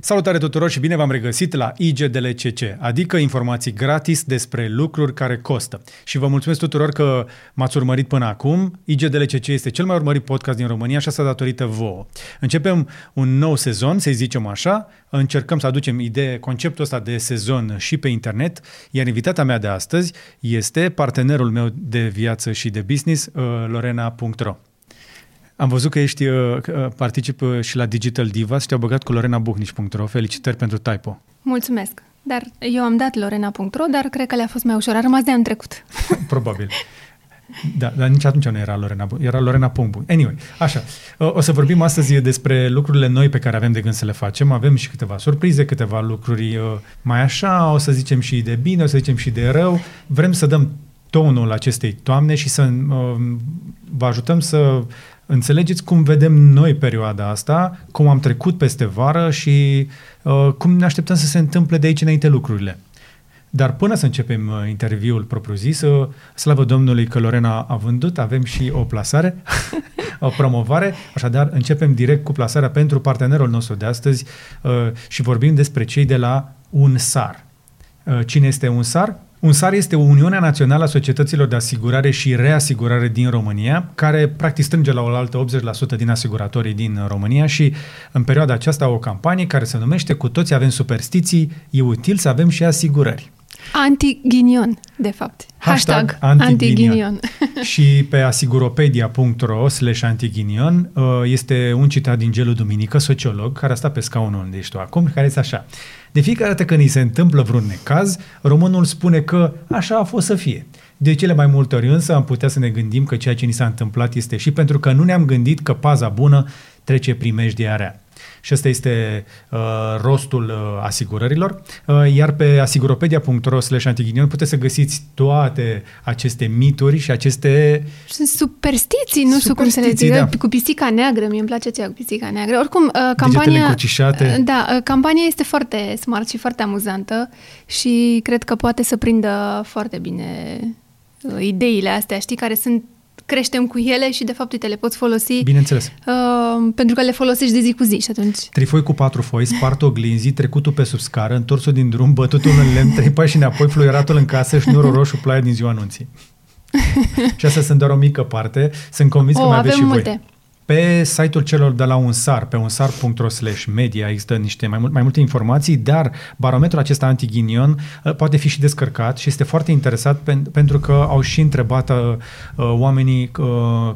Salutare tuturor și bine v-am regăsit la IGDLCC, adică informații gratis despre lucruri care costă. Și vă mulțumesc tuturor că m-ați urmărit până acum. IGDLCC este cel mai urmărit podcast din România și asta datorită vouă. Începem un nou sezon, să zicem așa, încercăm să aducem idee, conceptul ăsta de sezon și pe internet, iar invitata mea de astăzi este partenerul meu de viață și de business, uh, Lorena.ro. Am văzut că ești, uh, uh, particip și la Digital Divas și te-au băgat cu lorenabuhnici.ro. Felicitări pentru typo. Mulțumesc. Dar eu am dat lorena.ro, dar cred că le-a fost mai ușor. A rămas de an trecut. Probabil. Da, dar nici atunci nu era Lorena, era Lorena Pombu. Anyway, așa, o să vorbim astăzi despre lucrurile noi pe care avem de gând să le facem. Avem și câteva surprize, câteva lucruri mai așa, o să zicem și de bine, o să zicem și de rău. Vrem să dăm tonul acestei toamne și să vă ajutăm să înțelegeți cum vedem noi perioada asta, cum am trecut peste vară și uh, cum ne așteptăm să se întâmple de aici înainte lucrurile. Dar până să începem uh, interviul propriu-zis, uh, slavă Domnului că Lorena a vândut, avem și o plasare, o promovare, așadar începem direct cu plasarea pentru partenerul nostru de astăzi uh, și vorbim despre cei de la UNSAR. Uh, cine este UNSAR? UNSAR este Uniunea Națională a Societăților de Asigurare și Reasigurare din România, care practic strânge la oaltă 80% din asiguratorii din România și în perioada aceasta o campanie care se numește Cu toți avem superstiții, e util să avem și asigurări. Anti-ghinion, de fapt. Hashtag, Hashtag anti-ghinion. și pe asiguropedia.ro slash antighinion uh, este un citat din Gelu Duminică, sociolog, care a stat pe scaunul unde ești tu acum, care este așa. De fiecare dată când îi se întâmplă vreun necaz, românul spune că așa a fost să fie. De cele mai multe ori însă am putea să ne gândim că ceea ce ni s-a întâmplat este și pentru că nu ne-am gândit că paza bună trece primejdia rea. Și ăsta este uh, rostul uh, asigurărilor. Uh, iar pe asiguropedia.ro slash antighinion puteți să găsiți toate aceste mituri și aceste... Sunt superstiții, nu știu cum să le zic. Da. Cu pisica neagră, mie îmi place aceea cu pisica neagră. Oricum, uh, campania... Uh, da, uh, campania este foarte smart și foarte amuzantă și cred că poate să prindă foarte bine uh, ideile astea, știi, care sunt creștem cu ele și de fapt uite, le poți folosi Bineînțeles. Uh, pentru că le folosești de zi cu zi și atunci. Trifoi cu patru foi, spart oglinzii, trecutul pe sub scară, întorsul din drum, bătutul în lemn, trei pași înapoi, fluieratul în casă, șnurul roșu, ploaia din ziua anunții. și asta sunt doar o mică parte. Sunt convins o, că mai aveți și multe. voi. Pe site-ul celor de la UNSAR, pe unsar.ro slash media, există niște mai, mult, mai multe informații, dar barometrul acesta antighinion uh, poate fi și descărcat și este foarte interesat pen, pentru că au și întrebat uh, oamenii uh,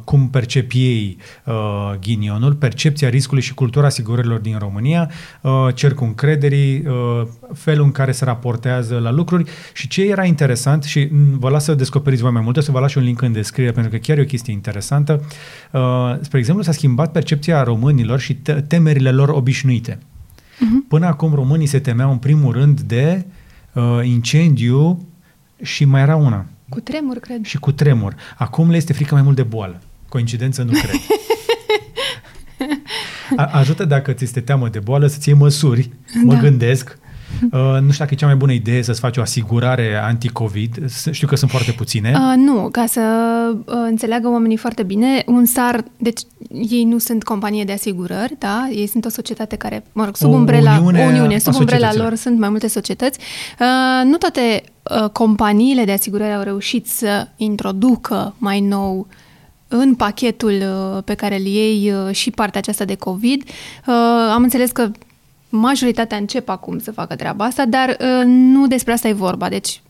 cum percep ei uh, ghinionul, percepția riscului și cultura asigurărilor din România, uh, cercul încrederii, uh, felul în care se raportează la lucruri și ce era interesant și vă las să descoperiți voi mai multe, să vă las și un link în descriere pentru că chiar e o chestie interesantă. Uh, spre exemplu, s-a schimbat percepția românilor și temerile lor obișnuite. Uh-huh. Până acum românii se temeau în primul rând de uh, incendiu și mai era una. Cu tremur, cred. Și cu tremur. Acum le este frică mai mult de boală. Coincidență, nu cred. A- ajută dacă ți este teamă de boală să-ți iei măsuri, da. mă gândesc, Uh, nu știu dacă e cea mai bună idee să-ți faci o asigurare anti-COVID. Știu că sunt foarte puține. Uh, nu, ca să uh, înțeleagă oamenii foarte bine, un SAR, deci ei nu sunt companie de asigurări, da? Ei sunt o societate care, mă rog, sub o umbrela, uniune, o uniune, sub umbrela lor sunt mai multe societăți. Uh, nu toate uh, companiile de asigurări au reușit să introducă mai nou în pachetul uh, pe care îl iei uh, și partea aceasta de COVID. Am înțeles că majoritatea încep acum să facă treaba asta, dar uh, nu despre asta e vorba. Deci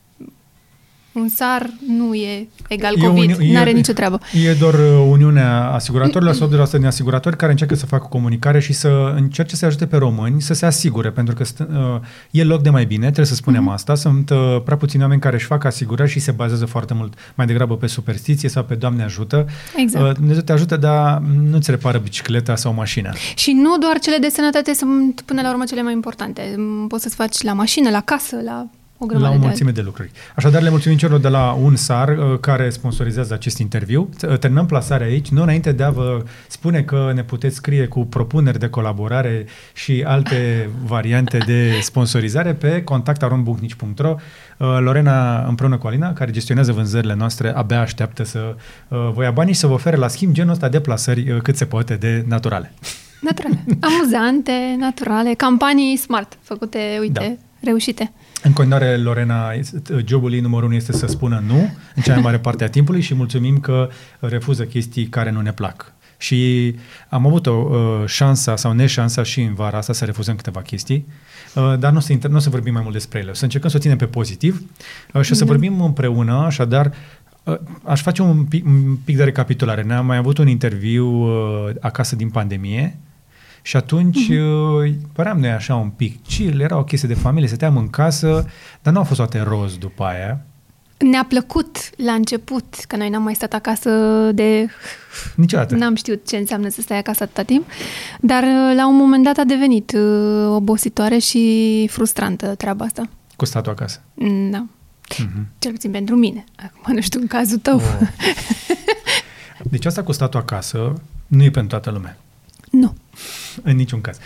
un SAR nu e egal e COVID, nu are nicio treabă. E doar uh, Uniunea Asiguratorilor sau doar din asiguratori care încearcă să facă comunicare și să încerce să ajute pe români să se asigure, pentru că uh, e loc de mai bine, trebuie să spunem mm-hmm. asta. Sunt uh, prea puțini oameni care își fac asigurări și se bazează foarte mult mai degrabă pe superstiție sau pe Doamne ajută. Exact. Uh, Dumnezeu te ajută, dar nu-ți repară bicicleta sau mașina. Și nu doar cele de sănătate sunt până la urmă cele mai importante. Poți să-ți faci la mașină, la casă, la o la o mulțime de, de lucruri. Așadar, le mulțumim celor de la UNSAR uh, care sponsorizează acest interviu. Uh, terminăm plasarea aici, nu înainte de a vă spune că ne puteți scrie cu propuneri de colaborare și alte variante de sponsorizare pe contactarombuhnici.ro uh, Lorena împreună cu Alina, care gestionează vânzările noastre, abia așteaptă să vă ia banii și să vă ofere la schimb genul ăsta de plasări cât se poate de naturale. Naturale. Amuzante, naturale, campanii smart, făcute, uite, da. reușite. În continuare, Lorena, jobul ei numărul unu este să spună nu în cea mai mare parte a timpului și mulțumim că refuză chestii care nu ne plac. Și am avut o uh, șansa sau neșansa și în vara asta să refuzăm câteva chestii, uh, dar nu o, să inter- nu o să vorbim mai mult despre ele. O să încercăm să o ținem pe pozitiv uh, și o să da. vorbim împreună, așadar, uh, aș face un pic, un pic de recapitulare. Ne-am mai avut un interviu uh, acasă din pandemie, și atunci uh-huh. păream noi așa un pic chill, era o chestie de familie, stăteam în casă, dar nu au fost toate roz după aia. Ne-a plăcut la început, că noi n-am mai stat acasă de... Niciodată. N-am știut ce înseamnă să stai acasă atâta timp, dar uh, la un moment dat a devenit uh, obositoare și frustrantă treaba asta. Cu statul acasă. Mm, da. Uh-huh. Cel puțin pentru mine. Acum nu știu în cazul tău. Oh. Deci asta cu statul acasă nu e pentru toată lumea. Nu. În niciun caz.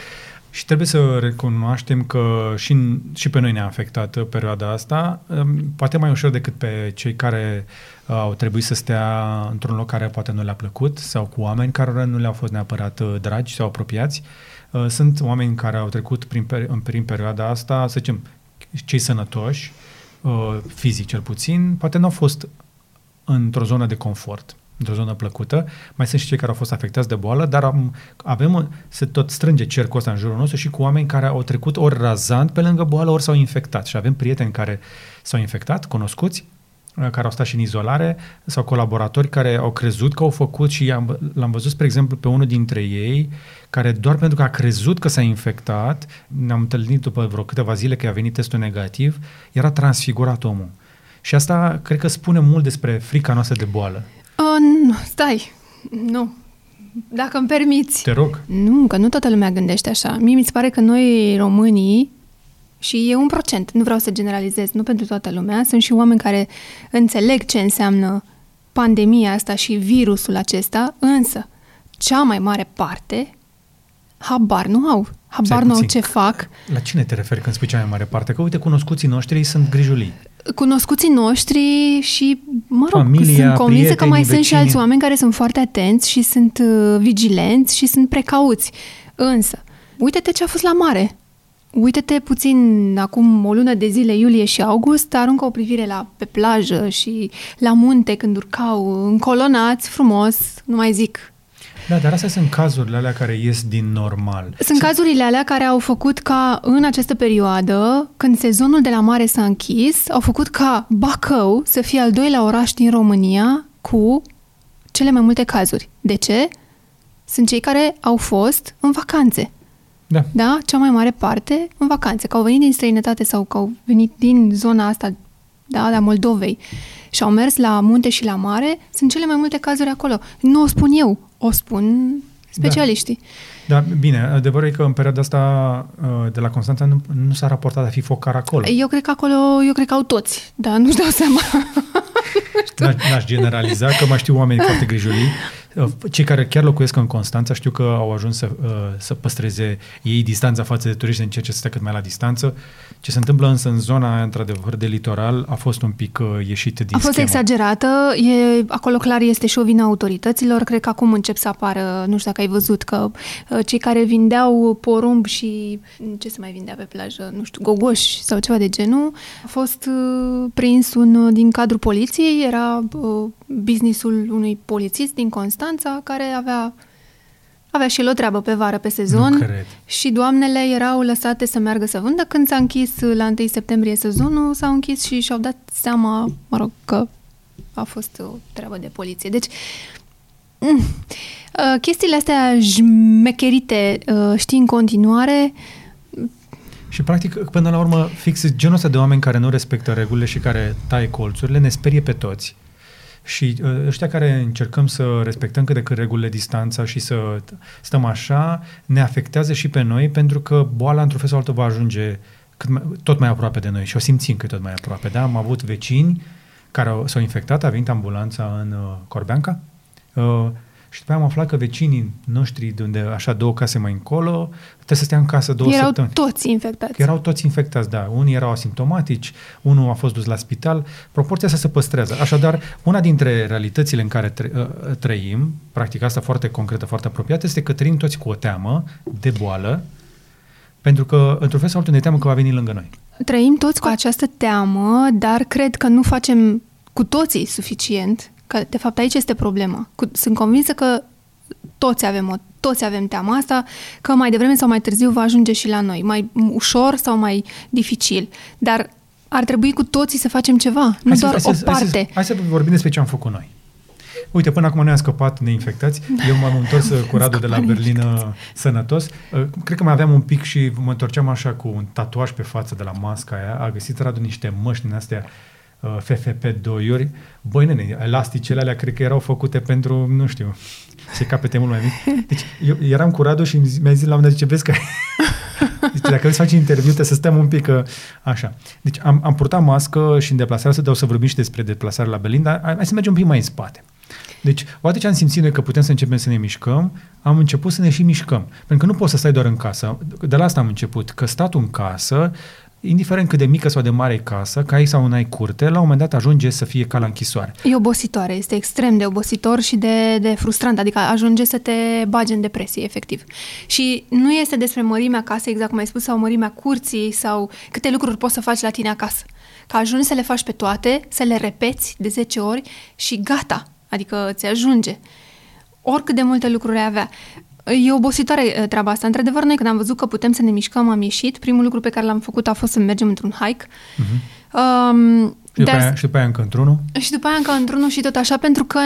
Și trebuie să recunoaștem că și, și pe noi ne-a afectat perioada asta, um, poate mai ușor decât pe cei care uh, au trebuit să stea într-un loc care poate nu le-a plăcut sau cu oameni care nu le-au fost neapărat uh, dragi sau apropiați. Uh, sunt oameni care au trecut prin, prin perioada asta, să zicem, cei sănătoși, fizic cel puțin, poate nu au fost într-o zonă de confort într-o zonă plăcută. Mai sunt și cei care au fost afectați de boală, dar am, avem, se tot strânge cercul ăsta în jurul nostru și cu oameni care au trecut ori razant pe lângă boală, ori s-au infectat. Și avem prieteni care s-au infectat, cunoscuți, uh, care au stat și în izolare, sau colaboratori care au crezut că au făcut și am, l-am văzut, spre exemplu, pe unul dintre ei, care doar pentru că a crezut că s-a infectat, ne-am întâlnit după vreo câteva zile că a venit testul negativ, era transfigurat omul. Și asta cred că spune mult despre frica noastră de boală. Uh, nu, stai, nu. Dacă îmi permiți. Te rog. Nu, că nu toată lumea gândește așa. Mie mi se pare că noi românii, și e un procent, nu vreau să generalizez, nu pentru toată lumea, sunt și oameni care înțeleg ce înseamnă pandemia asta și virusul acesta, însă cea mai mare parte habar nu au. Habar nu au ce fac. La cine te referi când spui cea mai mare parte? Că uite, cunoscuții noștri sunt grijulii cunoscuții noștri și, mă rog, Familia, sunt convinsă că mai vecini. sunt și alți oameni care sunt foarte atenți și sunt uh, vigilenți și sunt precauți. Însă, uite-te ce a fost la mare. Uite-te puțin acum o lună de zile, iulie și august, aruncă o privire la pe plajă și la munte când urcau încolonați frumos, nu mai zic da, dar astea sunt cazurile alea care ies din normal. Sunt cazurile alea care au făcut ca în această perioadă, când sezonul de la mare s-a închis, au făcut ca Bacău să fie al doilea oraș din România cu cele mai multe cazuri. De ce? Sunt cei care au fost în vacanțe. Da. Da? Cea mai mare parte în vacanțe. Că au venit din străinătate sau că au venit din zona asta, da, la Moldovei și au mers la munte și la mare, sunt cele mai multe cazuri acolo. Nu o spun eu, o spun specialiștii. Da. da, bine, adevărul e că în perioada asta uh, de la Constanța nu, nu s-a raportat a fi focar acolo. Eu cred că acolo, eu cred că au toți, dar nu-și dau seama. N-aș generaliza, că mai știu oameni foarte grijulii Uh, cei care chiar locuiesc în Constanța știu că au ajuns să, uh, să păstreze ei distanța față de turiști, în ceea ce stă cât mai la distanță. Ce se întâmplă însă în zona, într-adevăr, de litoral a fost un pic uh, ieșit din A fost schema. exagerată, e, acolo clar este și o vină autorităților. Cred că acum încep să apară, nu știu dacă ai văzut, că cei care vindeau porumb și ce se mai vindea pe plajă, nu știu, gogoși sau ceva de genul, a fost prins un din cadrul poliției, era businessul unui polițist din Constanța care avea avea și el o treabă pe vară, pe sezon și doamnele erau lăsate să meargă să vândă. Când s-a închis la 1 septembrie sezonul, s-au închis și și-au dat seama, mă rog, că a fost o treabă de poliție. Deci, mm, uh, chestiile astea jmecherite, uh, știi, în continuare, și, practic, până la urmă, fix genul ăsta de oameni care nu respectă regulile și care taie colțurile ne sperie pe toți. Și uh, ăștia care încercăm să respectăm cât de cât regulile, distanța și să stăm așa, ne afectează și pe noi pentru că boala într-un fel sau altul va ajunge cât mai, tot mai aproape de noi și o simțim cât tot mai aproape. Da? Am avut vecini care au, s-au infectat, a venit ambulanța în uh, Corbeanca uh, Și după aia am aflat că vecinii noștri, de unde așa două case mai încolo, trebuie să stea în casă două erau săptămâni. toți infectați. Că erau toți infectați, da. Unii erau asimptomatici, unul a fost dus la spital. Proporția asta se păstrează. Așadar, una dintre realitățile în care ă, trăim, practic asta foarte concretă, foarte apropiată, este că trăim toți cu o teamă de boală, pentru că, într-un fel sau altul, ne teamă că va veni lângă noi. Trăim toți cu această teamă, dar cred că nu facem cu toții suficient, că de fapt aici este problema. Sunt convinsă că toți avem, o, toți avem teama asta, că mai devreme sau mai târziu va ajunge și la noi, mai ușor sau mai dificil. Dar ar trebui cu toții să facem ceva, nu hai doar să, o parte. Hai să, hai să vorbim despre ce am făcut noi. Uite, până acum ne-am scăpat neinfectați. Eu m-am întors cu Radu de la Berlin sănătos. Uh, cred că mai aveam un pic și mă întorceam așa cu un tatuaj pe față de la masca aia. A găsit Radu niște măști din astea uh, FFP2-uri. Băi, nene, elasticele alea cred că erau făcute pentru, nu știu, ce capete mult mai mic. Deci eu eram cu Radu și mi-a zis la un moment dat, zice, vezi că deci dacă vreți să faci interviu, trebuie să stăm un pic uh, așa. Deci am, am purtat mască și în deplasare, să dau să vorbim și despre deplasare la Berlin, dar hai să mergem un pic mai în spate. Deci, odată ce am simțit noi că putem să începem să ne mișcăm, am început să ne și mișcăm. Pentru că nu poți să stai doar în casă. De la asta am început. Că statul în casă, indiferent cât de mică sau de mare e casă, că ai sau n-ai curte, la un moment dat ajunge să fie ca la închisoare. E obositoare, este extrem de obositor și de, de frustrant, adică ajunge să te bagi în depresie, efectiv. Și nu este despre mărimea casei, exact cum ai spus, sau mărimea curții, sau câte lucruri poți să faci la tine acasă. Că ajungi să le faci pe toate, să le repeți de 10 ori și gata, Adică ți ajunge. Oricât de multe lucruri ai avea. E obositoare treaba asta. Într-adevăr, noi când am văzut că putem să ne mișcăm, am ieșit. Primul lucru pe care l-am făcut a fost să mergem într-un hike. Uh-huh. Um, și, după aia, și după aia încă într-unul? Și după aia încă într-unul și tot așa, pentru că,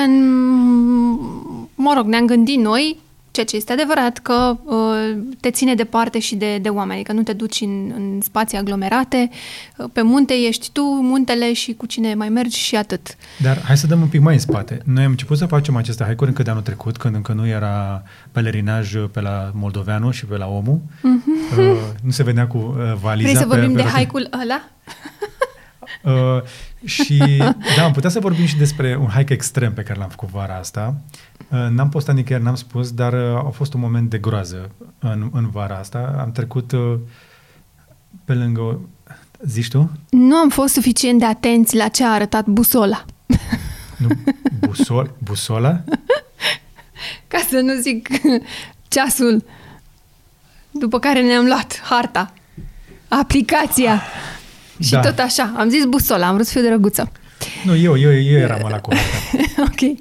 mă rog, ne-am gândit noi Ceea ce este adevărat că uh, te ține departe și de, de oameni, că nu te duci în, în spații aglomerate, uh, pe munte ești tu, muntele și cu cine mai mergi și atât. Dar hai să dăm un pic mai în spate. Noi am început să facem aceste hike încă de anul trecut, când încă nu era pelerinaj pe la Moldoveanu și pe la Omu. Mm-hmm. Uh, nu se venea cu uh, valiza. Vrei să vorbim pe, pe de hike-ul ăla? Uh, și da, am putea să vorbim și despre un hike extrem pe care l-am făcut vara asta. Uh, n-am postat nicăieri, n-am spus, dar uh, a fost un moment de groază în, în vara asta. Am trecut uh, pe lângă... Zici tu? Nu am fost suficient de atenți la ce a arătat busola. Nu, busol, busola? Ca să nu zic ceasul după care ne-am luat harta, aplicația. Și da. tot așa. Am zis busola, am vrut să fiu drăguță. Nu, eu, eu, eu eram la cu Ok. Uh,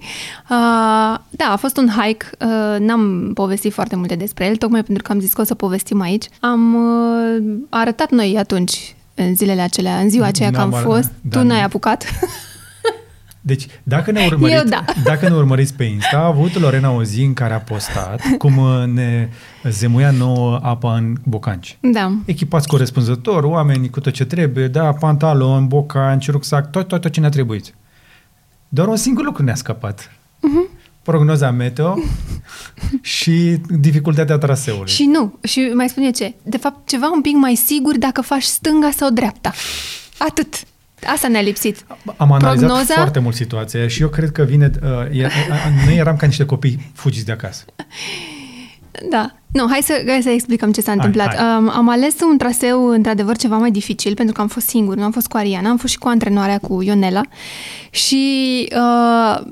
da, a fost un hike. Uh, n-am povestit foarte multe despre el, tocmai pentru că am zis că o să povestim aici. Am uh, arătat noi atunci, în zilele acelea, în ziua aceea că am fost. Da, tu n-ai apucat. Deci, dacă ne, urmăriți, Eu, da. dacă ne urmăriți pe Insta, a avut Lorena o zi în care a postat cum uh, ne zemuia nouă apa în bocanci. Da. Echipați corespunzător, oameni cu tot ce trebuie, da, pantalon, bocanci, rucsac, tot, tot, tot ce ne-a trebuit. Doar un singur lucru ne-a scăpat. Uh-huh. Prognoza meteo și dificultatea traseului. Și nu. Și mai spune ce. De fapt, ceva un pic mai sigur dacă faci stânga sau dreapta. Atât. Asta ne-a lipsit. Am analizat Prognoza... foarte mult situația și eu cred că vine... Uh, e, noi eram ca niște copii fugiți de acasă. Da. Nu, hai să, hai să explicăm ce s-a hai, întâmplat. Hai. Um, am ales un traseu, într-adevăr, ceva mai dificil, pentru că am fost singur, nu am fost cu Ariana, am fost și cu antrenoarea, cu Ionela. Și uh,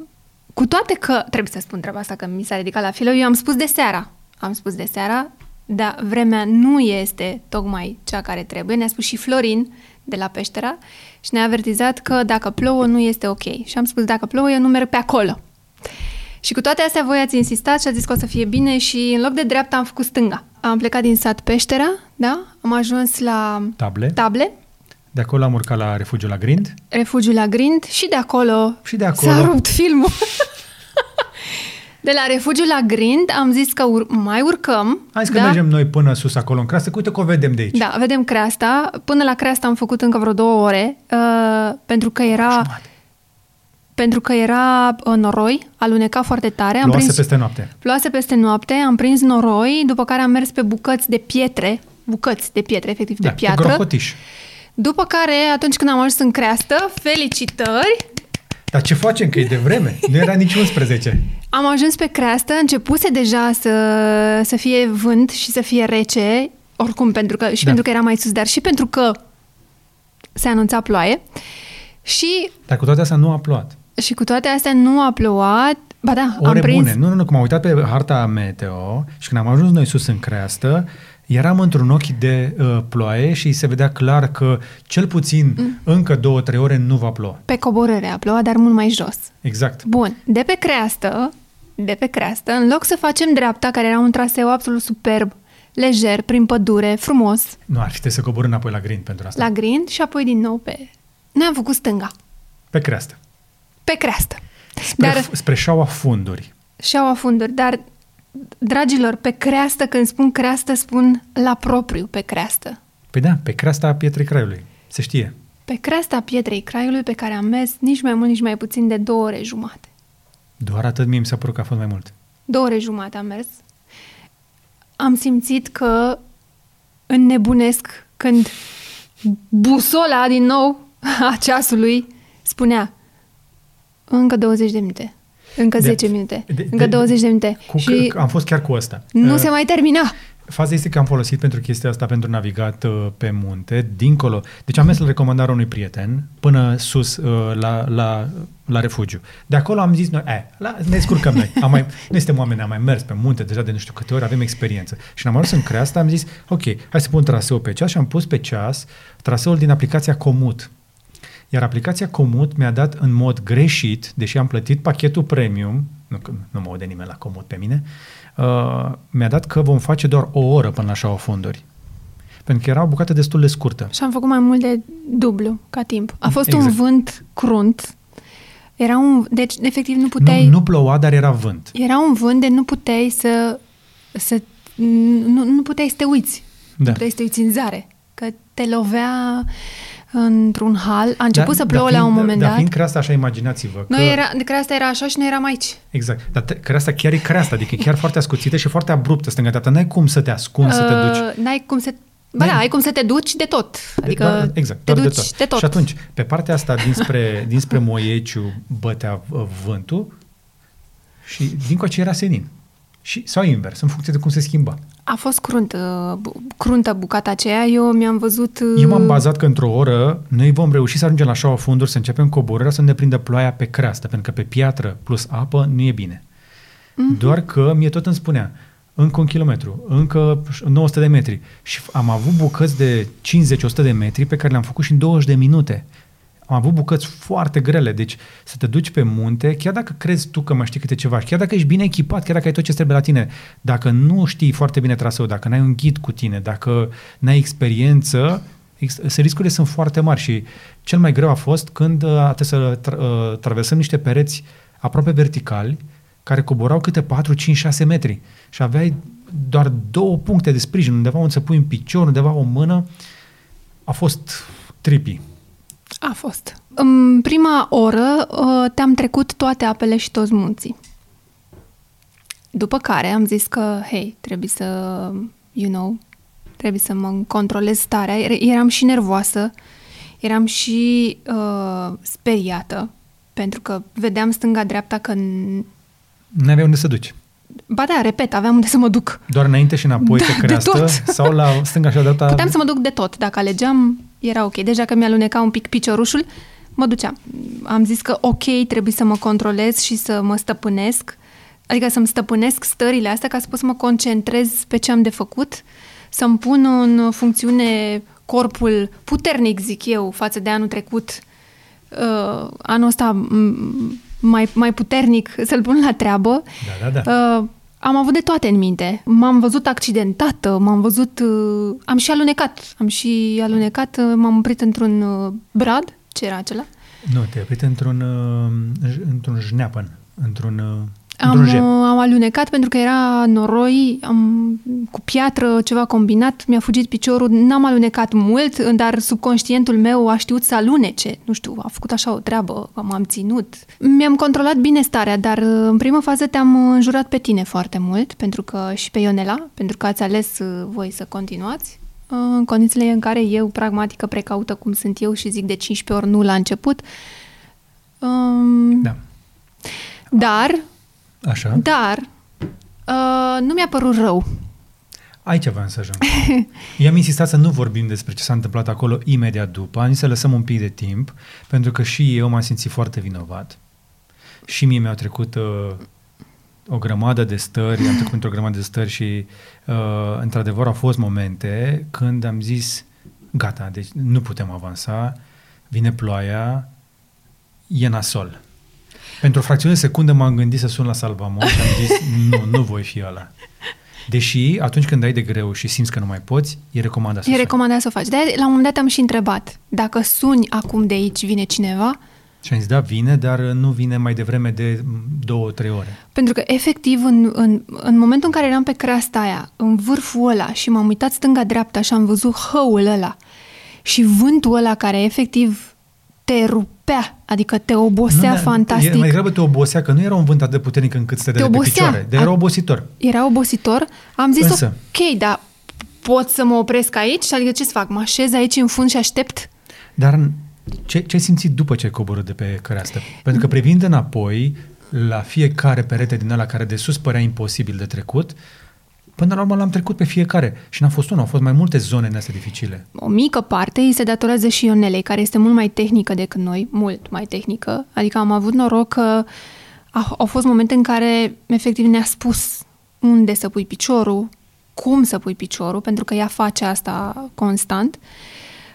cu toate că, trebuie să spun treaba asta, că mi s-a ridicat la filă, eu am spus de seara. Am spus de seara, dar vremea nu este tocmai cea care trebuie. Ne-a spus și Florin de la Peștera și ne-a avertizat că dacă plouă nu este ok. Și am spus, dacă plouă eu nu merg pe acolo. Și cu toate astea voi ați insistat și ați zis că o să fie bine și în loc de dreapta am făcut stânga. Am plecat din sat Peștera, da? Am ajuns la table. table. De acolo am urcat la refugiul la Grind. Refugiul la Grind și de acolo, și de acolo s-a rupt filmul. De la refugiu la Grind am zis că ur- mai urcăm. Hai să da? că mergem noi până sus acolo în creastă, uite că o vedem de aici. Da, vedem creasta. Până la creasta am făcut încă vreo două ore, uh, pentru că era... Jumate. Pentru că era uh, noroi, aluneca foarte tare. Am prins, peste noapte. Ploase peste noapte, am prins noroi, după care am mers pe bucăți de pietre, bucăți de pietre, efectiv da, de piatră. Pe După care, atunci când am ajuns în creastă, felicitări, Dar ce facem? Că e de vreme. Nu era nici 11. Am ajuns pe creastă, începuse deja să, să fie vânt și să fie rece, oricum, pentru că, și da. pentru că era mai sus, dar și pentru că se anunța ploaie. Și... Dar cu toate astea nu a plouat. Și cu toate astea nu a plouat. Ba da, Ore am prins... bune. Nu, nu, nu, cum am uitat pe harta meteo și când am ajuns noi sus în creastă, eram într-un ochi de uh, ploaie și se vedea clar că cel puțin mm. încă două, trei ore nu va ploua. Pe coborâre a plouat, dar mult mai jos. Exact. Bun. De pe creastă, de pe creastă, în loc să facem dreapta, care era un traseu absolut superb, lejer, prin pădure, frumos. Nu, ar fi să cobor înapoi la grind pentru asta. La grind și apoi din nou pe... Noi am făcut stânga. Pe creastă. Pe creastă. Spre, dar, spre șaua funduri. Șaua funduri, dar Dragilor, pe creastă, când spun creastă, spun la propriu pe creastă. Păi da, pe creasta Pietrei Craiului, se știe. Pe creasta Pietrei Craiului pe care am mers nici mai mult, nici mai puțin de două ore jumate. Doar atât mie mi s-a părut că a fost mai mult. Două ore jumate am mers. Am simțit că înnebunesc când busola din nou a ceasului spunea încă 20 de minute. Încă 10 de, minute. De, încă de, 20 de minute. Cu, și am fost chiar cu asta. Nu uh, se mai termina. Faza este că am folosit pentru chestia asta pentru navigat uh, pe munte, dincolo. Deci am mers la recomandarea unui prieten până sus uh, la, la, la refugiu. De acolo am zis noi, eh, la, ne scurcăm noi. Am mai, noi suntem oameni, am mai mers pe munte deja de nu știu câte ori, avem experiență. Și am ajuns în creasta, am zis, ok, hai să pun traseul pe ceas și am pus pe ceas traseul din aplicația Comut. Iar aplicația Comut mi-a dat în mod greșit, deși am plătit pachetul premium, nu, nu mă aude nimeni la Comut pe mine, uh, mi-a dat că vom face doar o oră până la șaua fonduri. Pentru că era o bucată destul de scurtă. Și am făcut mai mult de dublu ca timp. A fost exact. un vânt crunt. Era un, deci, efectiv, nu puteai... Nu, nu ploua, dar era vânt. Era un vânt de nu puteai să... să nu, nu puteai să te uiți. Da. Nu puteai să te uiți în zare. Că te lovea într-un hal. A început da, să plouă da, la un moment da, dat. Dar fiind creasta așa, imaginați-vă. Că... Noi era, creasta era așa și noi eram aici. Exact. Dar creasta chiar e creasta, adică e chiar foarte ascuțită și foarte abruptă stânga N-ai cum să te ascunzi, uh, să te uh, duci. N-ai cum să Ba da, ai cum să te duci de tot. Adică de, doar, exact, te doar duci de tot. de tot. Și atunci, pe partea asta dinspre, dinspre Moieciu bătea uh, vântul și din coace era senin. Și, sau invers, în funcție de cum se schimba. A fost cruntă, cruntă bucata aceea. Eu mi-am văzut... Eu m-am bazat că într-o oră noi vom reuși să ajungem la șaua funduri, să începem coborârea, să ne prindă ploaia pe creastă, pentru că pe piatră plus apă nu e bine. Mm-hmm. Doar că mie tot îmi spunea, încă un kilometru, încă 900 de metri. Și am avut bucăți de 50-100 de metri pe care le-am făcut și în 20 de minute am avut bucăți foarte grele, deci să te duci pe munte, chiar dacă crezi tu că mai știi câte ceva, chiar dacă ești bine echipat, chiar dacă ai tot ce trebuie la tine, dacă nu știi foarte bine traseul, dacă n-ai un ghid cu tine, dacă n-ai experiență, riscurile sunt foarte mari și cel mai greu a fost când uh, a trebuit să tra- uh, traversăm niște pereți aproape verticali, care coborau câte 4, 5, 6 metri și aveai doar două puncte de sprijin, undeva unde să pui un picior, undeva o mână, a fost trippy. A fost. În prima oră uh, te-am trecut toate apele și toți munții. După care am zis că, hei, trebuie să, you know, trebuie să mă controlez starea. Eram și nervoasă, eram și uh, speriată, pentru că vedeam stânga-dreapta că... Nu aveai unde să duci. Ba da, repet, aveam unde să mă duc. Doar înainte și înapoi da, pe creastă? Sau la stânga și la dreapta? Puteam să mă duc de tot. Dacă alegeam, era ok. Deja că mi-aluneca un pic piciorușul, mă duceam. Am zis că ok, trebuie să mă controlez și să mă stăpânesc, adică să-mi stăpânesc stările astea ca să pot să mă concentrez pe ce am de făcut, să-mi pun în funcțiune corpul puternic, zic eu, față de anul trecut. Uh, anul ăsta mai, mai puternic să-l pun la treabă. Da, da, da. Uh, am avut de toate în minte. M-am văzut accidentată, m-am văzut... Uh, am și alunecat. Am și alunecat, uh, m-am oprit într-un uh, brad. Ce era acela? Nu, te-ai oprit într-un, uh, într-un jneapăn, într-un... Uh am, uh, am alunecat pentru că era noroi, am, cu piatră, ceva combinat, mi-a fugit piciorul, n-am alunecat mult, dar subconștientul meu a știut să alunece. Nu știu, a făcut așa o treabă, m-am ținut. Mi-am controlat bine starea, dar uh, în prima fază te-am înjurat pe tine foarte mult, pentru că și pe Ionela, pentru că ați ales uh, voi să continuați în condițiile în care eu, pragmatică, precaută cum sunt eu și zic de 15 ori nu la început, Um, da. Dar, Așa. dar, uh, nu mi-a părut rău. Aici aveam să ajung. I-am insistat să nu vorbim despre ce s-a întâmplat acolo imediat după, am zis să lăsăm un pic de timp, pentru că și eu m-am simțit foarte vinovat. Și mie mi-au trecut uh, o grămadă de stări, am trecut într-o grămadă de stări și uh, într-adevăr au fost momente când am zis gata, deci nu putem avansa, vine ploaia, e nasol. Pentru o fracțiune de secundă m-am gândit să sun la Salvamor și am zis nu, nu voi fi ăla. Deși atunci când ai de greu și simți că nu mai poți, e recomandat să E recomandat să o faci. De la un moment dat am și întrebat, dacă suni acum de aici, vine cineva? Și am zis, da, vine, dar nu vine mai devreme de două, trei ore. Pentru că, efectiv, în, în, în momentul în care eram pe creasta aia, în vârful ăla și m-am uitat stânga-dreapta și am văzut hăul ăla și vântul ăla care, efectiv, te rupea, adică te obosea nu, fantastic. mai degrabă te obosea, că nu era un vânt atât de puternic încât să te, te pe picioare, dar era obositor. Era obositor. Am zis, Însă, ok, dar pot să mă opresc aici? Adică ce să fac? Mă așez aici în fund și aștept? Dar ce, ce ai simțit după ce ai coborât de pe căreastă? Pentru că privind înapoi, la fiecare perete din ăla care de sus părea imposibil de trecut, Până la urmă l-am trecut pe fiecare și n-a fost unul, au fost mai multe zone în astea dificile. O mică parte îi se datorează și Ionelei, care este mult mai tehnică decât noi, mult mai tehnică. Adică am avut noroc că au fost momente în care efectiv ne-a spus unde să pui piciorul, cum să pui piciorul, pentru că ea face asta constant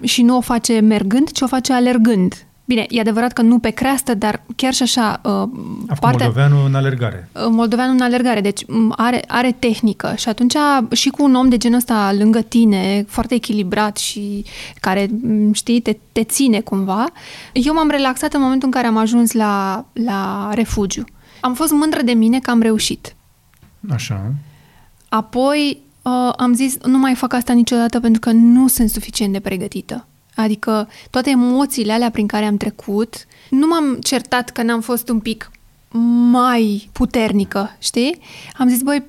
și nu o face mergând, ci o face alergând. Bine, e adevărat că nu pe creastă, dar chiar și așa... Uh, Acum partea, moldoveanul în alergare. Uh, moldoveanul în alergare, deci are, are tehnică și atunci și cu un om de genul ăsta lângă tine, foarte echilibrat și care, știi, te, te ține cumva, eu m-am relaxat în momentul în care am ajuns la, la refugiu. Am fost mândră de mine că am reușit. Așa. Apoi uh, am zis, nu mai fac asta niciodată pentru că nu sunt suficient de pregătită. Adică toate emoțiile alea prin care am trecut, nu m-am certat că n-am fost un pic mai puternică, știi? Am zis, băi,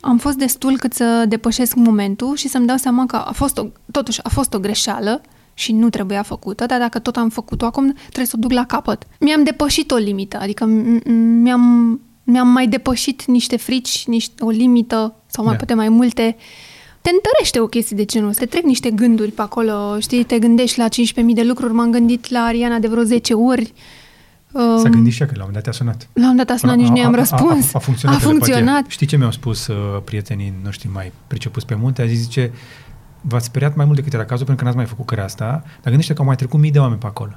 am fost destul cât să depășesc momentul și să-mi dau seama că a fost o, totuși a fost o greșeală și nu trebuia făcută, dar dacă tot am făcut-o acum, trebuie să o duc la capăt. Mi-am depășit o limită, adică mi-am, mi-am mai depășit niște frici, niște, o limită sau mai da. poate mai multe te întărește o chestie de genul ăsta. Te trec niște gânduri pe acolo, știi, te gândești la 15.000 de lucruri. M-am gândit la Ariana de vreo 10 ori. Um, S-a gândit și că la un dat a sunat. La un dat a sunat, a, nici nu i-am răspuns. A, a, a funcționat. A funcționat. Știi ce mi-au spus uh, prietenii noștri mai pricepuți pe munte? A zis, zice, v-ați speriat mai mult decât era cazul pentru că n-ați mai făcut cărea asta, dar gândește că au mai trecut mii de oameni pe acolo.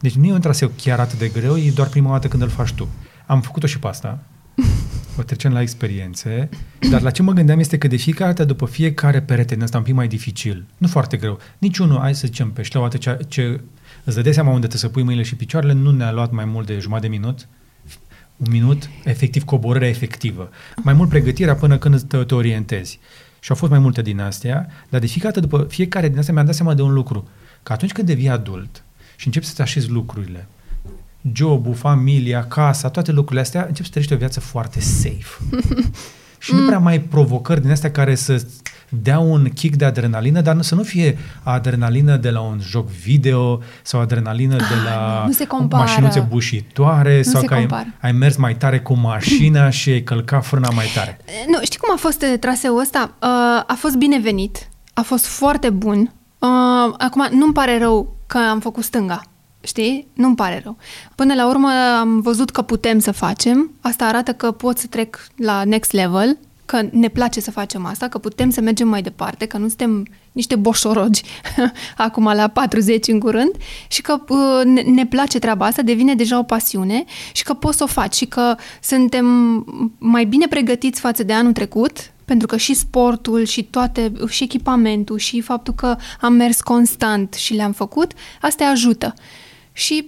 Deci nu e un traseu chiar atât de greu, e doar prima dată când îl faci tu. Am făcut-o și pe asta o trecem la experiențe, dar la ce mă gândeam este că de fiecare dată, după fiecare perete din asta un pic mai dificil, nu foarte greu, niciunul, hai să zicem, pe șleauată ce, ce îți dădeai seama unde trebuie să pui mâinile și picioarele, nu ne-a luat mai mult de jumătate de minut, un minut, efectiv coborârea efectivă. Mai mult pregătirea până când te, te orientezi. Și au fost mai multe din astea, dar de fiecare dată, după fiecare din astea, mi-am dat seama de un lucru, că atunci când devii adult și începi să-ți așezi lucrurile, jobul, familia, casa, toate lucrurile astea, începi să trăiești o viață foarte safe. și nu prea mai ai provocări din astea care să dea un kick de adrenalină, dar nu, să nu fie adrenalină de la un joc video sau adrenalină de ah, la nu se mașinuțe bușitoare nu sau că ai, ai mers mai tare cu mașina și ai călcat frâna mai tare. Nu, știi cum a fost uh, traseul ăsta? Uh, a fost binevenit, a fost foarte bun. Uh, acum, nu-mi pare rău că am făcut stânga Știi? Nu-mi pare rău. Până la urmă am văzut că putem să facem. Asta arată că pot să trec la next level, că ne place să facem asta, că putem să mergem mai departe, că nu suntem niște boșorogi acum la 40 în curând și că uh, ne, ne place treaba asta, devine deja o pasiune și că poți să o faci și că suntem mai bine pregătiți față de anul trecut, pentru că și sportul și toate, și echipamentul și faptul că am mers constant și le-am făcut, asta ajută și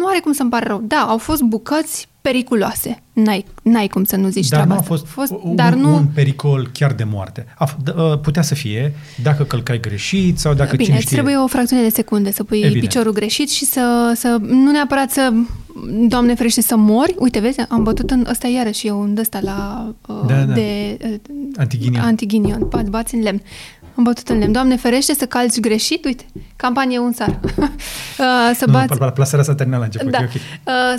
nu are cum să-mi pare rău. Da, au fost bucăți periculoase. N-ai, n-ai cum să nu zici Dar nu a fost, fost un, dar nu... un pericol chiar de moarte. A, d- ă, putea să fie dacă călcai greșit sau dacă Bine, cine știe... trebuie o fracțiune de secunde să pui Evident. piciorul greșit și să, să nu neapărat să, Doamne ferește, să mori. Uite, vezi, am bătut în ăsta iarăși eu un ăsta la, ă, da, da. de uh, antighinion. antighinion, bați în lemn Am bătut în lemn. Doamne ferește să calci greșit, uite, campanie un sar. să bați... Nu, plasarea s-a terminat la început, da. okay.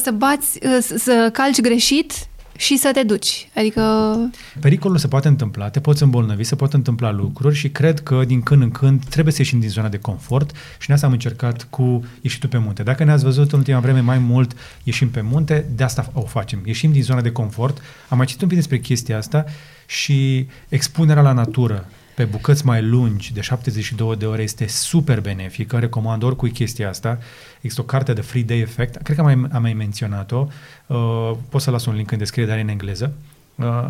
Să bați, să calci greșit și să te duci. Adică... Pericolul se poate întâmpla, te poți îmbolnăvi, se pot întâmpla lucruri și cred că din când în când trebuie să ieșim din zona de confort și ne am încercat cu ieșitul pe munte. Dacă ne-ați văzut în ultima vreme mai mult ieșim pe munte, de asta o facem. Ieșim din zona de confort. Am mai citit un pic despre chestia asta și expunerea la natură pe bucăți mai lungi, de 72 de ore, este super benefică. Recomand oricui chestia asta. Există o carte de Free Day Effect, cred că am mai, am mai menționat-o. Uh, pot să las un link în descriere, dar în engleză. Uh,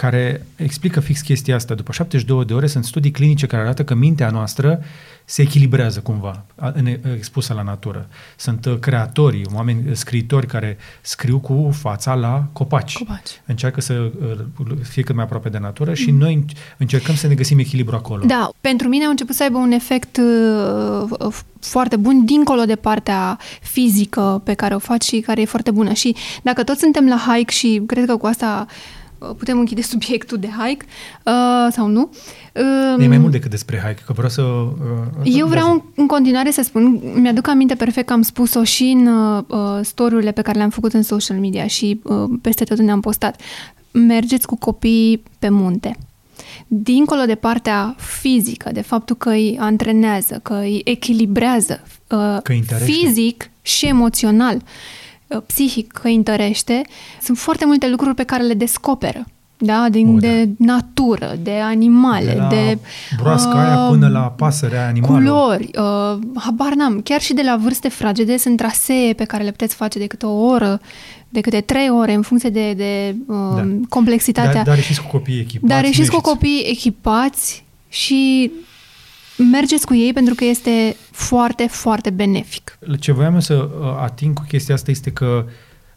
care explică fix chestia asta. După 72 de ore sunt studii clinice care arată că mintea noastră se echilibrează cumva, expusă la natură. Sunt uh, creatorii, oameni, uh, scriitori care scriu cu fața la copaci. copaci. Încearcă să uh, fie cât mai aproape de natură și mm. noi încercăm să ne găsim echilibru acolo. Da, pentru mine a început să aibă un efect uh, foarte bun, dincolo de partea fizică pe care o faci și care e foarte bună. Și dacă toți suntem la hike și cred că cu asta putem închide subiectul de hike uh, sau nu. Uh, e mai mult decât despre hike, că vreau să... Uh, eu vreau în, în continuare să spun, mi-aduc aminte perfect că am spus-o și în uh, story pe care le-am făcut în social media și uh, peste tot unde am postat. Mergeți cu copiii pe munte. Dincolo de partea fizică, de faptul că îi antrenează, că îi echilibrează uh, că fizic și emoțional, uh, Uh, psihic că îi întărește, sunt foarte multe lucruri pe care le descoperă. Da? Din, uh, de da. natură, de animale, de... La de broasca uh, aia până la pasărea animală. Culori, uh, habar n-am. Chiar și de la vârste fragede sunt trasee pe care le puteți face de câte o oră, de câte trei ore, în funcție de, de uh, da. complexitatea. Dar, dar ieșiți cu copii echipați. Dar ieșiți cu copii echipați și mergeți cu ei pentru că este foarte, foarte benefic. Ce voiam să uh, ating cu chestia asta este că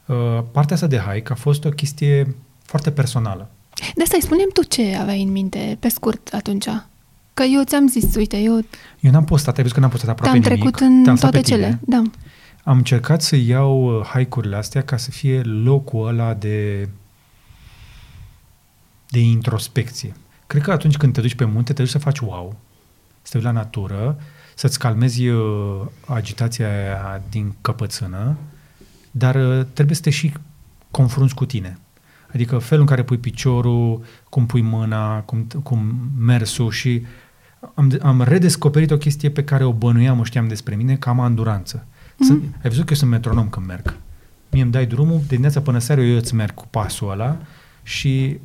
uh, partea asta de hike a fost o chestie foarte personală. De asta îi spunem tu ce aveai în minte, pe scurt, atunci. Că eu ți-am zis, uite, eu... Eu n-am postat, ai văzut că n-am postat aproape Te-am nimic. trecut în Te-am toate cele, da. Am încercat să iau uh, hike-urile astea ca să fie locul ăla de de introspecție. Cred că atunci când te duci pe munte, te duci să faci wow, să te uiți la natură, să-ți calmezi uh, agitația aia din căpățână, dar uh, trebuie să te și confrunți cu tine. Adică felul în care pui piciorul, cum pui mâna, cum, cum mersul și am, am redescoperit o chestie pe care o bănuiam, o știam despre mine, că am anduranță. Mm-hmm. Sunt, ai văzut că eu sunt metronom când merg. Mie îmi dai drumul, de dimineața până seara eu îți merg cu pasul ăla și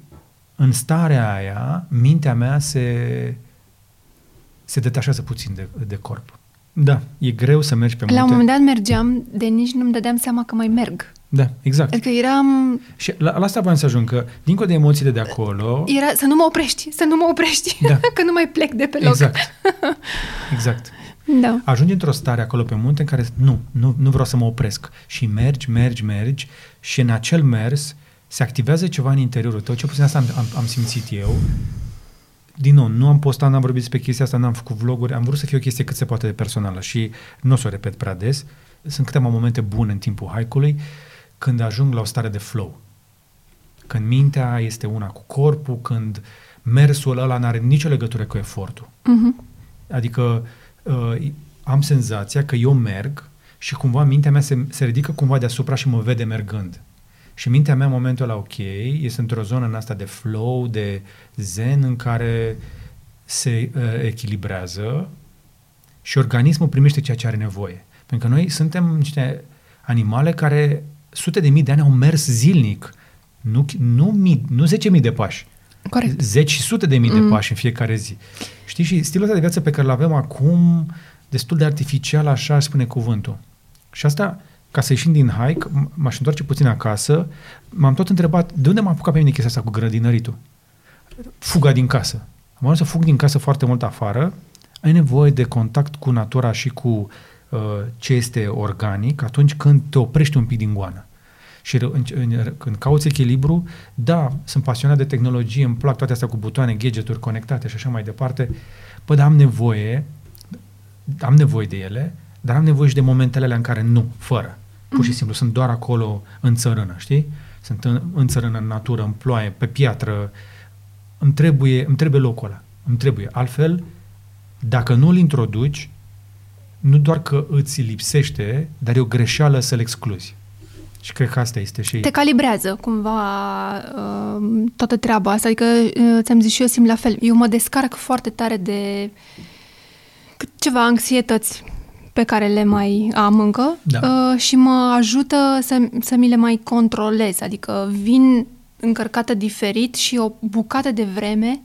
în starea aia, mintea mea se se detașează puțin de, de corp. Da, e greu să mergi pe munte. La un moment dat mergeam, de nici nu-mi dădeam seama că mai merg. Da, exact. Adică eram... Și la, la asta vreau să ajung, că dincolo de emoțiile de acolo... Era să nu mă oprești, să nu mă oprești, da. că nu mai plec de pe loc. Exact, exact. Da. Ajungi într-o stare acolo pe munte în care nu, nu, nu vreau să mă opresc. Și mergi, mergi, mergi și în acel mers se activează ceva în interiorul tău, ce puțin asta am, am, am simțit eu, din nou, nu am postat, n-am vorbit despre chestia asta, n-am făcut vloguri, am vrut să fie o chestie cât se poate de personală și nu o să o repet prea des. Sunt câteva momente bune în timpul hike-ului când ajung la o stare de flow. Când mintea este una cu corpul, când mersul ăla n-are nicio legătură cu efortul. Uh-huh. Adică uh, am senzația că eu merg și cumva mintea mea se, se ridică cumva deasupra și mă vede mergând. Și mintea mea în momentul ăla, ok, este într-o zonă în asta de flow, de zen, în care se uh, echilibrează și organismul primește ceea ce are nevoie. Pentru că noi suntem niște animale care sute de mii de ani au mers zilnic. Nu, nu, mii, nu zece mii de pași. Corect. Zeci și sute de mii mm. de pași în fiecare zi. Știi? Și stilul ăsta de viață pe care îl avem acum, destul de artificial, așa spune cuvântul. Și asta ca să ieșim din hike, m-aș întoarce puțin acasă, m-am tot întrebat, de unde m-a apucat pe mine chestia asta cu grădinăritul? Fuga din casă. Am ajuns să fug din casă foarte mult afară, ai nevoie de contact cu natura și cu uh, ce este organic atunci când te oprești un pic din goană. Și în, în, când cauți echilibru, da, sunt pasionat de tehnologie, îmi plac toate astea cu butoane, gadgeturi conectate și așa mai departe, bă, dar am nevoie, am nevoie de ele, dar am nevoie și de momentele alea în care nu, fără. Pur și mhm. simplu, sunt doar acolo în țărână, știi? Sunt în, în țărână, în natură, în ploaie, pe piatră. Îmi trebuie, îmi trebuie locul ăla. Îmi trebuie. Altfel, Dacă nu îl introduci, nu doar că îți lipsește, dar e o greșeală să-l excluzi. Și cred că asta este și... Te calibrează cumva uh, toată treaba asta. Adică, uh, ți-am zis și eu simt la fel. Eu mă descarc foarte tare de ceva anxietăți pe care le mai am încă da. uh, și mă ajută să, să mi le mai controlez. Adică vin încărcată diferit și o bucată de vreme,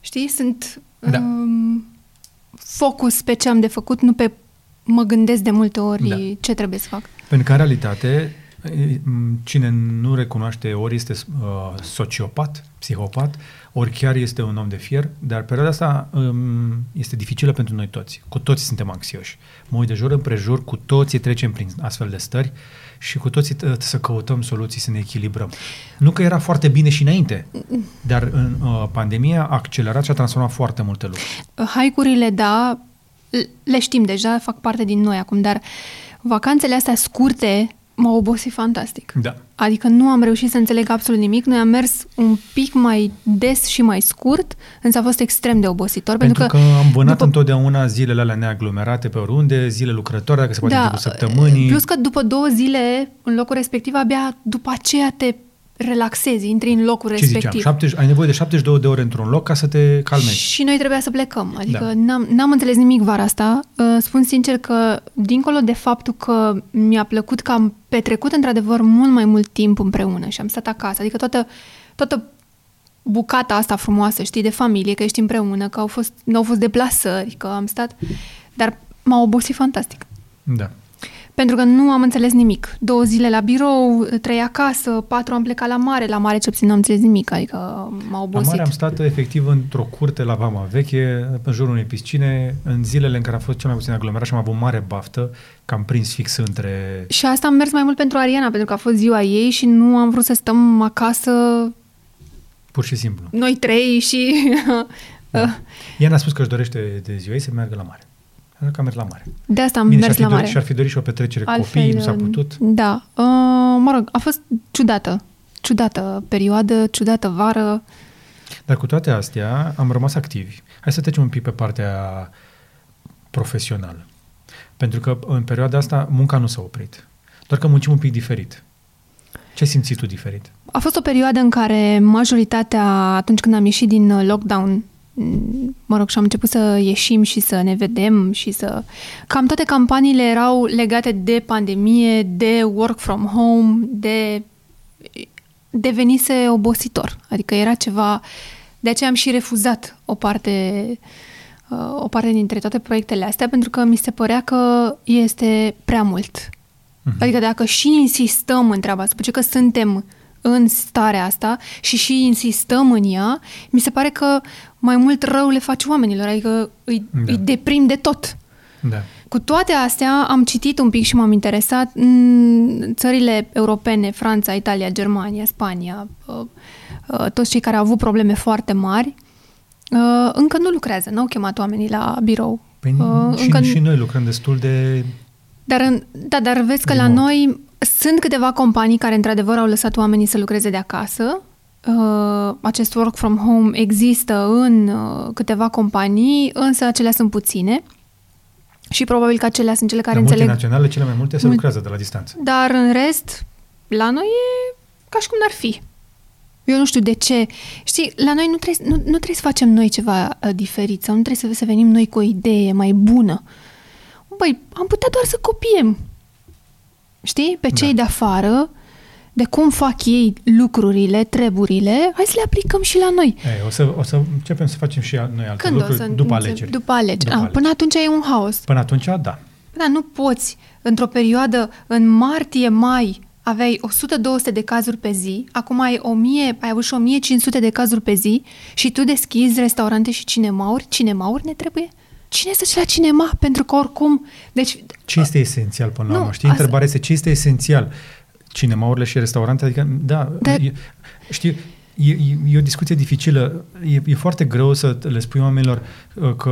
știi, sunt da. um, focus pe ce am de făcut, nu pe mă gândesc de multe ori da. ce trebuie să fac. Pentru că, în realitate, cine nu recunoaște ori este uh, sociopat, psihopat, ori chiar este un om de fier, dar perioada asta um, este dificilă pentru noi toți. Cu toți suntem anxioși. Mă uit de jur împrejur, cu toții trecem prin astfel de stări și cu toții t- să căutăm soluții să ne echilibrăm. Nu că era foarte bine și înainte, dar în uh, pandemia a accelerat și a transformat foarte multe lucruri. Haicurile, da, le știm deja, fac parte din noi acum, dar vacanțele astea scurte m-a obosit fantastic. Da. Adică nu am reușit să înțeleg absolut nimic. Noi am mers un pic mai des și mai scurt, însă a fost extrem de obositor. Pentru, pentru că, că am vânat după... întotdeauna zilele alea neaglomerate pe oriunde, zile lucrătoare, dacă se poate da, săptămânii. Plus că după două zile, în locul respectiv, abia după aceea te relaxezi, intri în locul Ce respectiv. Ziceam? 70, ai nevoie de 72 de ore într-un loc ca să te calmezi. Și noi trebuia să plecăm. Adică da. n-am, n-am înțeles nimic vara asta. Uh, spun sincer că, dincolo de faptul că mi-a plăcut că am petrecut într-adevăr mult mai mult timp împreună și am stat acasă, adică toată, toată bucata asta frumoasă, știi, de familie, că ești împreună, că au fost, nu au fost deplasări, că am stat... Dar m-a obosit fantastic. Da. Pentru că nu am înțeles nimic. Două zile la birou, trei acasă, patru am plecat la mare. La mare ce puțin n-am înțeles nimic, adică m-a obosit. La mare am stat efectiv într-o curte la Vama Veche, în jurul unei piscine, în zilele în care a fost cel mai puțin aglomerat și am avut mare baftă, că am prins fix între... Și asta am mers mai mult pentru Ariana, pentru că a fost ziua ei și nu am vrut să stăm acasă... Pur și simplu. Noi trei și... Da. Ea ne-a spus că își dorește de ziua ei să meargă la mare că am mers la mare. De asta am Bine, mers la mare. Și-ar fi dorit și o petrecere cu copiii, nu s-a putut. Da. Uh, mă rog, a fost ciudată. Ciudată perioadă, ciudată vară. Dar cu toate astea am rămas activi. Hai să trecem un pic pe partea profesională. Pentru că în perioada asta munca nu s-a oprit. Doar că muncim un pic diferit. Ce ai simțit tu diferit? A fost o perioadă în care majoritatea, atunci când am ieșit din lockdown, mă rog, și am început să ieșim și să ne vedem și să... Cam toate campaniile erau legate de pandemie, de work from home, de... devenise obositor. Adică era ceva... De aceea am și refuzat o parte, uh, o parte dintre toate proiectele astea, pentru că mi se părea că este prea mult. Uh-huh. Adică dacă și insistăm în treaba asta, că suntem în starea asta și și insistăm în ea, mi se pare că mai mult rău le face oamenilor, adică îi, da. îi deprim de tot. Da. Cu toate astea, am citit un pic și m-am interesat în țările europene, Franța, Italia, Germania, Spania, uh, uh, toți cei care au avut probleme foarte mari, uh, încă nu lucrează, n-au chemat oamenii la birou. Păi și, încă... și noi lucrăm destul de... Dar, în, da, dar vezi că la noi sunt câteva companii care într-adevăr au lăsat oamenii să lucreze de acasă. Uh, acest work from home există în uh, câteva companii, însă acelea sunt puține. Și probabil că acelea sunt cele care la înțeleg... multinaționale, cele mai multe se Mul... lucrează de la distanță. Dar în rest, la noi e ca și cum n-ar fi. Eu nu știu de ce. Știi, la noi nu trebuie, nu, nu trebuie să facem noi ceva uh, diferit sau nu trebuie să, să venim noi cu o idee mai bună. Băi, am putea doar să copiem știi, pe cei da. de afară, de cum fac ei lucrurile, treburile, hai să le aplicăm și la noi. Ei, o, să, o să începem să facem și noi alte Când lucruri o să după alegeri. După alegeri. După ah, alegeri. Până atunci e un haos. Până atunci, da. Da, nu poți. Într-o perioadă, în martie-mai, aveai 100-200 de cazuri pe zi, acum ai 1000, ai avut și 1500 de cazuri pe zi și tu deschizi restaurante și cinemauri. Cinemauri ne trebuie? Cine să la cinema? Pentru că oricum... Deci, ce este esențial până la urmă? Știi, asta... întrebarea este ce este esențial? Cinemaurile și restaurante? Adică, da, de... e, știi, e, e o discuție dificilă. E, e foarte greu să le spui oamenilor uh, că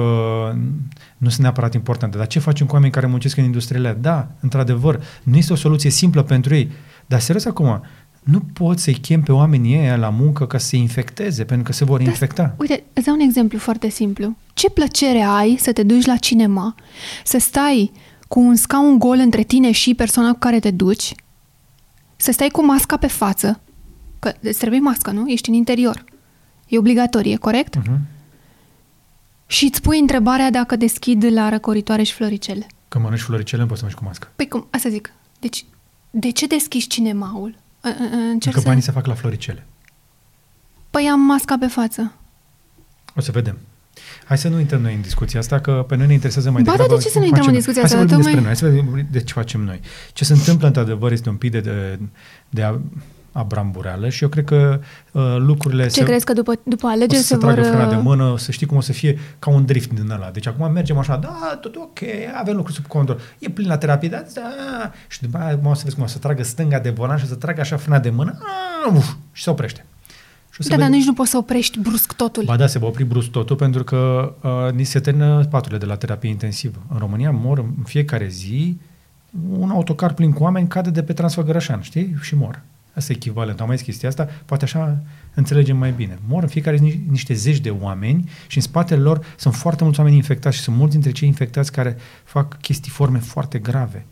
nu sunt neapărat importante. Dar ce facem cu oameni care muncesc în industriile Da, într-adevăr, nu este o soluție simplă pentru ei. Dar serios acum, nu poți să-i chem pe oamenii ăia la muncă ca să se infecteze, pentru că se vor infecta. Uite, îți dau un exemplu foarte simplu. Ce plăcere ai să te duci la cinema, să stai cu un scaun gol între tine și persoana cu care te duci, să stai cu masca pe față, că îți trebuie mască, nu? Ești în interior. E obligatorie, corect? Uh-huh. Și îți pui întrebarea dacă deschid la răcoritoare și floricele. Că mănânci floricele, nu poți să mergi cu mască. Păi cum, asta zic. Deci, de ce deschizi cinemaul? Încerc că banii să... se fac la floricele. Păi am masca pe față. O să vedem. Hai să nu intrăm noi în discuția asta, că pe noi ne interesează mai ba, degrabă... Ba, de ce să nu intrăm în discuția asta? Hai să vorbim despre noi, hai să vedem de ce facem noi. Ce se întâmplă, într-adevăr, este un pic de, de, de a, abrambureală și eu cred că uh, lucrurile... Ce se, crezi că după, după alegeri se, se vor... tragă frâna de uh, mână, să știi cum o să fie ca un drift din ăla. Deci acum mergem așa, da, tot ok, avem lucruri sub control, e plin la terapie, da, da, și după aia o să vezi cum o să tragă stânga de volan și o să tragă așa frâna de mână, a, uf, și se oprește. Și da, dar nici nu poți să oprești brusc totul. Ba da, se va opri brusc totul pentru că uh, ni se termină paturile de la terapie intensivă. În România mor în fiecare zi un autocar plin cu oameni cade de pe Transfăgărășan, știi? Și mor. Asta e echivalent. Am mai zis chestia asta, poate așa înțelegem mai bine. Mor în fiecare zi niște zeci de oameni și în spatele lor sunt foarte mulți oameni infectați și sunt mulți dintre cei infectați care fac chestii forme foarte grave.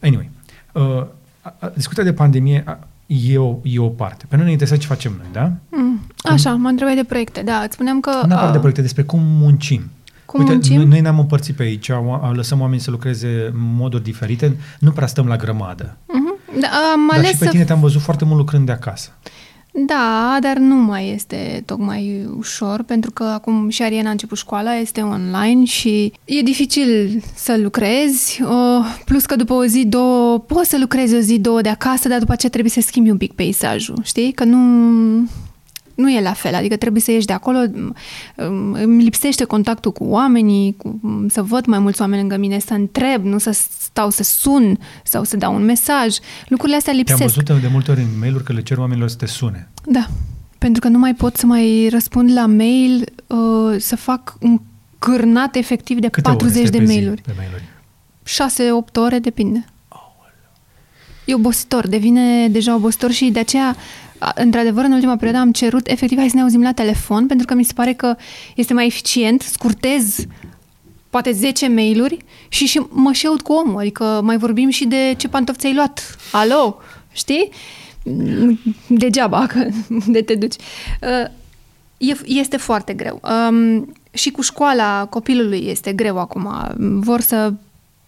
Anyway, uh, discuția de pandemie e o, e o parte. Pe noi ne interesează ce facem noi, da? Mm, așa, mă întrebai de proiecte, da. Îți spuneam că... Nu uh, de proiecte, despre cum muncim. Cum Uite, muncim? noi ne-am împărțit pe aici, lăsăm oamenii să lucreze în moduri diferite, nu prea stăm la grămadă. Uh-huh. Da, am Dar ales și pe tine te-am văzut foarte mult lucrând de acasă. Da, dar nu mai este tocmai ușor, pentru că acum și Ariana a început școala, este online și e dificil să lucrezi, plus că după o zi, două, poți să lucrezi o zi, două de acasă, dar după aceea trebuie să schimbi un pic peisajul, știi? Că nu, nu e la fel, adică trebuie să ieși de acolo, îmi lipsește contactul cu oamenii, cu, să văd mai mulți oameni lângă mine, să întreb, nu să stau să sun sau să dau un mesaj. Lucrurile astea lipsesc. Te-am văzut de multe ori în mail că le cer oamenilor să te sune. Da, pentru că nu mai pot să mai răspund la mail, uh, să fac un cârnat efectiv de Câte 40 de mail-uri. Pe mail-uri? 6-8 ore, depinde. E obositor, devine deja obositor și de aceea într-adevăr, în ultima perioadă am cerut efectiv hai să ne auzim la telefon, pentru că mi se pare că este mai eficient, scurtez poate 10 mail-uri și, și mă și aud cu omul, adică mai vorbim și de ce pantofi ți-ai luat. Alo? Știi? Degeaba că de te duci. Uh, este foarte greu. Um, și cu școala copilului este greu acum. Vor să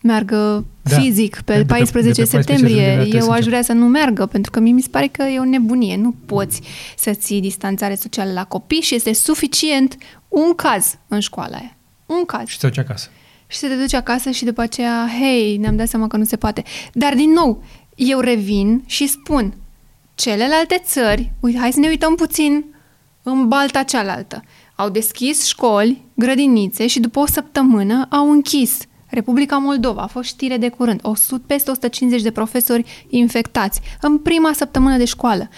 meargă da. fizic pe de 14 de pe septembrie. 14 Eu aș vrea să nu meargă, pentru că mie mi se pare că e o nebunie. Nu poți să ții distanțare socială la copii și este suficient un caz în școala aia. Un caz. Și te duci acasă. Și să te duci acasă și după aceea, hei, ne-am dat seama că nu se poate. Dar, din nou, eu revin și spun, celelalte țări, uite, hai să ne uităm puțin în balta cealaltă. Au deschis școli, grădinițe și după o săptămână au închis Republica Moldova, a fost știre de curând, 100, peste 150 de profesori infectați în prima săptămână de școală.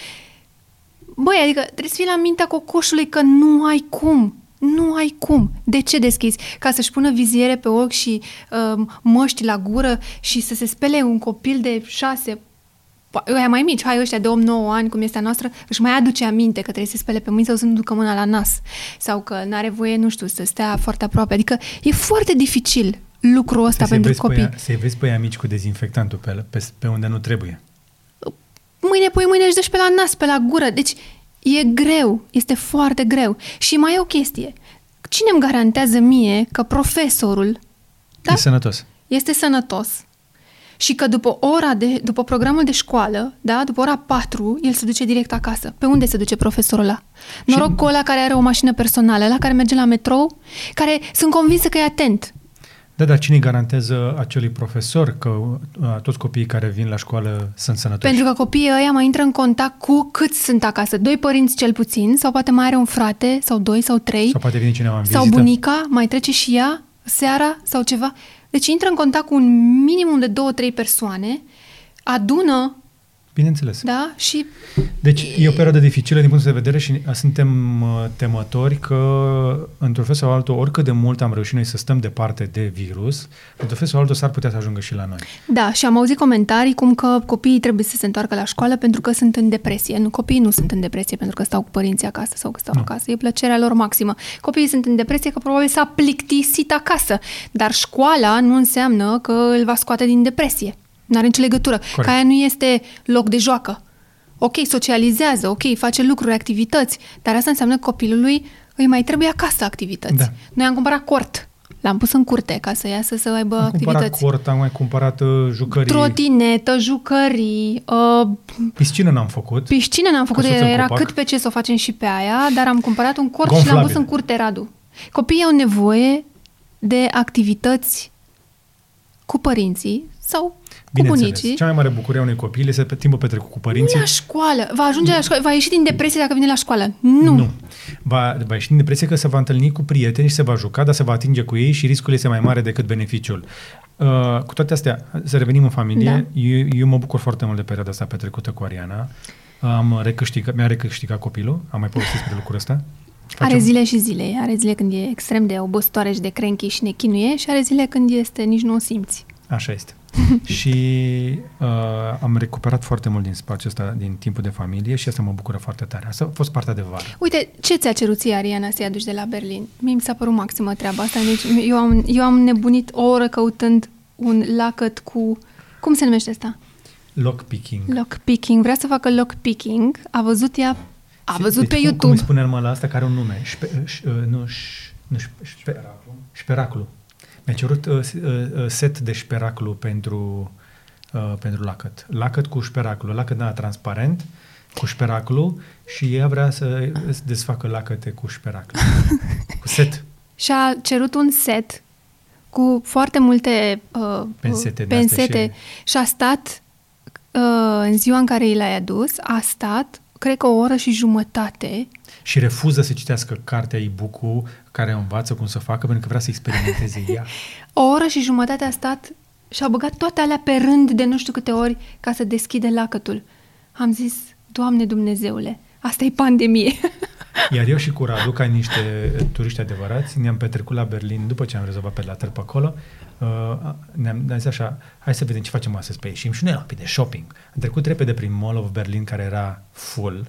Băi, adică trebuie să fii la mintea cocoșului că nu ai cum. Nu ai cum. De ce deschizi? Ca să-și pună viziere pe ochi și uh, măști la gură și să se spele un copil de șase, ăia mai mici, hai ăștia de 8-9 ani, cum este a noastră, își mai aduce aminte că trebuie să se spele pe mâini sau să nu ducă mâna la nas. Sau că nu are voie, nu știu, să stea foarte aproape. Adică e foarte dificil lucrul ăsta să pentru copii. Ea, să-i vezi pe ea mici cu dezinfectantul pe, pe, pe unde nu trebuie. Mâine, pui mâine își dă pe la nas, pe la gură. Deci e greu, este foarte greu. Și mai e o chestie. Cine îmi garantează mie că profesorul da, e sănătos? Este sănătos și că după ora de, după programul de școală, da, după ora 4, el se duce direct acasă. Pe unde se duce profesorul ăla? Noroc și... cu ăla care are o mașină personală, la care merge la metrou, care sunt convinsă că e atent. Da, dar cine garantează acelui profesor că uh, toți copiii care vin la școală sunt sănătoși? Pentru că copiii ăia mai intră în contact cu câți sunt acasă. Doi părinți cel puțin, sau poate mai are un frate, sau doi, sau trei. Sau poate vine cineva în Sau vizită. bunica, mai trece și ea seara sau ceva. Deci intră în contact cu un minimum de două, trei persoane, adună Bineînțeles. Da? Și... Deci e o perioadă dificilă din punctul de vedere și suntem uh, temători că, într-un fel sau altul, oricât de mult am reușit noi să stăm departe de virus, într-un fel sau altul s-ar putea să ajungă și la noi. Da, și am auzit comentarii cum că copiii trebuie să se întoarcă la școală pentru că sunt în depresie. Nu, copiii nu sunt în depresie pentru că stau cu părinții acasă sau că stau nu. acasă. E plăcerea lor maximă. Copiii sunt în depresie că probabil s-a plictisit acasă. Dar școala nu înseamnă că îl va scoate din depresie. Nu are nicio legătură. Corect. Că aia nu este loc de joacă. Ok, socializează, ok, face lucruri, activități, dar asta înseamnă că copilului îi mai trebuie acasă activități. Da. Noi am cumpărat cort. L-am pus în curte ca să iasă să aibă am activități. Am cumpărat cort, am mai cumpărat uh, jucării. Trotinetă, jucării. Uh, piscină n-am făcut. Piscină n-am făcut, era cât pe ce să o facem și pe aia, dar am cumpărat un cort Gonflabil. și l-am pus în curte, Radu. Copiii au nevoie de activități cu părinții sau cu bunicii. Cea mai mare bucurie a unui copil este pe timpul petrecut cu părinții. Nu la școală. Va ajunge la școală. Va ieși din depresie dacă vine la școală. Nu. Nu. Va, va ieși din depresie că se va întâlni cu prieteni și se va juca, dar se va atinge cu ei și riscul este mai mare decât beneficiul. Uh, cu toate astea, să revenim în familie. Da. Eu, eu mă bucur foarte mult de perioada asta petrecută cu Ariana. Am recâștigat, mi-a recâștigat copilul. Am mai povestit despre lucrul ăsta. Facem... Are zile și zile. Are zile când e extrem de obositoare și de cranky și ne chinuie și are zile când este nici nu o simți. Așa este. și uh, am recuperat foarte mult din spațiul ăsta, din timpul de familie și asta mă bucură foarte tare. Asta a fost partea de vară. Uite, ce ți-a cerut ție, Ariana, să-i aduci de la Berlin? Mie mi s-a părut maximă treaba asta. Deci eu am, eu am nebunit o oră căutând un lacăt cu... Cum se numește asta? Lockpicking. Lockpicking. Vrea să facă lockpicking. A văzut ea... A văzut deci, pe cum, YouTube. Cum îi spunem la asta care are un nume? Șpe, ș, uh, nu, ș, nu ș, șperaclu. șperaclu. Mi-a cerut uh, uh, set de șperaclu pentru, uh, pentru lacăt. Lacăt cu șperaclu. Lacăt da, transparent, cu șperaclu și ea vrea să desfacă lacăte cu șperaclu. cu set. Și a cerut un set cu foarte multe uh, pensete, pensete și... și a stat uh, în ziua în care i l-ai adus, a stat, cred că o oră și jumătate și refuză să citească cartea e-book care învață cum să facă pentru că vrea să experimenteze ea. O oră și jumătate a stat și a băgat toate alea pe rând de nu știu câte ori ca să deschide lacătul. Am zis, Doamne Dumnezeule, asta e pandemie. Iar eu și cu Radu, ca niște turiști adevărați, ne-am petrecut la Berlin după ce am rezolvat pe la pe acolo. Uh, ne-am, ne-am zis așa, hai să vedem ce facem astăzi pe ieșim și noi rapid de shopping. Am trecut repede prin Mall of Berlin, care era full,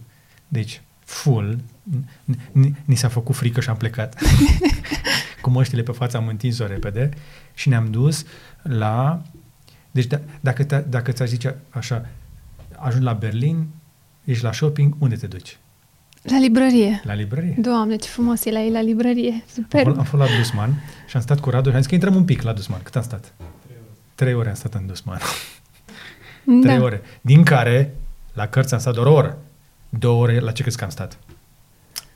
deci full, ni s-a făcut frică și am plecat. Cu măștile pe față am întins-o repede și ne-am dus la... Deci d- dacă, te, dacă ți-aș zice așa, ajungi la Berlin, ești la shopping, unde te duci? La librărie. La librărie. Doamne, ce frumos e la ei la librărie. Super. Am, am fost la Dusman și am stat cu Radu și am zis că intrăm un pic la Dusman. Cât am stat? Trei ore. Trei ore am stat în Dusman. Da. Trei ore. Din care, la cărți am stat doar o oră. Două ore, la ce crezi că am stat?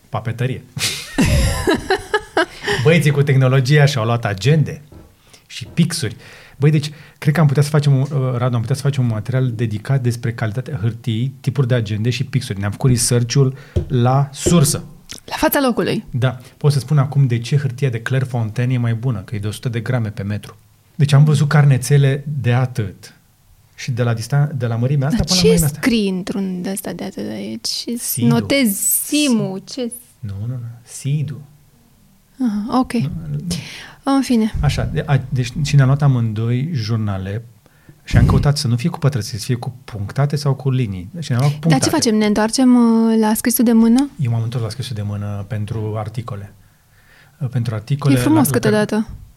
Papetărie. Băieții cu tehnologia și-au luat agende și pixuri. Băi, deci, cred că am putea să facem, uh, Radu, am putea să facem un material dedicat despre calitatea hârtiei, tipuri de agende și pixuri. Ne-am făcut research la sursă. La fața locului. Da. Pot să spun acum de ce hârtia de Clairefontaine e mai bună, că e de 100 de grame pe metru. Deci am văzut carnețele de atât și de la, distan- de la mărimea asta Dar până la mărimea asta. ce scrii într-un de ăsta de atât de aici? Sidu. Notezi simu? Ce? Nu, nu, nu. Sidu. Aha, ok. Nu, în fine. Așa, de, a, deci și ne-am luat amândoi jurnale și am căutat să nu fie cu pătrățe, să fie cu punctate sau cu linii. Și ne-am luat cu punctate. Dar ce facem? Ne întoarcem uh, la scrisul de mână? Eu m-am întors la scrisul de mână pentru articole. Uh, pentru articole... E frumos la, câteodată. La care, Mm,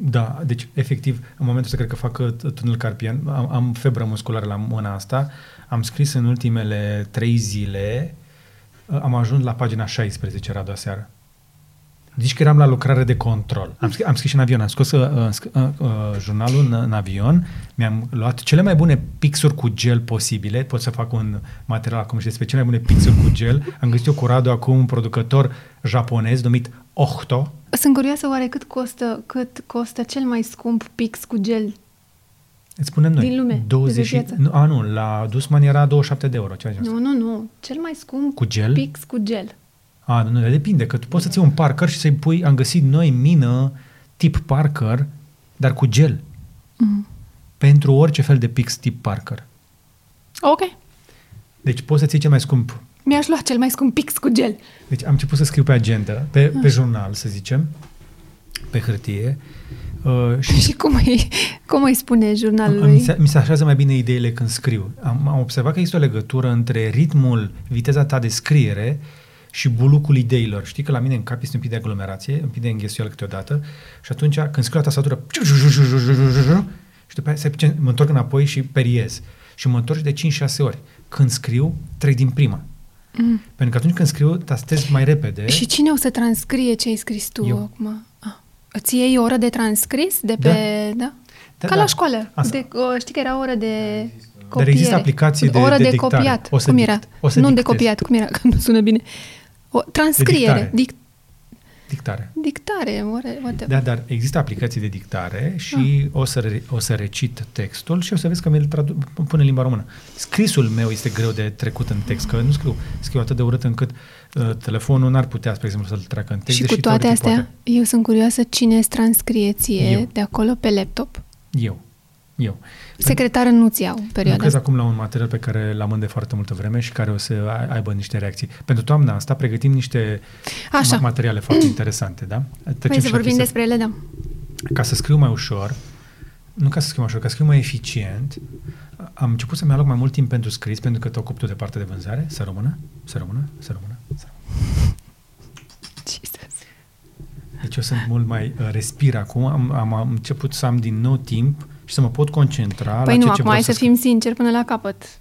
da, deci efectiv, în momentul ăsta cred că fac uh, tunel carpian, am, am febră musculară la mâna asta, am scris în ultimele trei zile, uh, am ajuns la pagina 16, Radu, aseară. Zici că eram la lucrare de control. Am scris, am scris și în avion, am scos uh, uh, uh, jurnalul în, în avion, mi-am luat cele mai bune pixuri cu gel posibile, pot să fac un material acum și despre cele mai bune pixuri cu gel. Am găsit eu cu Radu acum un producător japonez numit Ohto. Sunt curioasă oare cât costă, cât costă cel mai scump pix cu gel Îți spunem noi. Din lume, 20, de nu, a, nu, la Dusman era 27 de euro. Ce nu, nu, nu. Cel mai scump cu gel? pix cu gel. A, nu, nu, depinde, că tu poți să ții un Parker și să-i pui, am găsit noi mină tip Parker, dar cu gel. Mm. Pentru orice fel de pix tip Parker. Ok. Deci poți să ții cel mai scump. Mi-aș lua cel mai scump pix cu gel. Deci am început să scriu pe agenda, pe, pe jurnal, să zicem, pe hârtie. Uh, și, și cum, îi, cum îi spune jurnalului? Mi se, mi se așează mai bine ideile când scriu. Am, am observat că există o legătură între ritmul, viteza ta de scriere și bulucul ideilor. Știi că la mine în cap este un pic de aglomerație, un pic de înghesuială câteodată și atunci când scriu la tastatură și după aceea mă întorc înapoi și periez. Și mă întorc de 5-6 ori. Când scriu, trec din prima. Mm. Pentru că atunci când scriu, tastez mai repede. Și cine o să transcrie ce ai scris tu Eu. acum? Ah. Îți iei o oră de transcris de pe... Da? da? da Ca da. la școală. De, o, știi că era o oră de copiere. Dar există aplicații de, o oră de, de copiat. O să cum era? O să nu dictez. de copiat. Cum era? Că nu sună bine. O transcriere. Dic, Dictare. Dictare, whatever. Da, dar există aplicații de dictare și ah. o, să re, o să recit textul și o să vezi că mi-l tradu- pune în limba română. Scrisul meu este greu de trecut în text, că nu scriu, scriu atât de urât încât uh, telefonul n-ar putea, spre exemplu, să-l treacă în text. Și cu toate astea, poate. eu sunt curioasă cine îți transcrie ție eu. de acolo pe laptop. Eu. Eu. Secretară nu-ți iau perioada Lucrez acum la un material pe care l-am de foarte multă vreme și care o să aibă niște reacții. Pentru toamna asta pregătim niște Așa. materiale foarte interesante, da? Păi să vorbim despre ele, da. Ca să scriu mai ușor, nu ca să scriu mai ușor, ca să scriu mai eficient, am început să-mi aloc mai mult timp pentru scris, pentru că te ocup tu de partea de vânzare. Să rămână, să rămână, să rămână, să rămână. Jesus. Deci eu sunt mult mai uh, respir acum, am, am, am început să am din nou timp și să mă pot concentra păi la nu, ce acum hai să, să fim sinceri până la capăt.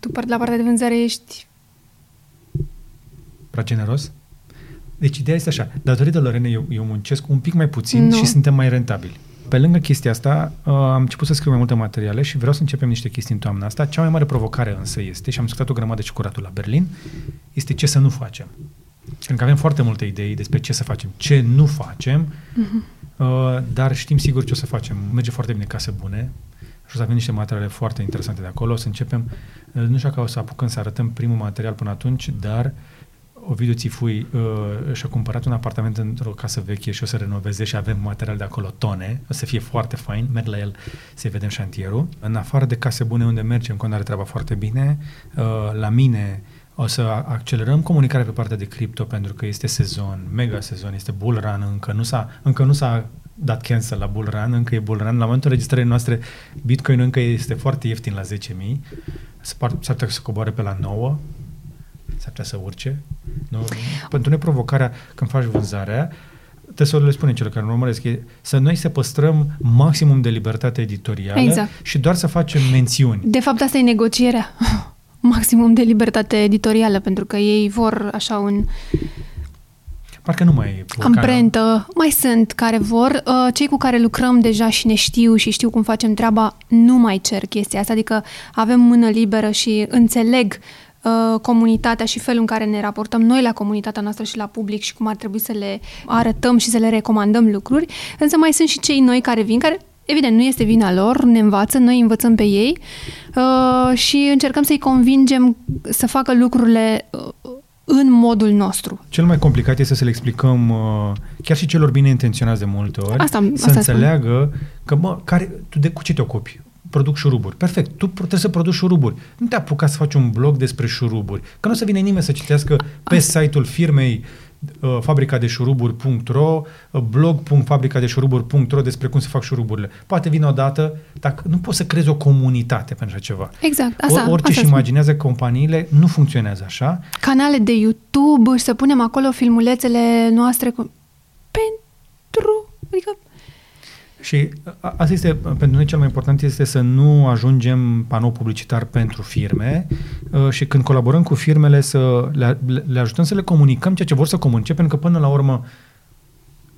Tu la partea de vânzare ești... Prea generos? Deci ideea este așa, datorită Lorene eu, eu muncesc un pic mai puțin nu. și suntem mai rentabili. Pe lângă chestia asta, uh, am început să scriu mai multe materiale și vreau să începem niște chestii în toamna asta. Cea mai mare provocare însă este, și am discutat o grămadă și curatul la Berlin, este ce să nu facem. Pentru că avem foarte multe idei despre ce să facem, ce nu facem, uh-huh. Uh, dar știm sigur ce o să facem. Merge foarte bine case bune și o să avem niște materiale foarte interesante de acolo. O să începem, uh, nu știu că o să apucăm să arătăm primul material până atunci, dar Ovidiu Țifui uh, și-a cumpărat un apartament într-o casă veche și o să renoveze și avem material de acolo tone. O să fie foarte fain. Merg la el să vedem șantierul. În afară de case bune unde mergem, când are treaba foarte bine, uh, la mine o să accelerăm comunicarea pe partea de cripto pentru că este sezon, mega sezon, este bull run, încă nu s-a, încă nu s-a dat cancel la bull run, încă e bull run. La momentul registrării noastre, Bitcoin încă este foarte ieftin la 10.000, s-ar putea să coboare pe la 9, s-ar putea să urce. Nu? Pentru noi provocarea când faci vânzarea, trebuie să le spunem celor care nu urmăresc, e să noi să păstrăm maximum de libertate editorială exact. și doar să facem mențiuni. De fapt, asta e negocierea maximum de libertate editorială, pentru că ei vor așa un... Parcă nu mai e Amprentă. Mai sunt care vor. Uh, cei cu care lucrăm deja și ne știu și știu cum facem treaba, nu mai cer chestia asta. Adică avem mână liberă și înțeleg uh, comunitatea și felul în care ne raportăm noi la comunitatea noastră și la public și cum ar trebui să le arătăm și să le recomandăm lucruri. Însă mai sunt și cei noi care vin, care Evident, nu este vina lor, ne învață, noi învățăm pe ei uh, și încercăm să-i convingem să facă lucrurile uh, în modul nostru. Cel mai complicat este să le explicăm, uh, chiar și celor bine intenționați de multe ori, asta, să asta înțeleagă spun. că, mă, care, tu de cu ce te ocupi? Produc șuruburi. Perfect, tu trebuie să produci șuruburi. Nu te apuca să faci un blog despre șuruburi. Că nu o să vină nimeni să citească pe site-ul firmei uh, Uh, fabrica de șuruburi.ro, uh, blog.fabricadeșuruburi.ro despre cum se fac șuruburile. Poate vine odată, dar nu poți să creezi o comunitate pentru așa ceva. Exact, asta, Or, orice asta își imaginează companiile, nu funcționează așa. Canale de YouTube, să punem acolo filmulețele noastre cu... pentru... Adică și asta este, pentru noi cel mai important este să nu ajungem panou publicitar pentru firme uh, și când colaborăm cu firmele să le, le ajutăm să le comunicăm ceea ce vor să comunice, pentru că până la urmă,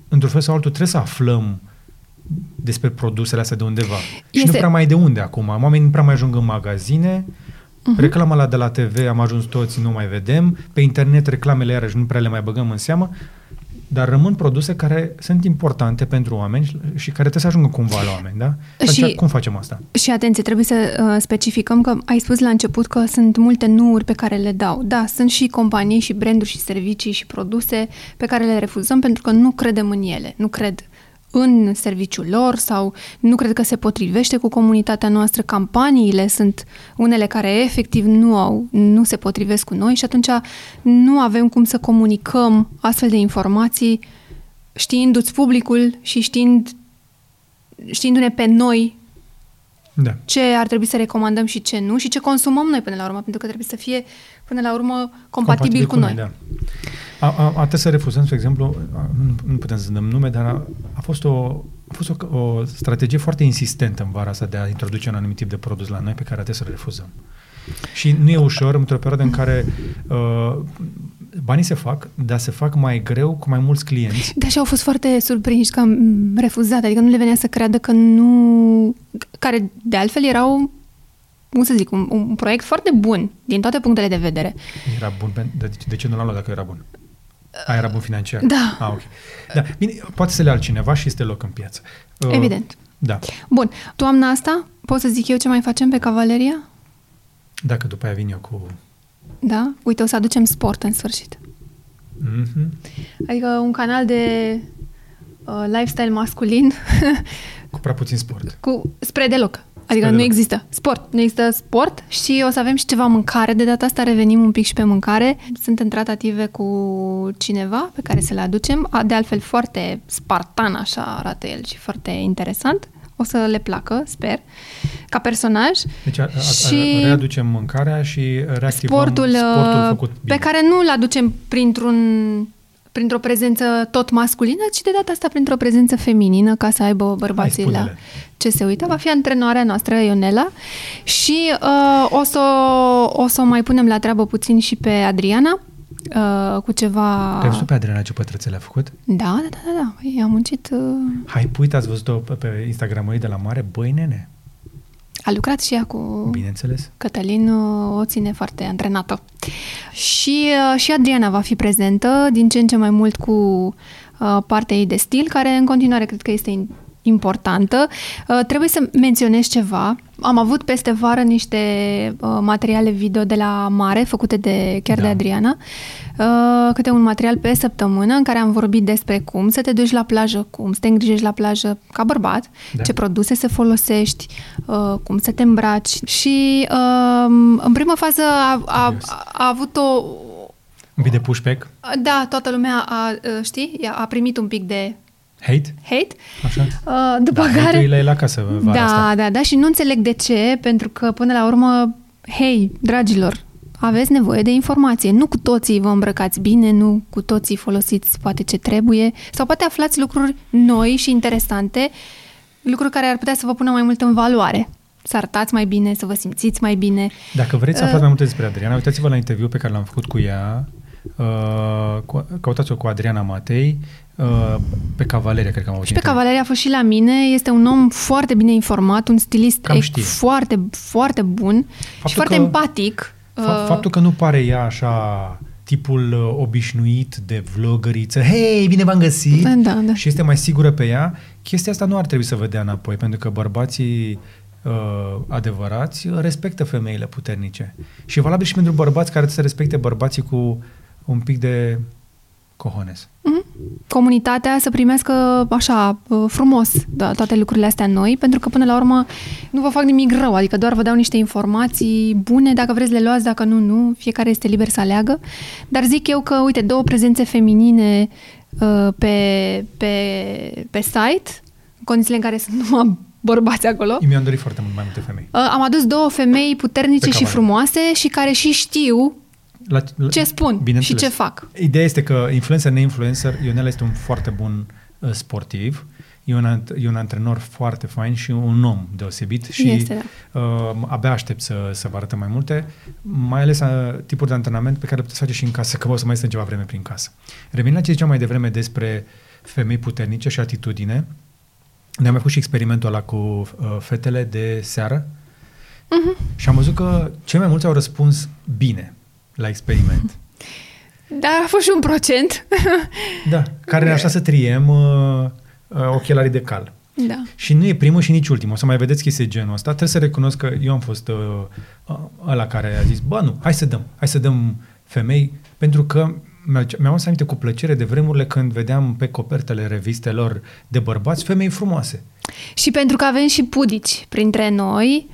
într-un fel sau altul, trebuie să aflăm despre produsele astea de undeva. Este... Și nu prea mai e de unde acum. Oamenii nu prea mai ajung în magazine, Uh-huh. Reclama la de la TV am ajuns toți, nu mai vedem. Pe internet reclamele iarăși nu prea le mai băgăm în seamă dar rămân produse care sunt importante pentru oameni și care trebuie să ajungă cumva la oameni, da? Și, cum facem asta? Și atenție, trebuie să uh, specificăm că ai spus la început că sunt multe nuuri pe care le dau. Da, sunt și companii și branduri și servicii și produse pe care le refuzăm pentru că nu credem în ele, nu cred în serviciul lor sau nu cred că se potrivește cu comunitatea noastră. Campaniile sunt unele care efectiv nu au, nu se potrivesc cu noi și atunci nu avem cum să comunicăm astfel de informații știindu-ți publicul și știind, știindu-ne pe noi da. ce ar trebui să recomandăm și ce nu și ce consumăm noi până la urmă, pentru că trebuie să fie până la urmă compatibil, compatibil cu, cu noi. noi da. A, a, a trebuit să refuzăm, spre exemplu, nu, nu putem să dăm nume, dar a, a fost, o, a fost o, o strategie foarte insistentă în vara asta de a introduce un anumit tip de produs la noi pe care a trebuit să-l refuzăm. Și nu e ușor într-o perioadă în care uh, banii se fac, dar se fac mai greu cu mai mulți clienți. Da, și au fost foarte surprinși că am refuzat, adică nu le venea să creadă că nu... care de altfel erau cum să zic, un, un proiect foarte bun din toate punctele de vedere. Era bun, de, de ce nu l-am luat dacă era bun? A, era bun financiar? Da. Ah, ok. Da, bine, poate să le altcineva și este loc în piață. Uh, Evident. Da. Bun. Toamna asta, pot să zic eu ce mai facem pe Cavaleria? Dacă după aia vin eu cu da? Uite, o să aducem sport în sfârșit. Mm-hmm. Adică un canal de uh, lifestyle masculin. cu prea puțin sport. Cu, spre deloc. Adică spre nu deloc. există sport. Nu există sport și o să avem și ceva mâncare. De data asta revenim un pic și pe mâncare. Sunt în tratative cu cineva pe care să le aducem. De altfel foarte spartan așa arată el și foarte interesant o să le placă, sper, ca personaj. Deci a, a, și readucem mâncarea și reactivăm sportul, sportul uh, făcut bine. Pe care nu îl aducem printr-un printr-o prezență tot masculină, ci de data asta printr-o prezență feminină, ca să aibă bărbații la ce se uită. Va fi antrenoarea noastră, Ionela, și uh, o, să, o să o mai punem la treabă puțin și pe Adriana, uh, cu ceva... Te-ai văzut pe Adriana ce pătrățele a făcut? Da, da, da, da. da. Păi, am muncit... Uh... Hai, uite, ați văzut-o pe, pe Instagramul ei de la mare? Băi, nene! A lucrat și ea cu... Bineînțeles. Cătălin uh, o ține foarte antrenată. Și, uh, și Adriana va fi prezentă din ce în ce mai mult cu uh, partea ei de stil, care în continuare cred că este importantă. Uh, trebuie să menționez ceva. Am avut peste vară niște uh, materiale video de la Mare, făcute de chiar da. de Adriana, uh, câte un material pe săptămână în care am vorbit despre cum să te duci la plajă, cum să te îngrijești la plajă ca bărbat, da. ce produse să folosești, cum să te îmbraci și în prima fază a, a, a avut o un pic de pushback? Da, toată lumea a, știi, a primit un pic de Hate? Hate. Așa. Uh, după da, care... hate la casă vara Da, asta. da, da. Și nu înțeleg de ce, pentru că până la urmă, hei, dragilor, aveți nevoie de informație. Nu cu toții vă îmbrăcați bine, nu cu toții folosiți poate ce trebuie, sau poate aflați lucruri noi și interesante, lucruri care ar putea să vă pună mai mult în valoare să arătați mai bine, să vă simțiți mai bine. Dacă vreți să aflați uh, mai multe despre Adriana, uitați-vă la interviu pe care l-am făcut cu ea, uh, căutați-o cu Adriana Matei, Uh, pe Cavaleria, cred că am auzit. Și pe Cavaleria a fost și la mine. Este un om foarte bine informat, un stilist e foarte, foarte bun faptul și foarte că, empatic. Fa- uh, faptul că nu pare ea așa tipul uh, obișnuit de vlogăriță, hei, bine v-am găsit, da, da. și este mai sigură pe ea, chestia asta nu ar trebui să vă dea înapoi, pentru că bărbații uh, adevărați respectă femeile puternice. Și e valabil și pentru bărbați care trebuie să respecte bărbații cu un pic de cojones. Mm-hmm. Comunitatea să primească așa uh, frumos da, toate lucrurile astea noi, pentru că până la urmă nu vă fac nimic rău, adică doar vă dau niște informații bune, dacă vreți le luați, dacă nu, nu, fiecare este liber să aleagă. Dar zic eu că, uite, două prezențe feminine uh, pe, pe, pe site, în condițiile în care sunt numai bărbați acolo. Mi-am dorit foarte mult mai multe femei. Uh, am adus două femei puternice și frumoase și care și știu la, la, ce spun și ce fac. Ideea este că influencer, neinfluencer, Ionel este un foarte bun uh, sportiv, e un, e un antrenor foarte fain și un om deosebit și este, da. uh, abia aștept să, să vă arătă mai multe, mai ales uh, tipuri de antrenament pe care le puteți face și în casă, că o să mai stăm ceva vreme prin casă. Revenind la ce ziceam mai devreme despre femei puternice și atitudine, ne-am mai făcut și experimentul ăla cu uh, fetele de seară uh-huh. și am văzut că cei mai mulți au răspuns bine la experiment. Dar a fost și un procent. Da, care ne așa să triem uh, uh, ochelarii de cal. Da. Și nu e primul și nici ultimul. O să mai vedeți chestii genul ăsta. Trebuie să recunosc că eu am fost uh, uh, ăla care a zis, bă, nu, hai să dăm, hai să dăm femei, pentru că mi-am aminte cu plăcere de vremurile când vedeam pe copertele revistelor de bărbați femei frumoase. Și pentru că avem și pudici printre noi,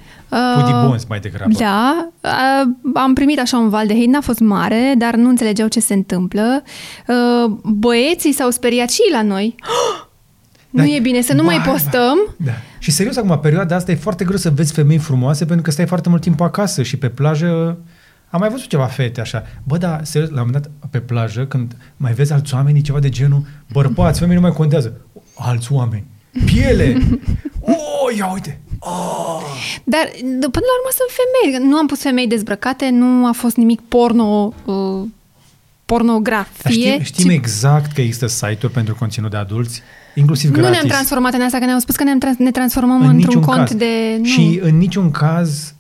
Pudi uh, bons mai degrabă. Da, uh, am primit așa un val de hate, n-a fost mare, dar nu înțelegeau ce se întâmplă. Uh, băieții s-au speriat și la noi. Da. Nu e bine să nu ba, mai postăm. Da. Și serios, acum, perioada asta e foarte greu să vezi femei frumoase pentru că stai foarte mult timp acasă și pe plajă am mai văzut ceva fete așa. Bă, da, serios, la un moment dat pe plajă, când mai vezi alți oameni, ceva de genul, bărbați, femei nu mai contează. Alți oameni. Piele! Oh, ia uite! Oh. Dar, până la urmă, sunt femei. Nu am pus femei dezbrăcate, nu a fost nimic porno... Uh, pornografie. știm, știm ci... exact că există site-uri pentru conținut de adulți, inclusiv gratis. Nu ne-am transformat în asta, că ne-au spus că ne, trans- ne transformăm în într-un cont caz. de... Nu. Și în niciun caz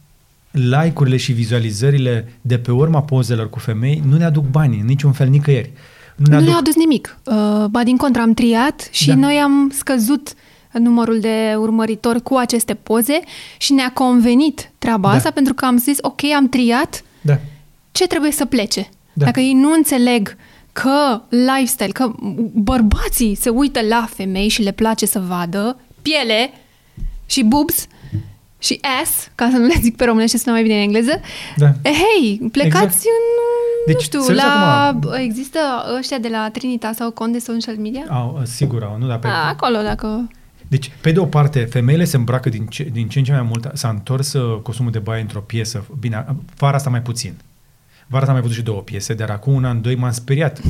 like-urile și vizualizările de pe urma pozelor cu femei nu ne aduc bani, în niciun fel, nicăieri. Nu ne, nu aduc... ne-au adus nimic. Uh, ba din contră, am triat și da. noi am scăzut numărul de urmăritori cu aceste poze și ne-a convenit treaba da. asta pentru că am zis, ok, am triat, da. ce trebuie să plece? Da. Dacă ei nu înțeleg că lifestyle, că bărbații se uită la femei și le place să vadă piele și boobs și ass, ca să nu le zic pe românește, sună mai bine în engleză, da. Eh, hei, plecați exact. în, deci, nu știu, la, acum, există ăștia de la Trinita sau Conde Social Media? Au, sigur au, nu, dar pe... A, acolo, dacă... Deci, pe de o parte, femeile se îmbracă din ce, din ce în ce mai mult, s-a întors uh, costumul de baie într-o piesă, bine, vara asta mai puțin. Vara asta am mai văzut și două piese, dar acum un an, doi m-am speriat.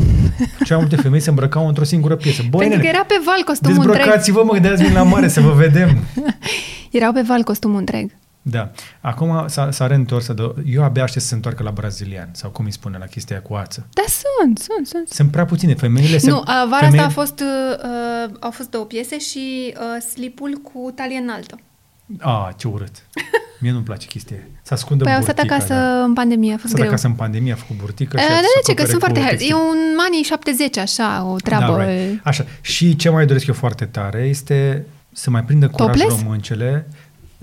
Cea mai multe femei se îmbrăcau într-o singură piesă. Băi, Pentru nene, că era pe val costumul întreg. Dezbrăcați-vă, mă, de azi la mare să vă vedem. Erau pe val costumul întreg. Da. Acum s-a, s-a reîntors. Eu abia aștept să se întoarcă la brazilian, sau cum îi spune, la chestia cu ață. Da, sunt, sunt, sunt. Sunt prea puține. Femeile se... Nu, uh, vara femeile... asta a fost, uh, au fost două piese și uh, slipul cu talie înaltă. Ah, ce urât. Mie nu-mi place chestia Să ascundă Păi au stat acasă da. în pandemie, a fost greu. acasă în pandemie, a făcut burtică și Da, de ce? Că sunt foarte... E un anii 70, așa, o treabă. Da, right. Așa. Și ce mai doresc eu foarte tare este să mai prindă curaj Topless? româncele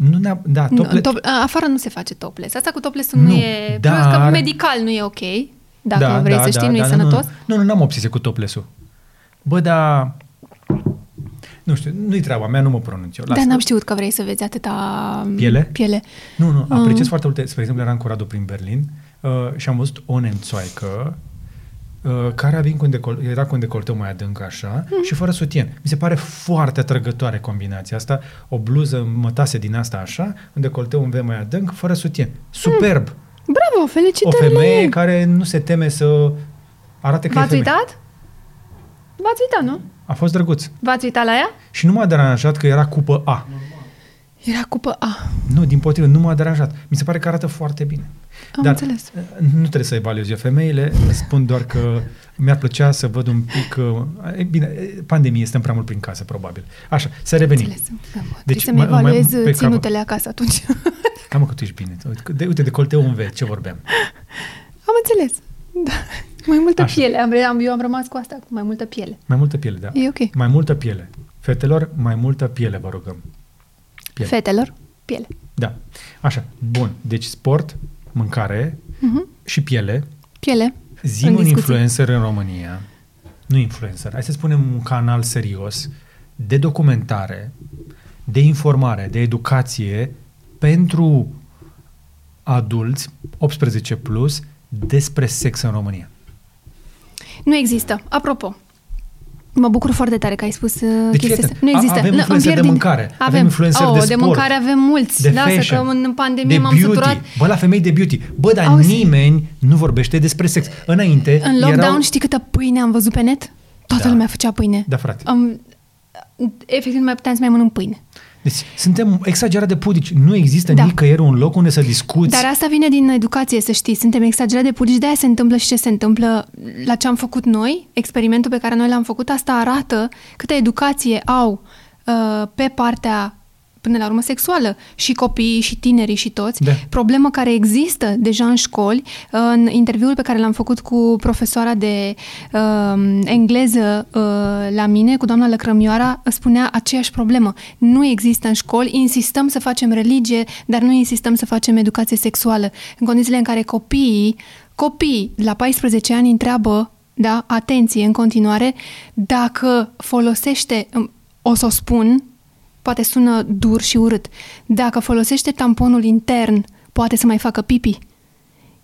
nu ne da, tople... nu, top, afară nu se face topless. Asta cu topless nu, nu e... Dar... că medical nu e ok. Dacă da, vrei da, să știi, da, nu da, e da, sănătos. Nu, nu, nu am obsesie cu topless-ul. Bă, dar... Nu știu, nu-i treaba mea, nu mă pronunț eu. Dar n-am știut că vrei să vezi atâta piele. piele. Nu, nu, apreciez uh. foarte multe. Spre exemplu, eram cu Radu prin Berlin uh, și am văzut o nemțoaică uh, care avea cu un decol- era cu un decolteu mai adânc așa mm. și fără sutien. Mi se pare foarte atrăgătoare combinația asta. O bluză mătase din asta așa, un decolteu un V mai adânc, fără sutien. Superb! Mm. Bravo, felicitări! O femeie care nu se teme să arate că V-ați e femeie. uitat? V-ați uitat, nu? A fost drăguț. V-ați uitat la ea? Și nu m-a deranjat că era cupă A. Era cupă A. Nu, din potrivă, nu m-a deranjat. Mi se pare că arată foarte bine. Am Dar înțeles. Uh, nu trebuie să evaluez eu femeile, spun doar că mi-ar plăcea să văd un pic... Uh, e, bine, pandemie, stăm prea mult prin casă, probabil. Așa, să revenim. Înțeles. Deci, să-mi evaluez mai, ținutele cap... acasă atunci. Cam că tu ești bine. De, uite, de colteu un V, ce vorbeam. Am înțeles. Da. Mai multă Așa. piele. Am, am, eu am rămas cu asta, cu mai multă piele. Mai multă piele, da. E ok. Mai multă piele. Fetelor, mai multă piele, vă rugăm. Piele. Fetelor, piele. Da. Așa, bun. Deci sport, mâncare uh-huh. și piele. Piele. Zim un influencer în România, nu influencer, hai să spunem un canal serios de documentare, de informare, de educație pentru adulți 18 plus despre sex în România. Nu există. Apropo, Mă bucur foarte tare că ai spus uh, deci, chestia asta. Nu există. Avem influențe de mâncare, avem, avem influențe oh, de sport. De mâncare avem mulți. De Lasă fashion, că în pandemie m-am beauty. săturat. Bă, la femei de beauty. Bă, dar Auzi. nimeni nu vorbește despre sex. Înainte În lockdown erau... știi câtă pâine am văzut pe net? Toată da. lumea făcea pâine. Da, frate. Um, efectiv nu mai puteam să mai mănânc pâine. Deci suntem exagerat de pudici. Nu există da. nicăieri un loc unde să discuți. Dar asta vine din educație, să știi. Suntem exagerat de pudici, de-aia se întâmplă și ce se întâmplă la ce am făcut noi. Experimentul pe care noi l-am făcut, asta arată câtă educație au uh, pe partea până la urmă sexuală și copiii și tinerii și toți. Da. Problemă care există deja în școli. În interviul pe care l-am făcut cu profesoara de uh, engleză uh, la mine, cu doamna Lăcrămioara, spunea aceeași problemă. Nu există în școli, insistăm să facem religie, dar nu insistăm să facem educație sexuală. În condițiile în care copiii, copiii la 14 ani întreabă da, atenție în continuare, dacă folosește, o să o spun, poate sună dur și urât, dacă folosește tamponul intern, poate să mai facă pipi.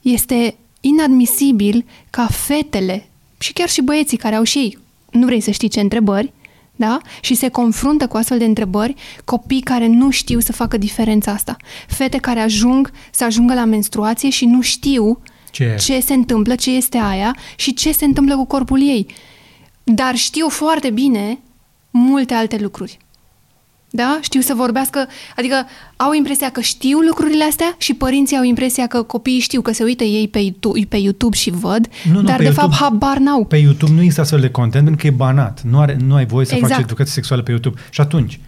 Este inadmisibil ca fetele și chiar și băieții care au și ei, nu vrei să știi ce întrebări, da? Și se confruntă cu astfel de întrebări copii care nu știu să facă diferența asta. Fete care ajung să ajungă la menstruație și nu știu ce, ce se întâmplă, ce este aia și ce se întâmplă cu corpul ei. Dar știu foarte bine multe alte lucruri. Da? Știu să vorbească, adică au impresia că știu lucrurile astea și părinții au impresia că copiii știu că se uită ei pe YouTube, pe YouTube și văd, nu, nu, dar de YouTube, fapt habar n-au. Pe YouTube nu există astfel de content pentru că e banat. Nu, are, nu ai voie să exact. faci educație sexuală pe YouTube. Și atunci,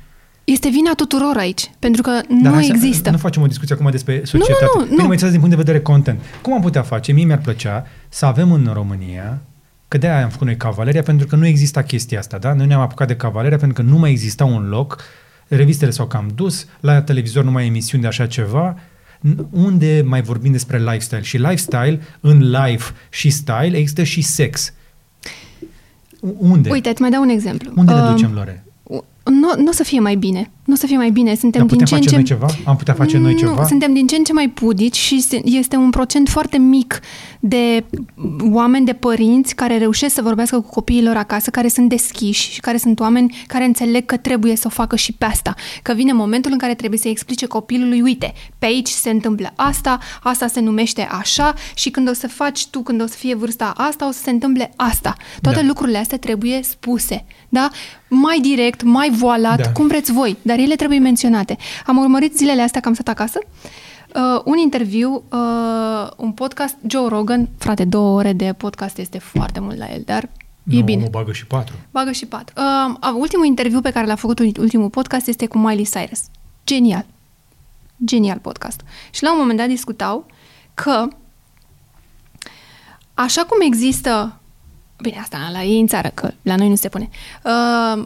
este vina tuturor aici, pentru că Dar nu există. Nu facem o discuție acum despre societate. Nu, nu, nu. Bine, mă din punct de vedere content. Cum am putea face? Mie mi-ar plăcea să avem în România Că de-aia am făcut noi Cavaleria, pentru că nu exista chestia asta, da? Noi ne-am apucat de Cavaleria pentru că nu mai exista un loc, revistele s-au cam dus, la televizor nu mai emisiuni de așa ceva, unde mai vorbim despre lifestyle? Și lifestyle, în life și style, există și sex. Unde? Uite, îți mai dau un exemplu. Unde uh, le ducem, Lore? Nu, nu o să fie mai bine. Nu o să fie mai bine. Suntem Dar din ce în ce... noi ceva? Am putea face noi ceva? Nu, suntem din ce în ce mai pudici și este un procent foarte mic de oameni, de părinți care reușesc să vorbească cu copiilor acasă, care sunt deschiși și care sunt oameni care înțeleg că trebuie să o facă și pe asta. Că vine momentul în care trebuie să explice copilului, uite, pe aici se întâmplă asta, asta se numește așa și când o să faci tu, când o să fie vârsta asta, o să se întâmple asta. Toate da. lucrurile astea trebuie spuse. Da? Mai direct, mai voalat, da. cum vreți voi, dar ele trebuie menționate. Am urmărit zilele astea că am stat acasă uh, un interviu, uh, un podcast, Joe Rogan, frate, două ore de podcast este foarte mult la el, dar no, e bine. Nu, bagă și patru. Bagă și patru. Uh, ultimul interviu pe care l-a făcut ultimul podcast este cu Miley Cyrus. Genial. Genial podcast. Și la un moment dat discutau că așa cum există bine, asta la ei în țară, că la noi nu se pune, uh,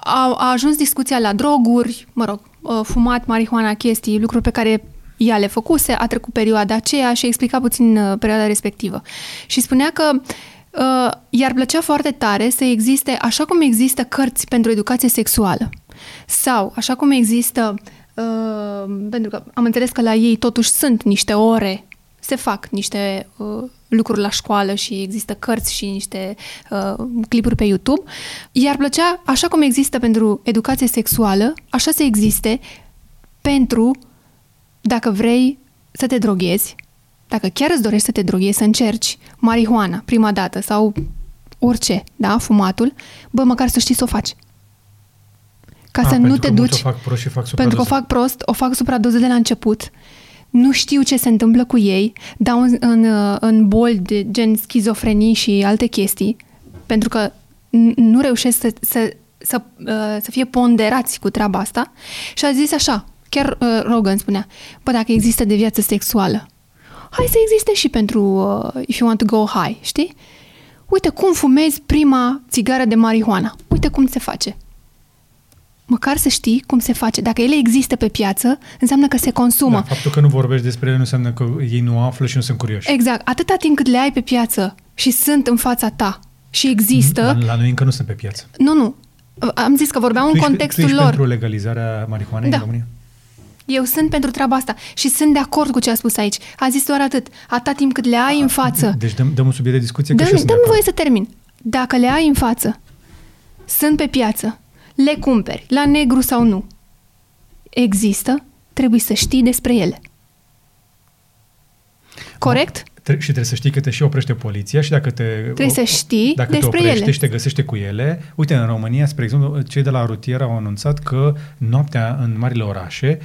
a, a ajuns discuția la droguri, mă rog, uh, fumat, marihuana, chestii, lucruri pe care ea le făcuse, a trecut perioada aceea și a explicat puțin uh, perioada respectivă. Și spunea că uh, i-ar plăcea foarte tare să existe, așa cum există cărți pentru educație sexuală, sau așa cum există, uh, pentru că am înțeles că la ei totuși sunt niște ore, se fac niște uh, lucruri la școală și există cărți și niște uh, clipuri pe YouTube, i-ar plăcea, așa cum există pentru educație sexuală, așa să existe pentru dacă vrei să te droghezi, dacă chiar îți dorești să te droghezi, să încerci marihuana prima dată sau orice, da, fumatul, bă, măcar să știi să o faci. Ca A, să nu te duci... fac prost și fac pentru că o fac prost, o fac supradoze de la început, nu știu ce se întâmplă cu ei, dau în, în, în boli de gen schizofrenii și alte chestii, pentru că nu reușesc să, să, să, uh, să fie ponderați cu treaba asta și a zis așa, Chiar uh, Rogan spunea, bă, dacă există de viață sexuală, hai să existe și pentru uh, if you want to go high, știi? Uite cum fumezi prima țigară de marihuana. Uite cum se face. Măcar să știi cum se face. Dacă ele există pe piață, înseamnă că se consumă. Da, faptul că nu vorbești despre ele nu înseamnă că ei nu află și nu sunt curioși. Exact. Atâta timp cât le ai pe piață și sunt în fața ta și există... La, la noi încă nu sunt pe piață. Nu, nu. Am zis că vorbeam tu în contextul tu ești lor. pentru legalizarea marihuanei da. în România? Eu sunt pentru treaba asta și sunt de acord cu ce a spus aici. A zis doar atât. Atâta timp cât le ai a, în față. Deci dăm, dăm un subiect de discuție. Dăm, dăm voie să termin. Dacă le ai în față, sunt pe piață, le cumperi, la negru sau nu, există, trebuie să știi despre ele. Corect? Tre- și trebuie să știi că te și oprește poliția și dacă te... Trebuie să știi dacă despre te oprește ele. și te găsește cu ele. Uite, în România, spre exemplu, cei de la rutier au anunțat că noaptea în marile orașe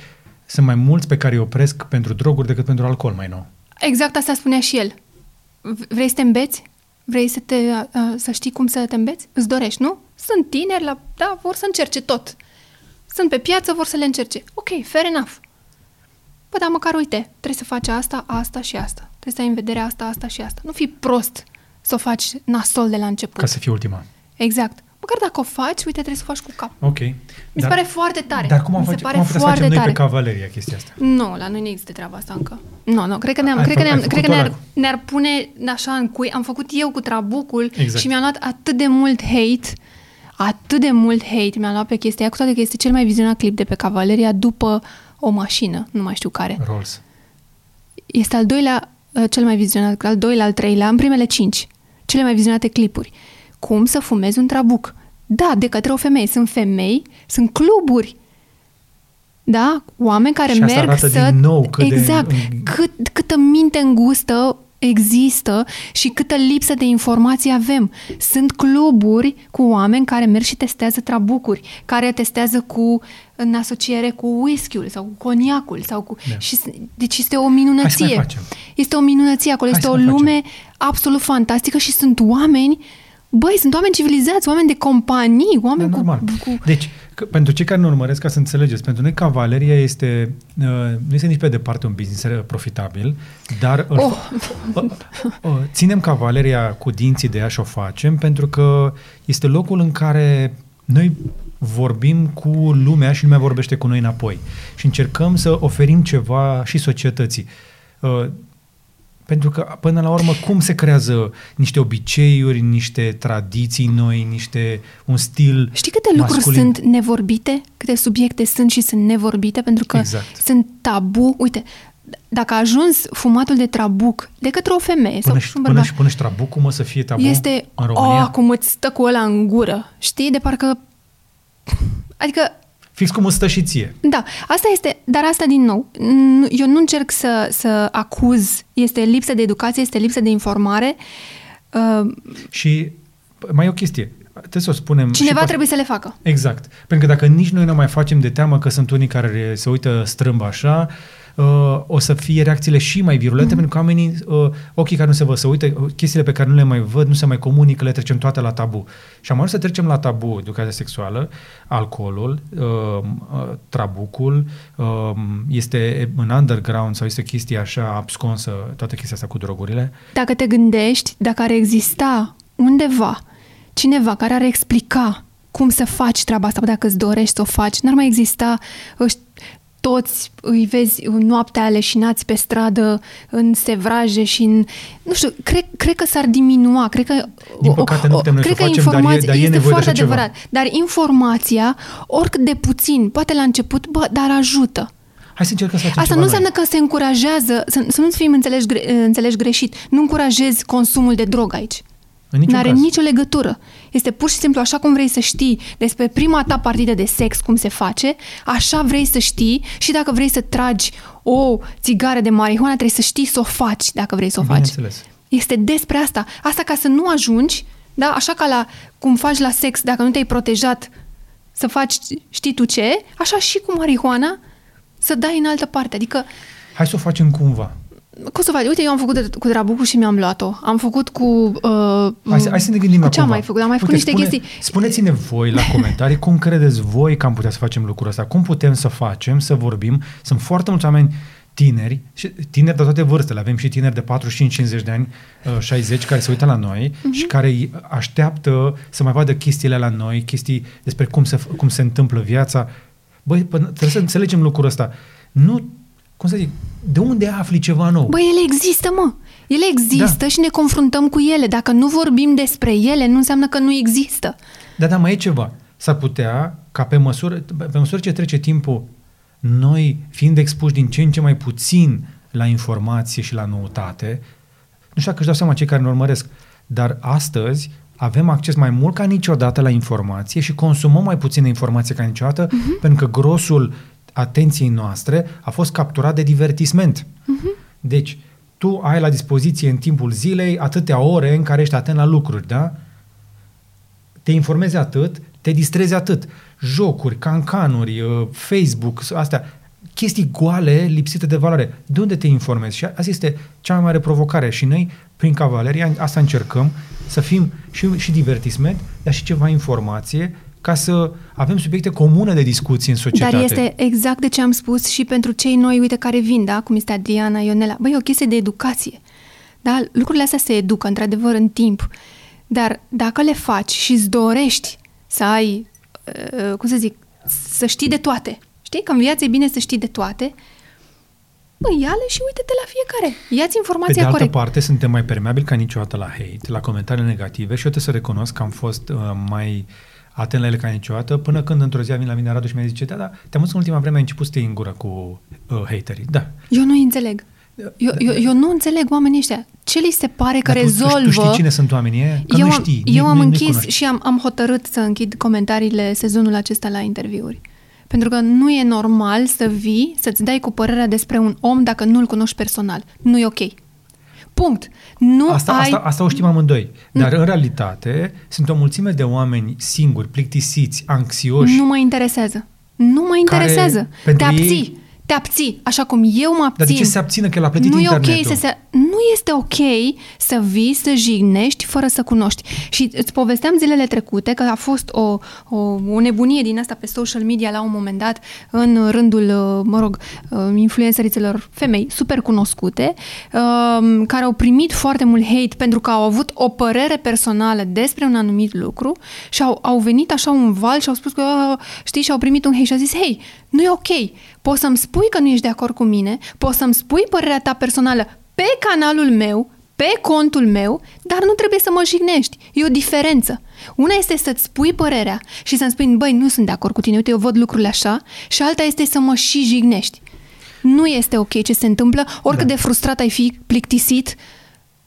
sunt mai mulți pe care îi opresc pentru droguri decât pentru alcool mai nou. Exact asta spunea și el. Vrei să te îmbeți? Vrei să, te, să știi cum să te îmbeți? Îți dorești, nu? Sunt tineri, la, da, vor să încerce tot. Sunt pe piață, vor să le încerce. Ok, fair enough. Bă, dar măcar uite, trebuie să faci asta, asta și asta. Trebuie să ai în vedere asta, asta și asta. Nu fi prost să o faci nasol de la început. Ca să fie ultima. Exact. Măcar dacă o faci, uite, trebuie să o faci cu cap. Ok. Mi se dar, pare foarte tare. Dar cum am, face, cum am putea să facem noi tare. pe Cavaleria chestia asta? Nu, la noi nu există treaba asta încă. Nu, nu, cred că, ne-am, cred că, ne-am, cred că ne-ar, ne-ar pune așa în cui. Am făcut eu cu trabucul exact. și mi-am luat atât de mult hate atât de mult hate mi-am luat pe chestia aia, cu toate că este cel mai vizionat clip de pe Cavaleria după o mașină, nu mai știu care. Rolls. Este al doilea, uh, cel mai vizionat, al doilea, al treilea, în primele cinci, cele mai vizionate clipuri. Cum să fumezi un trabuc? Da, de către o femeie. Sunt femei, sunt cluburi. Da? Oameni care și merg să... Din nou cât exact. De... Cât, câtă minte îngustă există și câtă lipsă de informații avem. Sunt cluburi cu oameni care merg și testează trabucuri, care testează cu în asociere cu whisky-ul sau cu coniacul sau cu da. și deci este o minunăție. Este o minunăție acolo, Hai este o lume facem. absolut fantastică și sunt oameni Băi, sunt oameni civilizați, oameni de companii, oameni da, cu, cu... Deci, că, pentru cei care nu urmăresc, ca să înțelegeți, pentru noi cavaleria este, uh, nu este nici pe departe un business profitabil, dar oh. uh, uh, ținem cavaleria cu dinții de ea și o facem pentru că este locul în care noi vorbim cu lumea și lumea vorbește cu noi înapoi. Și încercăm să oferim ceva și societății. Uh, pentru că, până la urmă, cum se creează niște obiceiuri, niște tradiții noi, niște un stil Știi câte masculin? lucruri sunt nevorbite? Câte subiecte sunt și sunt nevorbite? Pentru că exact. sunt tabu. Uite, dacă a ajuns fumatul de trabuc de către o femeie până sau și, un bărbat, până și, până și trabucul, mă, să fie tabu este, în România? oh, cum îți stă cu ăla în gură. Știi? De parcă... Adică Fix cum îți stă și ție. Da, asta este, dar asta din nou, eu nu încerc să, să acuz, este lipsă de educație, este lipsă de informare. Uh, și mai e o chestie, trebuie să o spunem. Cineva trebuie să le facă. Exact. Pentru că dacă nici noi nu mai facem de teamă că sunt unii care se uită strâmb așa, uh, o să fie reacțiile și mai virulente, mm-hmm. pentru că oamenii, uh, ochii care nu se văd, să uite, uh, chestiile pe care nu le mai văd, nu se mai comunică, le trecem toate la tabu. Și am ajuns să trecem la tabu educația sexuală, alcoolul, uh, uh, trabucul, uh, este în underground sau este chestie așa absconsă, toată chestia asta cu drogurile. Dacă te gândești, dacă ar exista undeva cineva care ar explica cum să faci treaba asta, dacă îți dorești să o faci, n-ar mai exista toți îi vezi noaptea aleșinați pe stradă, în sevraje și în... Nu știu, cred, cred că s-ar diminua. Cred că, Din păcate nu putem noi cred să că facem, dar e, dar e este nevoie foarte de adevărat. Ceva. Dar informația, oricât de puțin, poate la început, bă, dar ajută. Hai să încercăm să facem Asta nu înseamnă noi. că se încurajează, să, să nu-ți fim înțelegi, înțelegi greșit, nu încurajezi consumul de drog aici. Nu are nicio legătură. Este pur și simplu așa cum vrei să știi despre prima ta partidă de sex, cum se face, așa vrei să știi și dacă vrei să tragi o țigară de marihuana, trebuie să știi să o faci dacă vrei să o faci. Este despre asta. Asta ca să nu ajungi, da, așa ca la cum faci la sex, dacă nu te-ai protejat să faci știi tu ce, așa și cu marihuana să dai în altă parte. Adică Hai să o facem cumva cum să faci? Uite, eu am făcut de, cu Drabucu și mi-am luat-o. Am făcut cu... Uh, hai, să, hai să ne gândim cu ce am mai făcut? Am mai făcut Uite, niște spune, chestii. Spuneți-ne voi la comentarii cum credeți voi că am putea să facem lucrul ăsta. Cum putem să facem, să vorbim. Sunt foarte mulți oameni tineri, și tineri de toate vârstele. Avem și tineri de 45-50 de ani, 60, uh, care se uită la noi uh-huh. și care așteaptă să mai vadă chestiile la noi, chestii despre cum se, cum se întâmplă viața. Băi, trebuie să înțelegem lucrul ăsta. Nu cum să zic, de unde afli ceva nou? Băi, ele există, mă. Ele există da. și ne confruntăm cu ele. Dacă nu vorbim despre ele, nu înseamnă că nu există. Da, dar mai e ceva. S-ar putea ca pe măsură, pe măsură ce trece timpul, noi fiind expuși din ce în ce mai puțin la informație și la noutate, nu știu dacă își dau seama cei care ne urmăresc, dar astăzi avem acces mai mult ca niciodată la informație și consumăm mai puțină informație ca niciodată, uh-huh. pentru că grosul atenției noastre a fost capturat de divertisment. Uh-huh. Deci, tu ai la dispoziție în timpul zilei atâtea ore în care ești atent la lucruri, da? Te informezi atât, te distrezi atât. Jocuri, cancanuri, uh, Facebook, astea, chestii goale, lipsite de valoare. De unde te informezi? Și asta este cea mai mare provocare. Și noi, prin Cavaleria, asta încercăm, să fim și, și divertisment, dar și ceva informație ca să avem subiecte comune de discuții în societate. Dar este exact de ce am spus și pentru cei noi, uite, care vin, da? Cum este Adriana, Ionela. Băi, e o chestie de educație. Da? Lucrurile astea se educă, într-adevăr, în timp. Dar dacă le faci și îți dorești să ai, uh, cum să zic, să știi de toate. Știi că în viață e bine să știi de toate. Băi, ia-le și uite-te la fiecare. Ia-ți informația Pe de altă corect. parte, suntem mai permeabili ca niciodată la hate, la comentarii negative și eu trebuie să recunosc că am fost uh, mai atent la ele ca niciodată, până când într-o zi a venit la mine Radu și mi-a zis, da, da, te-am văzut în ultima vreme, ai început să te în gură cu uh, haterii. Da. Eu nu înțeleg. Eu, eu, eu nu înțeleg oamenii ăștia. Ce li se pare că Dar tu, rezolvă... Tu, tu știi cine sunt oamenii ăia? Că eu nu am, știi. Eu nu, am nu, închis și am, am hotărât să închid comentariile sezonul acesta la interviuri. Pentru că nu e normal să vii, să-ți dai cu părerea despre un om dacă nu-l cunoști personal. Nu e ok. Punct. Nu asta, ai... asta, asta o știm amândoi. Dar în realitate sunt o mulțime de oameni singuri, plictisiți, anxioși. Nu mă interesează. Nu mă interesează. Te abții. Ei... Te abții, așa cum eu mă abțin. Dar de ce se abțină că l-a plătit nu internetul? E okay să se, nu este ok să vii, să jignești fără să cunoști. Și îți povesteam zilele trecute că a fost o, o, o nebunie din asta pe social media la un moment dat în rândul, mă rog, influențărițelor femei super cunoscute, care au primit foarte mult hate pentru că au avut o părere personală despre un anumit lucru și au, au venit așa un val și au spus că, știi, și au primit un hate și au zis, hei, nu e ok, poți să-mi spui că nu ești de acord cu mine, poți să-mi spui părerea ta personală pe canalul meu, pe contul meu, dar nu trebuie să mă jignești. E o diferență. Una este să-ți spui părerea și să-mi spui, băi, nu sunt de acord cu tine, uite, eu văd lucrurile așa, și alta este să mă și jignești. Nu este ok ce se întâmplă, oricât da. de frustrat ai fi, plictisit,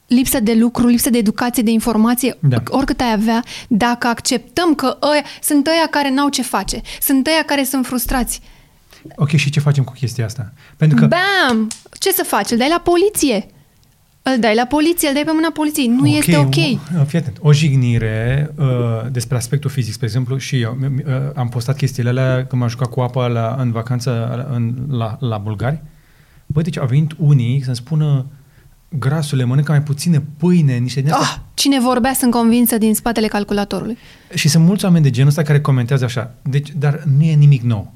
lipsă de lucru, lipsă de educație, de informație, da. oricât ai avea, dacă acceptăm că ăia, sunt ăia care n-au ce face, sunt ăia care sunt frustrați, Ok, și ce facem cu chestia asta? Pentru că... Bam! Ce să faci? Îl dai la poliție. Îl dai la poliție, îl dai pe mâna poliției. Nu okay, este ok. O, fii atent. O jignire uh, despre aspectul fizic, spre exemplu, și eu uh, am postat chestiile alea când m-am jucat cu apă la, în vacanță în, la, la bulgari. Băi, deci au venit unii să-mi spună grasule, mănâncă mai puține pâine, niște din astea. Ah, cine vorbea sunt convinsă din spatele calculatorului. Și sunt mulți oameni de genul ăsta care comentează așa. Deci, dar nu e nimic nou.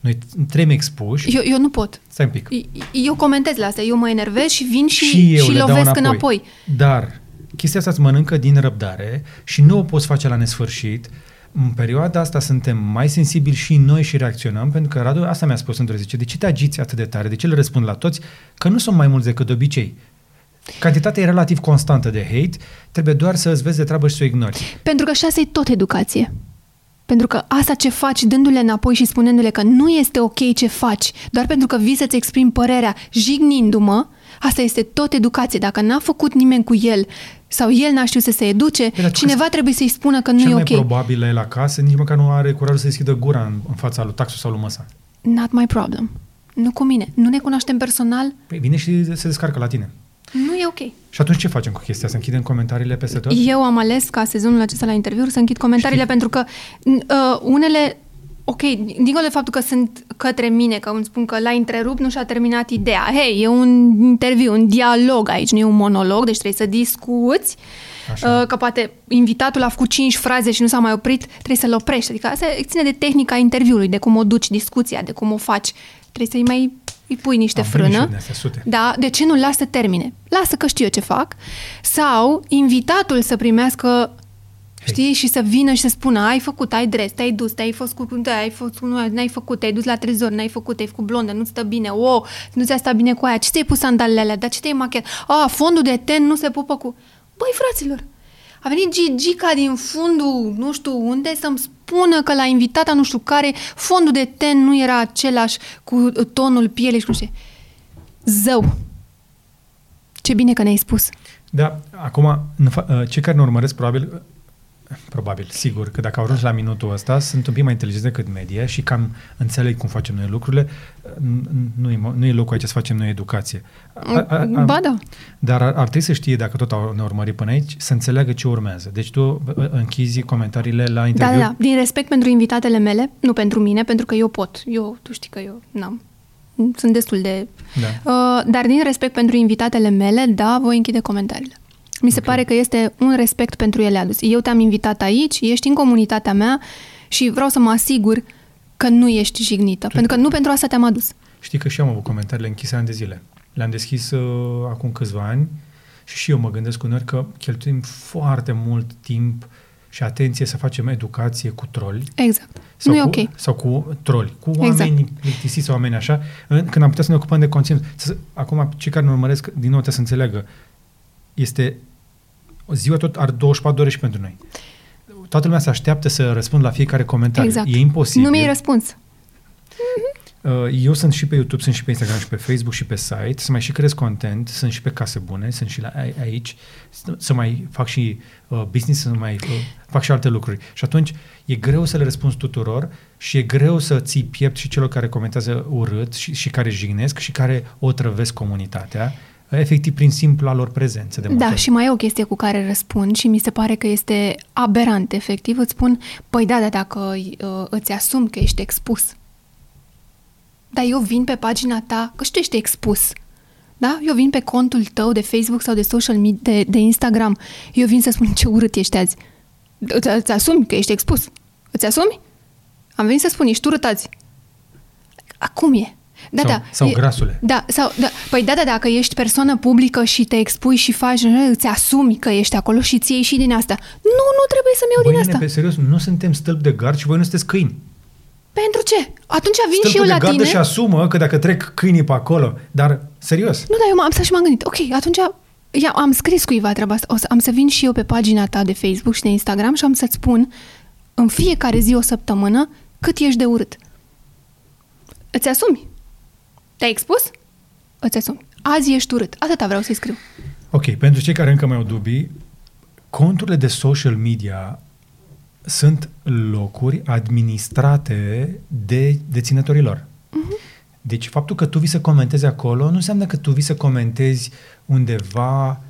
Noi trebuie expuși. Eu, eu nu pot. Stai un pic. Eu comentez la asta. Eu mă enervez și vin și, și, eu și lovesc înapoi. înapoi. Dar chestia asta îți mănâncă din răbdare și nu o poți face la nesfârșit. În perioada asta suntem mai sensibili și noi și reacționăm, pentru că Radu asta mi-a spus într-o zi, de ce te agiți atât de tare, de ce le răspund la toți, că nu sunt mai mulți decât de obicei. Cantitatea e relativ constantă de hate, trebuie doar să îți vezi de treabă și să o ignori. Pentru că așa e tot educație. Pentru că asta ce faci, dându-le înapoi și spunându-le că nu este ok ce faci, doar pentru că vii să-ți exprimi părerea jignindu-mă, asta este tot educație. Dacă n-a făcut nimeni cu el sau el n-a știut să se educe, Dar cineva trebuie să-i spună că nu e ok. Cel mai probabil e la casă, nici măcar nu are curajul să deschidă gura în, în fața lui taxul sau lui măsa. Not my problem. Nu cu mine. Nu ne cunoaștem personal. Păi vine și se descarcă la tine. Nu e ok. Și atunci ce facem cu chestia? Să închidem comentariile peste tot? Eu am ales ca sezonul acesta la interviuri să închid comentariile Știi? pentru că uh, unele ok, dincolo de faptul că sunt către mine, că îmi spun că l-a întrerupt, nu și-a terminat ideea. Hei, e un interviu, un dialog aici, nu e un monolog, deci trebuie să discuți. Așa. Uh, că poate invitatul a făcut cinci fraze și nu s-a mai oprit, trebuie să-l oprești. Adică asta ține de tehnica interviului, de cum o duci discuția, de cum o faci. Trebuie să-i mai îi pui niște Am frână. Astea, da, de ce nu lasă termine? Lasă că știu eu ce fac. Sau invitatul să primească Hey. Știi? Și să vină și să spună, ai făcut, ai dres, te-ai dus, te-ai fost cu ai fost cu n-ai făcut, te-ai dus la trezor, n-ai făcut, te-ai făcut blondă, nu stă bine, o, oh, nu ți-a stat bine cu aia, ce ți-ai pus sandalele alea, dar ce te-ai machiat? Ah, fondul de ten nu se pupă cu... Băi, fraților, a venit Gigica din fundul, nu știu unde, să-mi spună că la invitata nu știu care, fondul de ten nu era același cu tonul pielei și nu știu Zău! Ce bine că ne-ai spus. Da, acum, cei care ne urmăresc, probabil, Probabil, sigur, că dacă au ajuns la minutul ăsta, sunt un pic mai inteligenți decât media și cam înțeleg cum facem noi lucrurile. Nu e, nu e locul aici să facem noi educație. A, a, a, ba da. Dar ar, ar trebui să știe, dacă tot au ne urmărit până aici, să înțeleagă ce urmează. Deci tu închizi comentariile la interviu? Da, da, din respect pentru invitatele mele, nu pentru mine, pentru că eu pot. Eu, tu știi că eu n-am sunt destul de... Da. Uh, dar din respect pentru invitatele mele, da, voi închide comentariile. Mi se okay. pare că este un respect pentru ele adus. Eu te-am invitat aici, ești în comunitatea mea și vreau să mă asigur că nu ești jignită. Tu pentru că nu pentru asta te-am adus. Știi că și eu am avut comentariile închise ani de zile. Le-am deschis uh, acum câțiva ani și și eu mă gândesc uneori că cheltuim foarte mult timp și atenție să facem educație cu troli. Exact. Sau nu cu, e ok. Sau cu troli, cu oameni exact. plictisiți sau oameni așa, când am putea să ne ocupăm de conținut. Acum, cei care ne urmăresc, din nou, trebuie să înțeleagă, este o ziua tot are 24 de ore și pentru noi. Toată lumea se așteaptă să răspund la fiecare comentariu. Exact. E imposibil. Nu mi-ai răspuns. Uh, eu sunt și pe YouTube, sunt și pe Instagram și pe Facebook și pe site, să mai și crez content, sunt și pe case bune, sunt și la aici, să mai fac și uh, business, să mai uh, fac și alte lucruri. Și atunci e greu să le răspunzi tuturor și e greu să ții piept și celor care comentează urât și, și care jignesc și care o trăvesc comunitatea efectiv prin simpla lor prezență. De da, ori. și mai e o chestie cu care răspund și mi se pare că este aberant, efectiv. Îți spun, păi da, da, dacă uh, îți asumi că ești expus, dar eu vin pe pagina ta, că și tu ești expus. Da? Eu vin pe contul tău de Facebook sau de social media, de, de Instagram. Eu vin să spun ce urât ești azi. Îți, îți asumi că ești expus. Îți asumi? Am venit să spun, ești urât azi. Acum e. Da, sau, da. Sau e, grasule. Da, sau, da. Păi da, da, dacă ești persoană publică și te expui și faci, îți asumi că ești acolo și ți și din asta. Nu, nu trebuie să-mi iau din asta. pe serios, nu suntem stâlpi de gard și voi nu sunteți câini. Pentru ce? Atunci vin și eu de la tine... și asumă că dacă trec câinii pe acolo, dar serios. Nu, dar eu m-am stat și m-am gândit, ok, atunci ia, am scris cuiva treaba asta, o să, am să vin și eu pe pagina ta de Facebook și de Instagram și am să-ți spun în fiecare zi o săptămână cât ești de urât. Îți asumi? Te-ai expus? Îți asumi. Azi ești urât. Atâta vreau să-i scriu. Ok, pentru cei care încă mai au dubii, conturile de social media sunt locuri administrate de deținătorilor. Uh-huh. Deci faptul că tu vii să comentezi acolo nu înseamnă că tu vii să comentezi undeva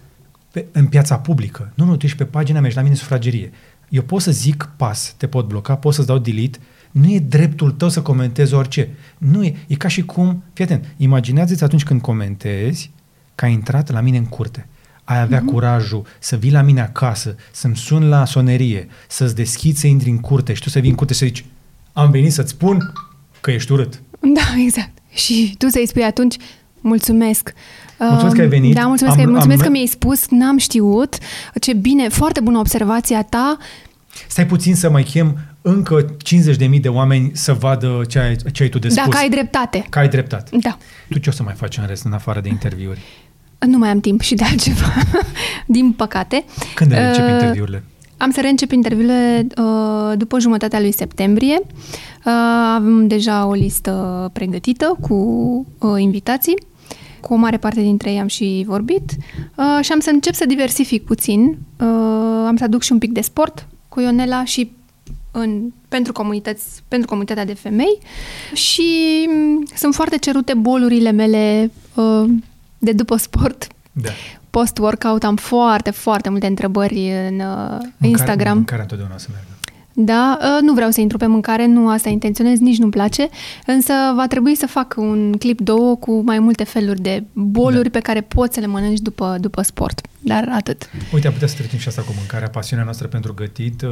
pe, în piața publică. Nu, nu, tu ești pe pagina mea, ești la mine sufragerie. Eu pot să zic pas, te pot bloca, pot să-ți dau delete, nu e dreptul tău să comentezi orice. Nu e, e ca și cum, fii atent, imaginează-ți atunci când comentezi că ai intrat la mine în curte ai avea uh-huh. curajul să vii la mine acasă, să-mi sun la sonerie, să-ți deschizi să intri în curte și tu să vii în curte și să zici am venit să-ți spun că ești urât. Da, exact. Și tu să-i spui atunci mulțumesc. Mulțumesc că ai venit. Da, mulțumesc, am, că, mulțumesc am... că mi-ai spus, n-am știut. Ce bine, foarte bună observația ta. Stai puțin să mai chem încă 50.000 de oameni să vadă ce ai, ce ai tu de spus. Dacă ai dreptate. Că ai dreptate. Da. Tu ce o să mai faci în rest, în afară de interviuri? Nu mai am timp și de altceva, din păcate. Când reîncep uh, interviurile? Am să reîncep interviurile uh, după jumătatea lui septembrie. Uh, avem deja o listă pregătită cu uh, invitații. Cu o mare parte dintre ei am și vorbit uh, și am să încep să diversific puțin. Uh, am să aduc și un pic de sport cu Ionela și în, pentru, comunități, pentru comunitatea de femei și um, sunt foarte cerute bolurile mele uh, de după sport. Da. Post-workout am foarte, foarte multe întrebări în uh, mâncare, Instagram. Mâncarea întotdeauna să meargă. Da, uh, nu vreau să intru pe mâncare, nu asta intenționez, nici nu-mi place, însă va trebui să fac un clip două cu mai multe feluri de boluri da. pe care poți să le mănânci după, după sport, dar atât. Uite, am putea să trecem și asta cu mâncarea, pasiunea noastră pentru gătit, uh,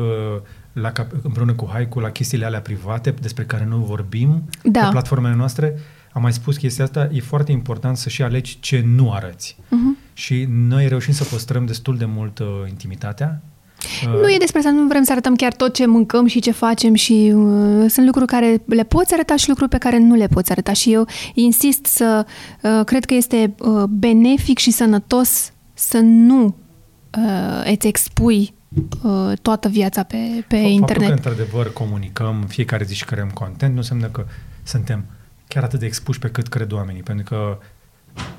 la, împreună cu Haiku, la chestiile alea private despre care nu vorbim da. pe platformele noastre am mai spus chestia asta, e foarte important să și alegi ce nu arăți. Uh-huh. Și noi reușim să păstrăm destul de mult uh, intimitatea. Uh, nu e despre asta, nu vrem să arătăm chiar tot ce mâncăm și ce facem și uh, sunt lucruri care le poți arăta și lucruri pe care nu le poți arăta și eu insist să, uh, cred că este uh, benefic și sănătos să nu uh, îți expui uh, toată viața pe, pe Faptul internet. Faptul că într-adevăr comunicăm fiecare zi și creăm content nu înseamnă că suntem chiar atât de expuși pe cât cred oamenii, pentru că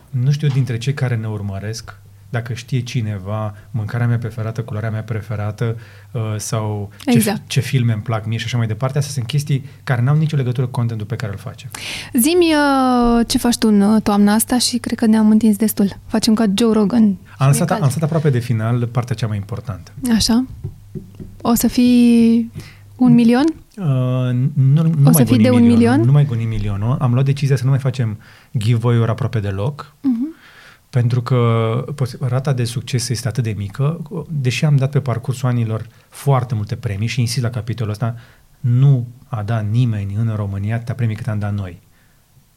nu știu dintre cei care ne urmăresc dacă știe cineva mâncarea mea preferată, culoarea mea preferată uh, sau ce, exact. ce filme îmi plac mie și așa mai departe. Astea sunt chestii care n-au nicio legătură cu contentul pe care îl facem. Zimi uh, ce faci tu în uh, toamna asta și cred că ne-am întins destul. Facem ca Joe Rogan. Am stat, am stat aproape de final, partea cea mai importantă. Așa. O să fii un milion? Uh, nu, nu o să fii de un milion? milion? Nu mai goni milionul. Am luat decizia să nu mai facem giveaway-uri aproape deloc. Uh-huh. Pentru că rata de succes este atât de mică, deși am dat pe parcursul anilor foarte multe premii și insist la capitolul ăsta, nu a dat nimeni în România atâtea premii cât am dat noi.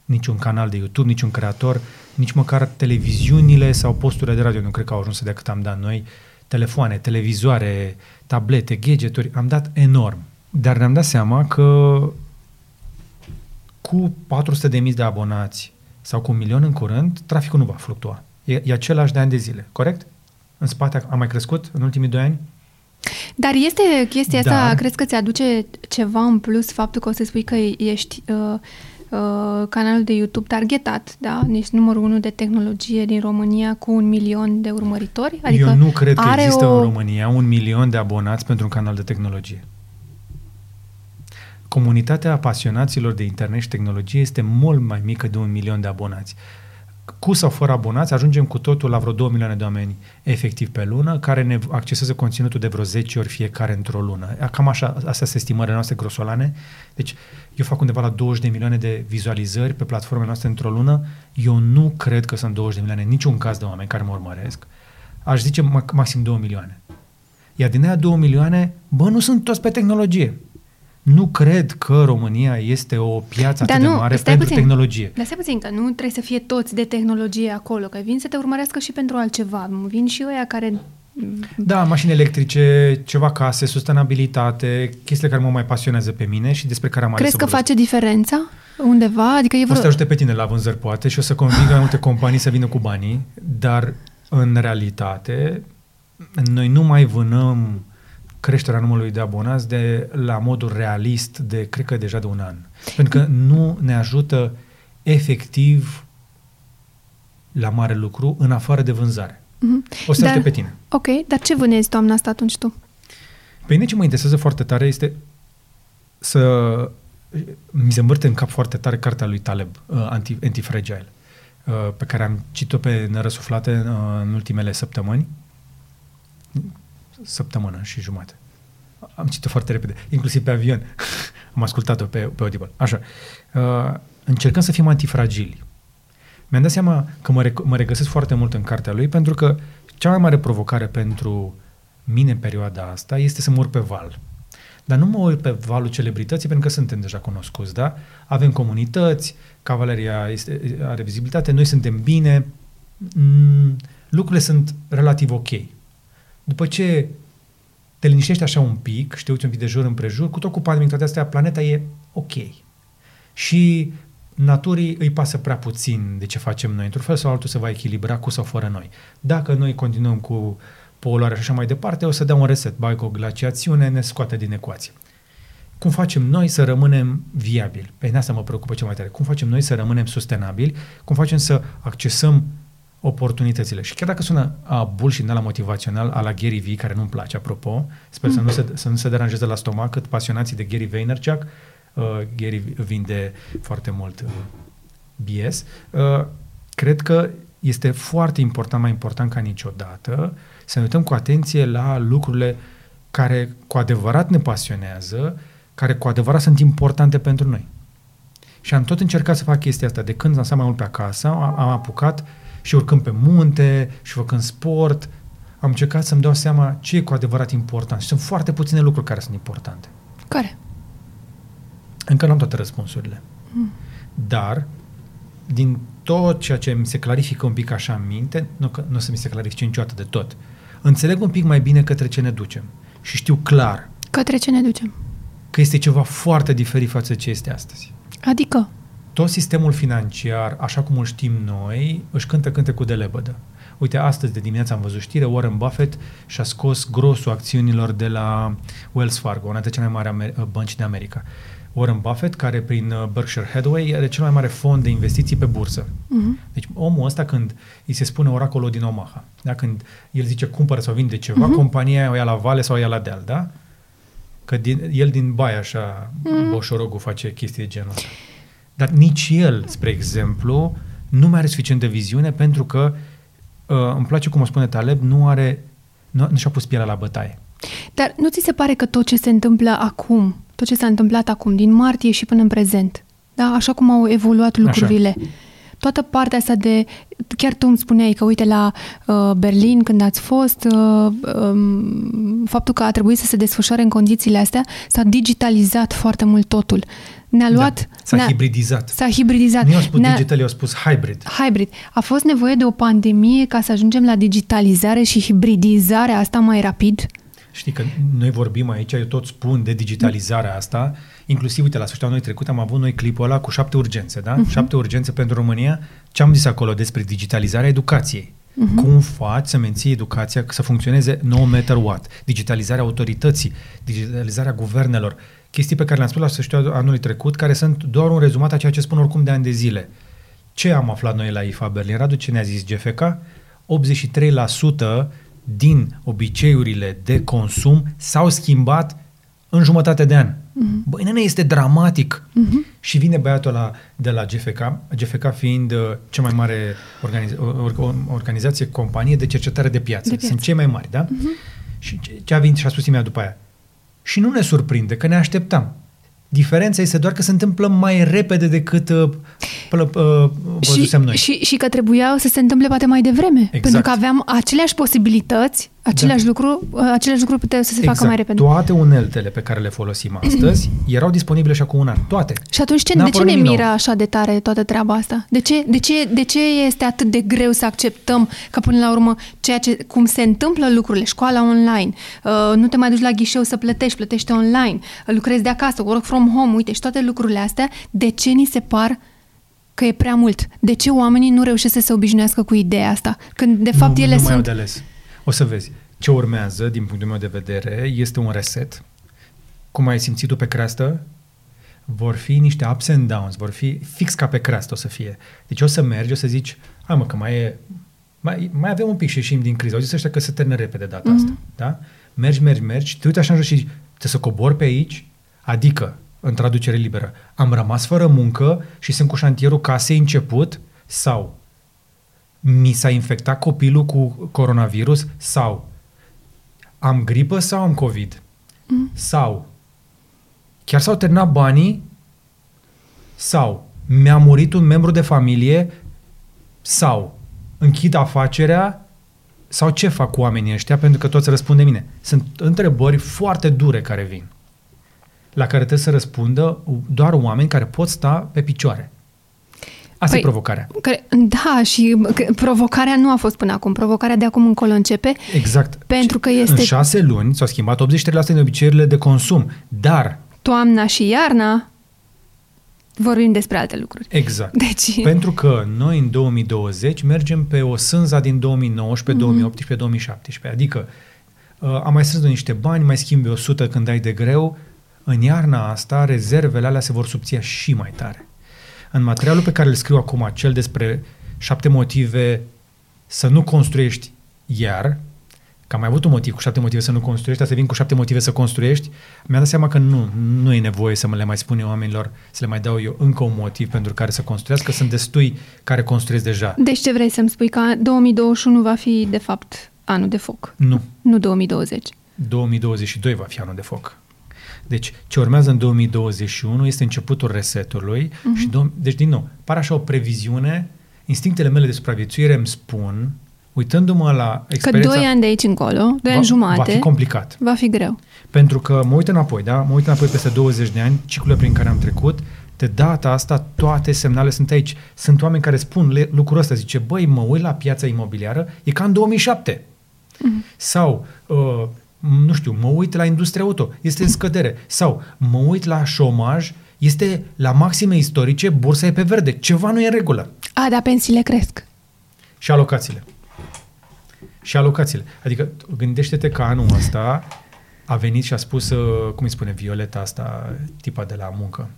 Niciun canal de YouTube, niciun creator, nici măcar televiziunile sau posturile de radio nu cred că au ajuns de cât am dat noi telefoane, televizoare, tablete, gadgeturi, am dat enorm. Dar ne-am dat seama că cu 400.000 de abonați sau cu un milion în curând, traficul nu va fluctua. E, e același de ani de zile, corect? În spate a mai crescut în ultimii doi ani? Dar este chestia asta, Dar... crezi că ți-aduce ceva în plus faptul că o să spui că ești uh, uh, canalul de YouTube targetat, da? Ești numărul unu de tehnologie din România cu un milion de urmăritori? Adică Eu nu cred că există o... în România un milion de abonați pentru un canal de tehnologie. Comunitatea apasionaților de internet și tehnologie este mult mai mică de un milion de abonați cu sau fără abonați, ajungem cu totul la vreo 2 milioane de oameni efectiv pe lună, care ne accesează conținutul de vreo 10 ori fiecare într-o lună. Cam așa, astea sunt estimările noastre grosolane. Deci eu fac undeva la 20 de milioane de vizualizări pe platformele noastre într-o lună. Eu nu cred că sunt 20 de milioane, niciun caz de oameni care mă urmăresc. Aș zice maxim 2 milioane. Iar din aia 2 milioane, bă, nu sunt toți pe tehnologie. Nu cred că România este o piață Dar atât nu, de mare pentru puțin. tehnologie. Dar stai puțin, că nu trebuie să fie toți de tehnologie acolo, că vin să te urmărească și pentru altceva. Vin și ăia care da, mașini electrice, ceva case, sustenabilitate, chestiile care mă mai pasionează pe mine și despre care am Crezi că face diferența undeva? Adică e vreo... O să te ajute pe tine la vânzări, poate, și o să convingă mai multe companii să vină cu banii, dar în realitate noi nu mai vânăm creșterea numărului de abonați de la modul realist de, cred că deja de un an. Pentru că nu ne ajută efectiv la mare lucru în afară de vânzare. Mm-hmm. O să dar, pe tine. Ok, dar ce vânezi toamna asta atunci tu? Pe mine ce mă interesează foarte tare este să mi se învârte în cap foarte tare cartea lui Taleb, uh, Anti, Antifragile, uh, pe care am citit-o pe nărăsuflate uh, în ultimele săptămâni săptămână și jumate. Am citit-o foarte repede, inclusiv pe avion. Am ascultat-o pe, pe Audible. Așa. Uh, încercăm să fim antifragili. Mi-am dat seama că mă, rec- mă regăsesc foarte mult în cartea lui pentru că cea mai mare provocare pentru mine în perioada asta este să mă urc pe val. Dar nu mă urc pe valul celebrității pentru că suntem deja cunoscuți, da? Avem comunități, cavaleria este, are vizibilitate, noi suntem bine, mm, lucrurile sunt relativ ok. După ce te liniștești așa un pic și te uiți un pic de jur împrejur, cu tot cu pandemic, astea, planeta e ok. Și naturii îi pasă prea puțin de ce facem noi. Într-un fel sau altul se va echilibra cu sau fără noi. Dacă noi continuăm cu poluarea și așa mai departe, o să dea un reset. Bai cu o glaciațiune, ne scoate din ecuație. Cum facem noi să rămânem viabili? Pe asta mă preocupă cel mai tare. Cum facem noi să rămânem sustenabili? Cum facem să accesăm oportunitățile. Și chiar dacă sună a bullshit la motivațional, a la Gary Vee, care nu-mi place, apropo, sper mm. să, nu se, să nu se deranjeze la stomac, cât pasionații de Gary Vaynerchuk, uh, Gary vinde foarte mult uh, BS, uh, cred că este foarte important, mai important ca niciodată, să ne uităm cu atenție la lucrurile care cu adevărat ne pasionează, care cu adevărat sunt importante pentru noi. Și am tot încercat să fac chestia asta. De când am stat mai mult pe acasă, am, am apucat uh, și urcând pe munte și făcând sport, am încercat să-mi dau seama ce e cu adevărat important. Și sunt foarte puține lucruri care sunt importante. Care? Încă nu am toate răspunsurile. Mm. Dar, din tot ceea ce mi se clarifică un pic așa în minte, nu, că, nu o să mi se clarifice niciodată de tot, înțeleg un pic mai bine către ce ne ducem. Și știu clar. Către ce ne ducem? Că este ceva foarte diferit față de ce este astăzi. Adică? Tot sistemul financiar, așa cum îl știm noi, își cântă cânte cu delebădă. Uite, astăzi de dimineață am văzut știre, Warren Buffett și-a scos grosul acțiunilor de la Wells Fargo, una dintre cele mai mari uh, bănci de America. Warren Buffett, care prin uh, Berkshire Hathaway are cel mai mare fond de investiții pe bursă. Uh-huh. Deci omul ăsta când îi se spune oracolul din Omaha, da? când el zice cumpără sau vinde ceva, uh-huh. compania o ia la vale sau o ia la deal, da? Că din, el din baia așa, uh-huh. Boșorogul face chestii de genul ăsta. Dar nici el, spre exemplu, nu mai are suficientă viziune pentru că, uh, îmi place cum o spune Taleb, nu are, nu, nu și-a pus pielea la bătaie. Dar nu ți se pare că tot ce se întâmplă acum, tot ce s-a întâmplat acum, din martie și până în prezent, da? așa cum au evoluat lucrurile, așa. toată partea asta de chiar tu îmi spuneai că, uite, la uh, Berlin, când ați fost, uh, um, faptul că a trebuit să se desfășoare în condițiile astea, s-a digitalizat foarte mult totul. Ne-a da, luat... Da, s-a ne-a, hibridizat. S-a hibridizat. Nu au spus ne-a, digital, au spus hybrid. Hybrid. A fost nevoie de o pandemie ca să ajungem la digitalizare și hibridizarea asta mai rapid? Știi că noi vorbim aici, eu tot spun de digitalizarea asta, inclusiv, uite, la sfârșitul anului trecut am avut noi clipul ăla cu șapte urgențe, da? Uh-huh. Șapte urgențe pentru România. Ce am zis acolo despre digitalizarea educației? Uh-huh. Cum faci să menții educația să funcționeze no matter what? Digitalizarea autorității, digitalizarea guvernelor, chestii pe care le-am spus la sfârșitul anului trecut, care sunt doar un rezumat a ceea ce spun oricum de ani de zile. Ce am aflat noi la IFA Berlin? Radu, ce ne-a zis GFK? 83% din obiceiurile de consum s-au schimbat în jumătate de an. Uh-huh. Băi, nene, este dramatic. Uh-huh. Și vine băiatul la, de la GFK, GFK fiind uh, cea mai mare organiz- or, organizație, companie de cercetare de piață. De piață. Sunt cei mai mari, da? Uh-huh. Și ce a venit și a spus imediat după aia? Și nu ne surprinde, că ne așteptam. Diferența este doar că se întâmplă mai repede decât uh, plă, uh, văzusem și, noi. Și, și că trebuia să se întâmple poate mai devreme. Exact. Pentru că aveam aceleași posibilități Același da. lucru, uh, același lucru putea să se exact. facă mai repede. Toate uneltele pe care le folosim astăzi erau disponibile și acum un an. Toate. Și atunci ce, de ce ne miră nou. așa de tare toată treaba asta? De ce, de, ce, de ce este atât de greu să acceptăm că până la urmă ceea ce, cum se întâmplă lucrurile, școala online, uh, nu te mai duci la ghișeu să plătești, plătești online, uh, lucrezi de acasă, work from home, uite, și toate lucrurile astea, de ce ni se par că e prea mult? De ce oamenii nu reușesc să se obișnuiască cu ideea asta? Când de fapt nu, ele nu sunt... Mai au de ales. O să vezi. Ce urmează, din punctul meu de vedere, este un reset. Cum ai simțit tu pe creastă, vor fi niște ups and downs, vor fi fix ca pe creastă o să fie. Deci o să mergi, o să zici, hai mă, că mai e, mai, mai avem un pic și ieșim din criză. Au zis ăștia că se termină repede data mm-hmm. asta. Da? Mergi, mergi, mergi, te uiți așa în jos și zici, te să cobor pe aici, adică, în traducere liberă, am rămas fără muncă și sunt cu șantierul casei început sau mi s-a infectat copilul cu coronavirus sau am gripă sau am COVID? Mm. Sau chiar s-au terminat banii? Sau mi-a murit un membru de familie? Sau închid afacerea? Sau ce fac cu oamenii ăștia? Pentru că toți răspund de mine. Sunt întrebări foarte dure care vin, la care trebuie să răspundă doar oameni care pot sta pe picioare. Asta păi, e provocarea. Da, și provocarea nu a fost până acum. Provocarea de acum încolo începe. Exact. Pentru că este... În șase luni s-au schimbat 83% din obiceiurile de consum, dar... Toamna și iarna vorbim despre alte lucruri. Exact. Deci... Pentru că noi în 2020 mergem pe o sânza din 2019, mm-hmm. 2018, 2017. Adică uh, am mai strâns niște bani, mai schimbi 100 când ai de greu, în iarna asta rezervele alea se vor subția și mai tare. În materialul pe care îl scriu acum, cel despre șapte motive să nu construiești iar, că am mai avut un motiv cu șapte motive să nu construiești, să vin cu șapte motive să construiești, mi-am dat seama că nu, nu e nevoie să mă le mai spun eu oamenilor, să le mai dau eu încă un motiv pentru care să construiască, sunt destui care construiesc deja. Deci ce vrei să-mi spui? Că 2021 va fi, de fapt, anul de foc? Nu. Nu 2020? 2022 va fi anul de foc. Deci, ce urmează în 2021 este începutul resetului uh-huh. și, dom- deci, din nou, pare așa o previziune, instinctele mele de supraviețuire îmi spun, uitându-mă la experiența... Că doi ani de aici încolo, doi ani jumate... Va fi complicat. Va fi greu. Pentru că mă uit înapoi, da? Mă uit înapoi peste 20 de ani, ciclurile prin care am trecut, de data asta toate semnale sunt aici. Sunt oameni care spun le, lucrul ăsta, zice, băi, mă uit la piața imobiliară, e ca în 2007. Uh-huh. Sau, uh, nu știu, mă uit la industria auto, este în scădere. Sau mă uit la șomaj, este la maxime istorice, bursa e pe verde. Ceva nu e în regulă. A, dar pensiile cresc. Și alocațiile. Și alocațiile. Adică gândește-te că anul ăsta a venit și a spus, uh, cum îi spune Violeta asta, tipa de la muncă.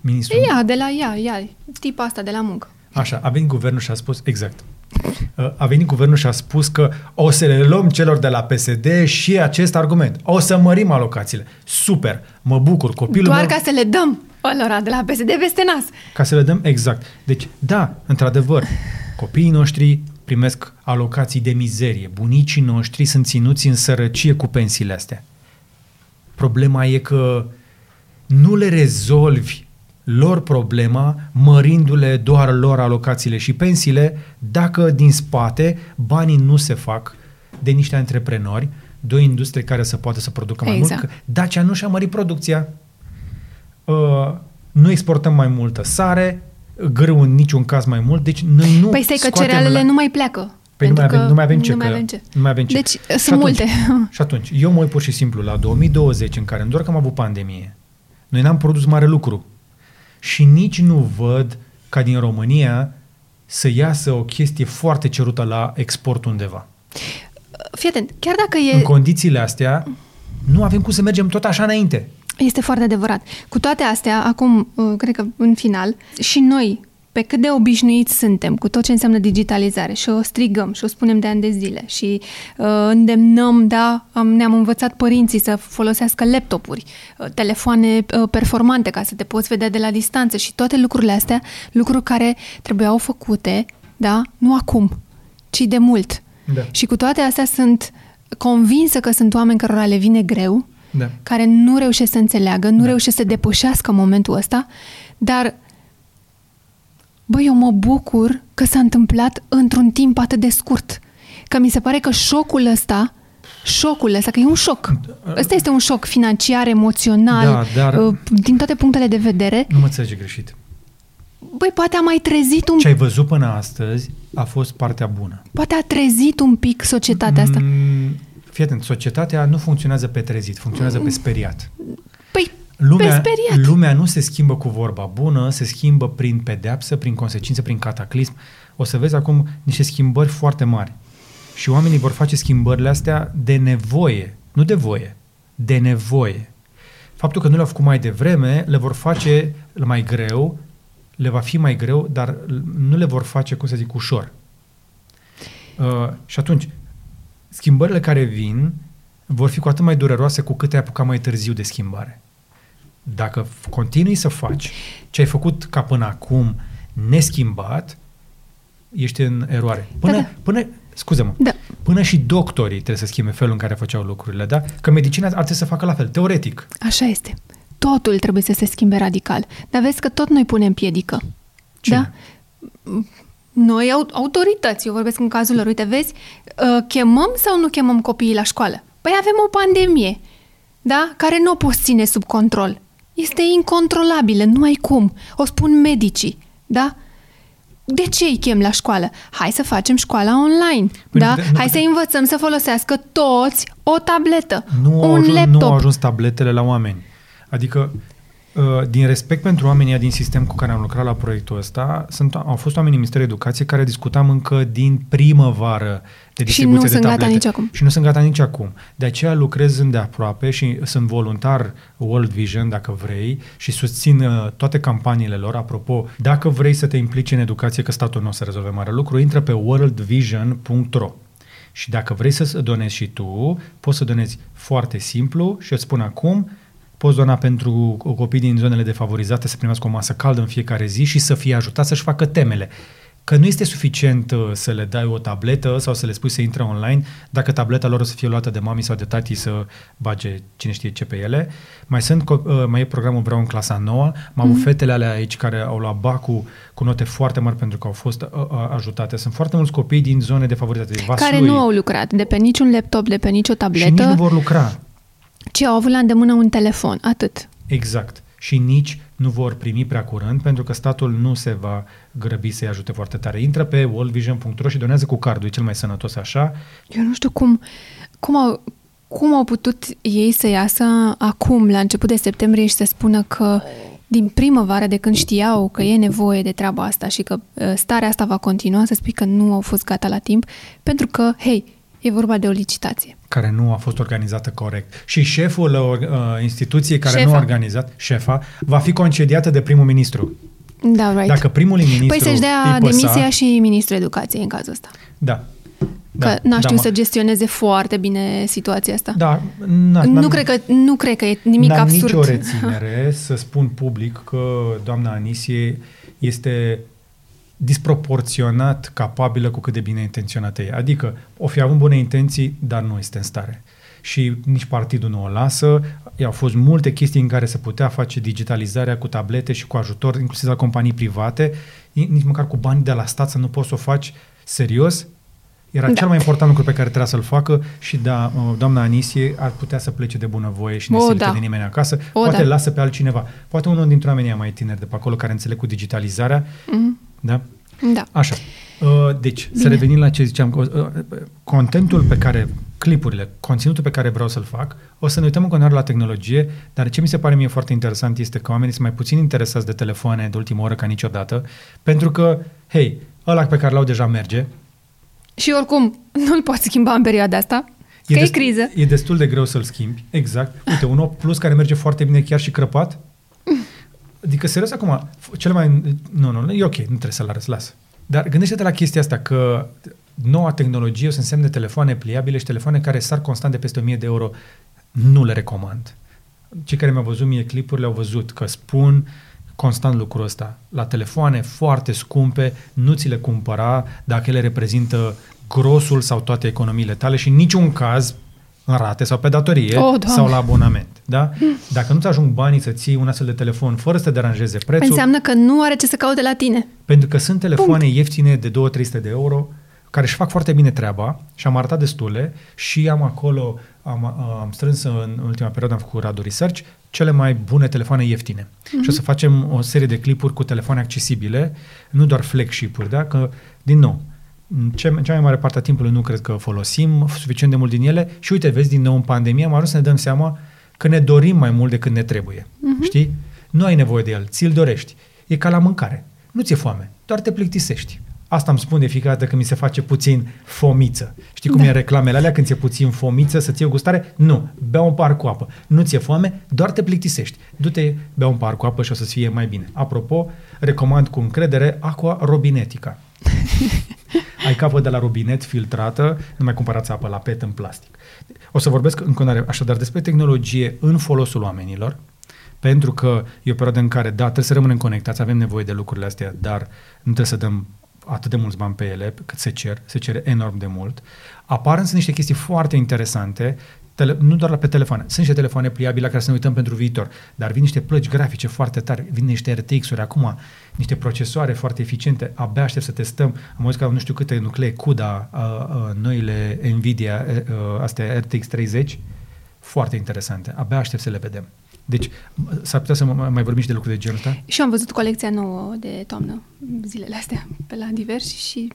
Ministrul... Ea, de la ea, ea, tipa asta de la muncă. Așa, a venit guvernul și a spus, exact, a venit guvernul și a spus că o să le luăm celor de la PSD și acest argument. O să mărim alocațiile. Super, mă bucur, copilul Doar meu... ca să le dăm alora de la PSD peste nas. Ca să le dăm, exact. Deci, da, într-adevăr, copiii noștri primesc alocații de mizerie. Bunicii noștri sunt ținuți în sărăcie cu pensiile astea. Problema e că nu le rezolvi lor problema, mărindu-le doar lor alocațiile și pensiile, dacă din spate banii nu se fac de niște antreprenori, de o industrie care să poată să producă mai exact. mult. Dacia nu și-a mărit producția. Uh, nu exportăm mai multă sare, grâu în niciun caz mai mult, deci noi nu Păi stai că cerealele la... nu mai pleacă. Păi nu mai, avem, nu mai avem ce. Nu mai avem ce. Nu mai avem ce. Deci și sunt atunci, multe. Și atunci, eu mă uit pur și simplu la 2020, în care, doar că am avut pandemie, noi n-am produs mare lucru. Și nici nu văd ca din România să iasă o chestie foarte cerută la export undeva. Fii atent, chiar dacă e... În condițiile astea, nu avem cum să mergem tot așa înainte. Este foarte adevărat. Cu toate astea, acum, uh, cred că în final, și noi, pe cât de obișnuiți suntem cu tot ce înseamnă digitalizare și o strigăm și o spunem de ani de zile și uh, îndemnăm, da, am, ne-am învățat părinții să folosească laptopuri, uh, telefoane uh, performante ca să te poți vedea de la distanță și toate lucrurile astea, lucruri care trebuiau făcute, da, nu acum, ci de mult. Da. Și cu toate astea sunt convinsă că sunt oameni cărora le vine greu, da. care nu reușesc să înțeleagă, nu da. reușesc să depășească momentul ăsta, dar băi, eu mă bucur că s-a întâmplat într-un timp atât de scurt. Că mi se pare că șocul ăsta, șocul ăsta, că e un șoc. Ăsta este un șoc financiar, emoțional, da, dar uh, din toate punctele de vedere. Nu mă înțelege greșit. Băi, poate a mai trezit un... Ce ai văzut până astăzi a fost partea bună. Poate a trezit un pic societatea asta. Mm, fii atent, societatea nu funcționează pe trezit, funcționează pe speriat. Păi, lumea, pe speriat. lumea nu se schimbă cu vorba bună, se schimbă prin pedeapsă, prin consecințe, prin cataclism. O să vezi acum niște schimbări foarte mari. Și oamenii vor face schimbările astea de nevoie, nu de voie, de nevoie. Faptul că nu le-au făcut mai devreme le vor face mai greu, le va fi mai greu, dar nu le vor face, cum să zic, ușor. Uh, și atunci, schimbările care vin vor fi cu atât mai dureroase cu cât ai apucat mai târziu de schimbare. Dacă continui să faci ce ai făcut ca până acum neschimbat, ești în eroare. Până, da, da. până scuze-mă, da. până și doctorii trebuie să schimbe felul în care făceau lucrurile, da? Că medicina ar trebui să facă la fel, teoretic. Așa este. Totul trebuie să se schimbe radical. Dar vezi că tot noi punem piedică. Cine? Da? Noi, autorități, eu vorbesc în cazul lor, uite, vezi, uh, chemăm sau nu chemăm copiii la școală? Păi avem o pandemie, da? Care nu o poți ține sub control. Este incontrolabilă, nu ai cum. O spun medicii, da? De ce îi chem la școală? Hai să facem școala online, păi da? De, Hai să învățăm să folosească toți o tabletă, nu un ajuns, laptop. Nu au ajuns tabletele la oameni. Adică Uh, din respect pentru oamenii din sistem cu care am lucrat la proiectul ăsta, sunt, au fost oameni în Ministerul Educației care discutam încă din primăvară de distribuție și nu de sunt gata nici acum. Și nu sunt gata nici acum. De aceea lucrez îndeaproape și sunt voluntar World Vision, dacă vrei, și susțin uh, toate campaniile lor. Apropo, dacă vrei să te implici în educație, că statul nu o să rezolve mare lucru, intră pe worldvision.ro și dacă vrei să donezi și tu, poți să donezi foarte simplu și îți spun acum, poți dona pentru copii din zonele defavorizate să primească o masă caldă în fiecare zi și să fie ajutat să-și facă temele. Că nu este suficient uh, să le dai o tabletă sau să le spui să intre online, dacă tableta lor o să fie luată de mami sau de tati să bage cine știe ce pe ele. Mai sunt, uh, mai e programul Vreau în clasa 9, am avut mm-hmm. fetele alea aici care au luat bacul cu note foarte mari pentru că au fost uh, ajutate. Sunt foarte mulți copii din zone defavorizate. Vaslui, care nu au lucrat de pe niciun laptop, de pe nicio tabletă. Și nici nu vor lucra ci au avut la îndemână un telefon, atât. Exact. Și nici nu vor primi prea curând, pentru că statul nu se va grăbi să-i ajute foarte tare. Intră pe worldvision.ro și donează cu cardul, e cel mai sănătos așa. Eu nu știu cum, cum au, cum au putut ei să iasă acum, la început de septembrie, și să spună că din primăvară, de când știau că e nevoie de treaba asta și că uh, starea asta va continua, să spui că nu au fost gata la timp, pentru că, hei, E vorba de o licitație. Care nu a fost organizată corect. Și șeful uh, instituției care șefa. nu a organizat, șefa, va fi concediată de primul ministru. Da, right. Dacă primul ministru Păi să-și dea păsa, demisia și ministrul educației în cazul ăsta. Da. Da, că n-a știut da, să gestioneze foarte bine situația asta. Da, nu, cred că, nu cred că e nimic n-am absurd. nicio reținere să spun public că doamna Anisie este disproporționat capabilă cu cât de bine intenționată e. Adică o fi avut bune intenții, dar nu este în stare. și nici partidul nu o lasă. Au fost multe chestii în care se putea face digitalizarea cu tablete și cu ajutor, inclusiv la companii private, nici măcar cu bani de la stat să nu poți să o faci serios. Era da. cel mai important lucru pe care trebuia să-l facă și da, uh, doamna Anisie ar putea să plece de bunăvoie și nu se da. de nimeni acasă. O, Poate da. lasă pe altcineva. Poate unul dintre oamenii mai tineri de pe acolo care înțeleg cu digitalizarea. Mm-hmm. Da? Da. Așa. Uh, deci, Bine. să revenim la ce ziceam. Uh, contentul pe care, clipurile, conținutul pe care vreau să-l fac, o să ne uităm în continuare la tehnologie, dar ce mi se pare mie foarte interesant este că oamenii sunt mai puțin interesați de telefoane de ultimă oră ca niciodată, pentru că, hei, ăla pe care l-au deja merge, și oricum, nu-l poți schimba în perioada asta. E, dest- e criză. E destul de greu să-l schimbi, exact. Uite, un 8 Plus care merge foarte bine chiar și crăpat. Adică, serios, acum, cel mai... Nu, nu, e ok, nu trebuie să-l arăți, las. Dar gândește-te la chestia asta, că noua tehnologie o să însemne telefoane pliabile și telefoane care sar constant de peste 1000 de euro. Nu le recomand. Cei care mi-au văzut mie clipurile au văzut că spun constant lucrul ăsta. La telefoane foarte scumpe, nu ți le cumpăra dacă ele reprezintă grosul sau toate economiile tale și în niciun caz în rate sau pe datorie oh, sau la abonament. Da? Dacă nu-ți ajung banii să ții un astfel de telefon fără să te deranjeze prețul... Înseamnă că nu are ce să caute la tine. Pentru că sunt telefoane Punct. ieftine de 2-300 de euro care își fac foarte bine treaba și am arătat destule și am acolo, am, am strâns în ultima perioadă, am făcut Radu Research, cele mai bune telefoane ieftine. Mm-hmm. Și o să facem o serie de clipuri cu telefoane accesibile, nu doar flagship-uri, da? Că, din nou, ce, cea mai mare parte a timpului nu cred că folosim suficient de mult din ele și uite, vezi, din nou în pandemie am ajuns să ne dăm seama că ne dorim mai mult decât ne trebuie. Mm-hmm. Știi? Nu ai nevoie de el, ți-l dorești. E ca la mâncare. Nu ți-e foame, doar te plictisești. Asta îmi spun de fiecare dată că mi se face puțin fomiță. Știi cum da. e reclamele alea când ți-e puțin fomiță să ții o gustare? Nu, bea un par cu apă. Nu ți-e foame, doar te plictisești. Du-te, bea un par cu apă și o să-ți fie mai bine. Apropo, recomand cu încredere Aqua Robinetica. Ai capă de la robinet filtrată, nu mai cumpărați apă la pet în plastic. O să vorbesc în continuare așadar despre tehnologie în folosul oamenilor, pentru că e o perioadă în care, da, trebuie să rămânem conectați, avem nevoie de lucrurile astea, dar nu trebuie să dăm atât de mulți bani pe ele, cât se cer, se cere enorm de mult. Apar însă niște chestii foarte interesante, tele, nu doar pe telefoane. Sunt niște telefoane pliabile la care să ne uităm pentru viitor, dar vin niște plăci grafice foarte tari, vin niște RTX-uri acum, niște procesoare foarte eficiente, abia aștept să testăm. Am văzut că au nu știu câte nuclee CUDA, uh, uh, noile NVIDIA, uh, astea RTX 30, foarte interesante. Abia aștept să le vedem. Deci, s-ar putea să mai vorbim și de lucruri de genul ăsta? Și am văzut colecția nouă de toamnă zilele astea pe la diversi și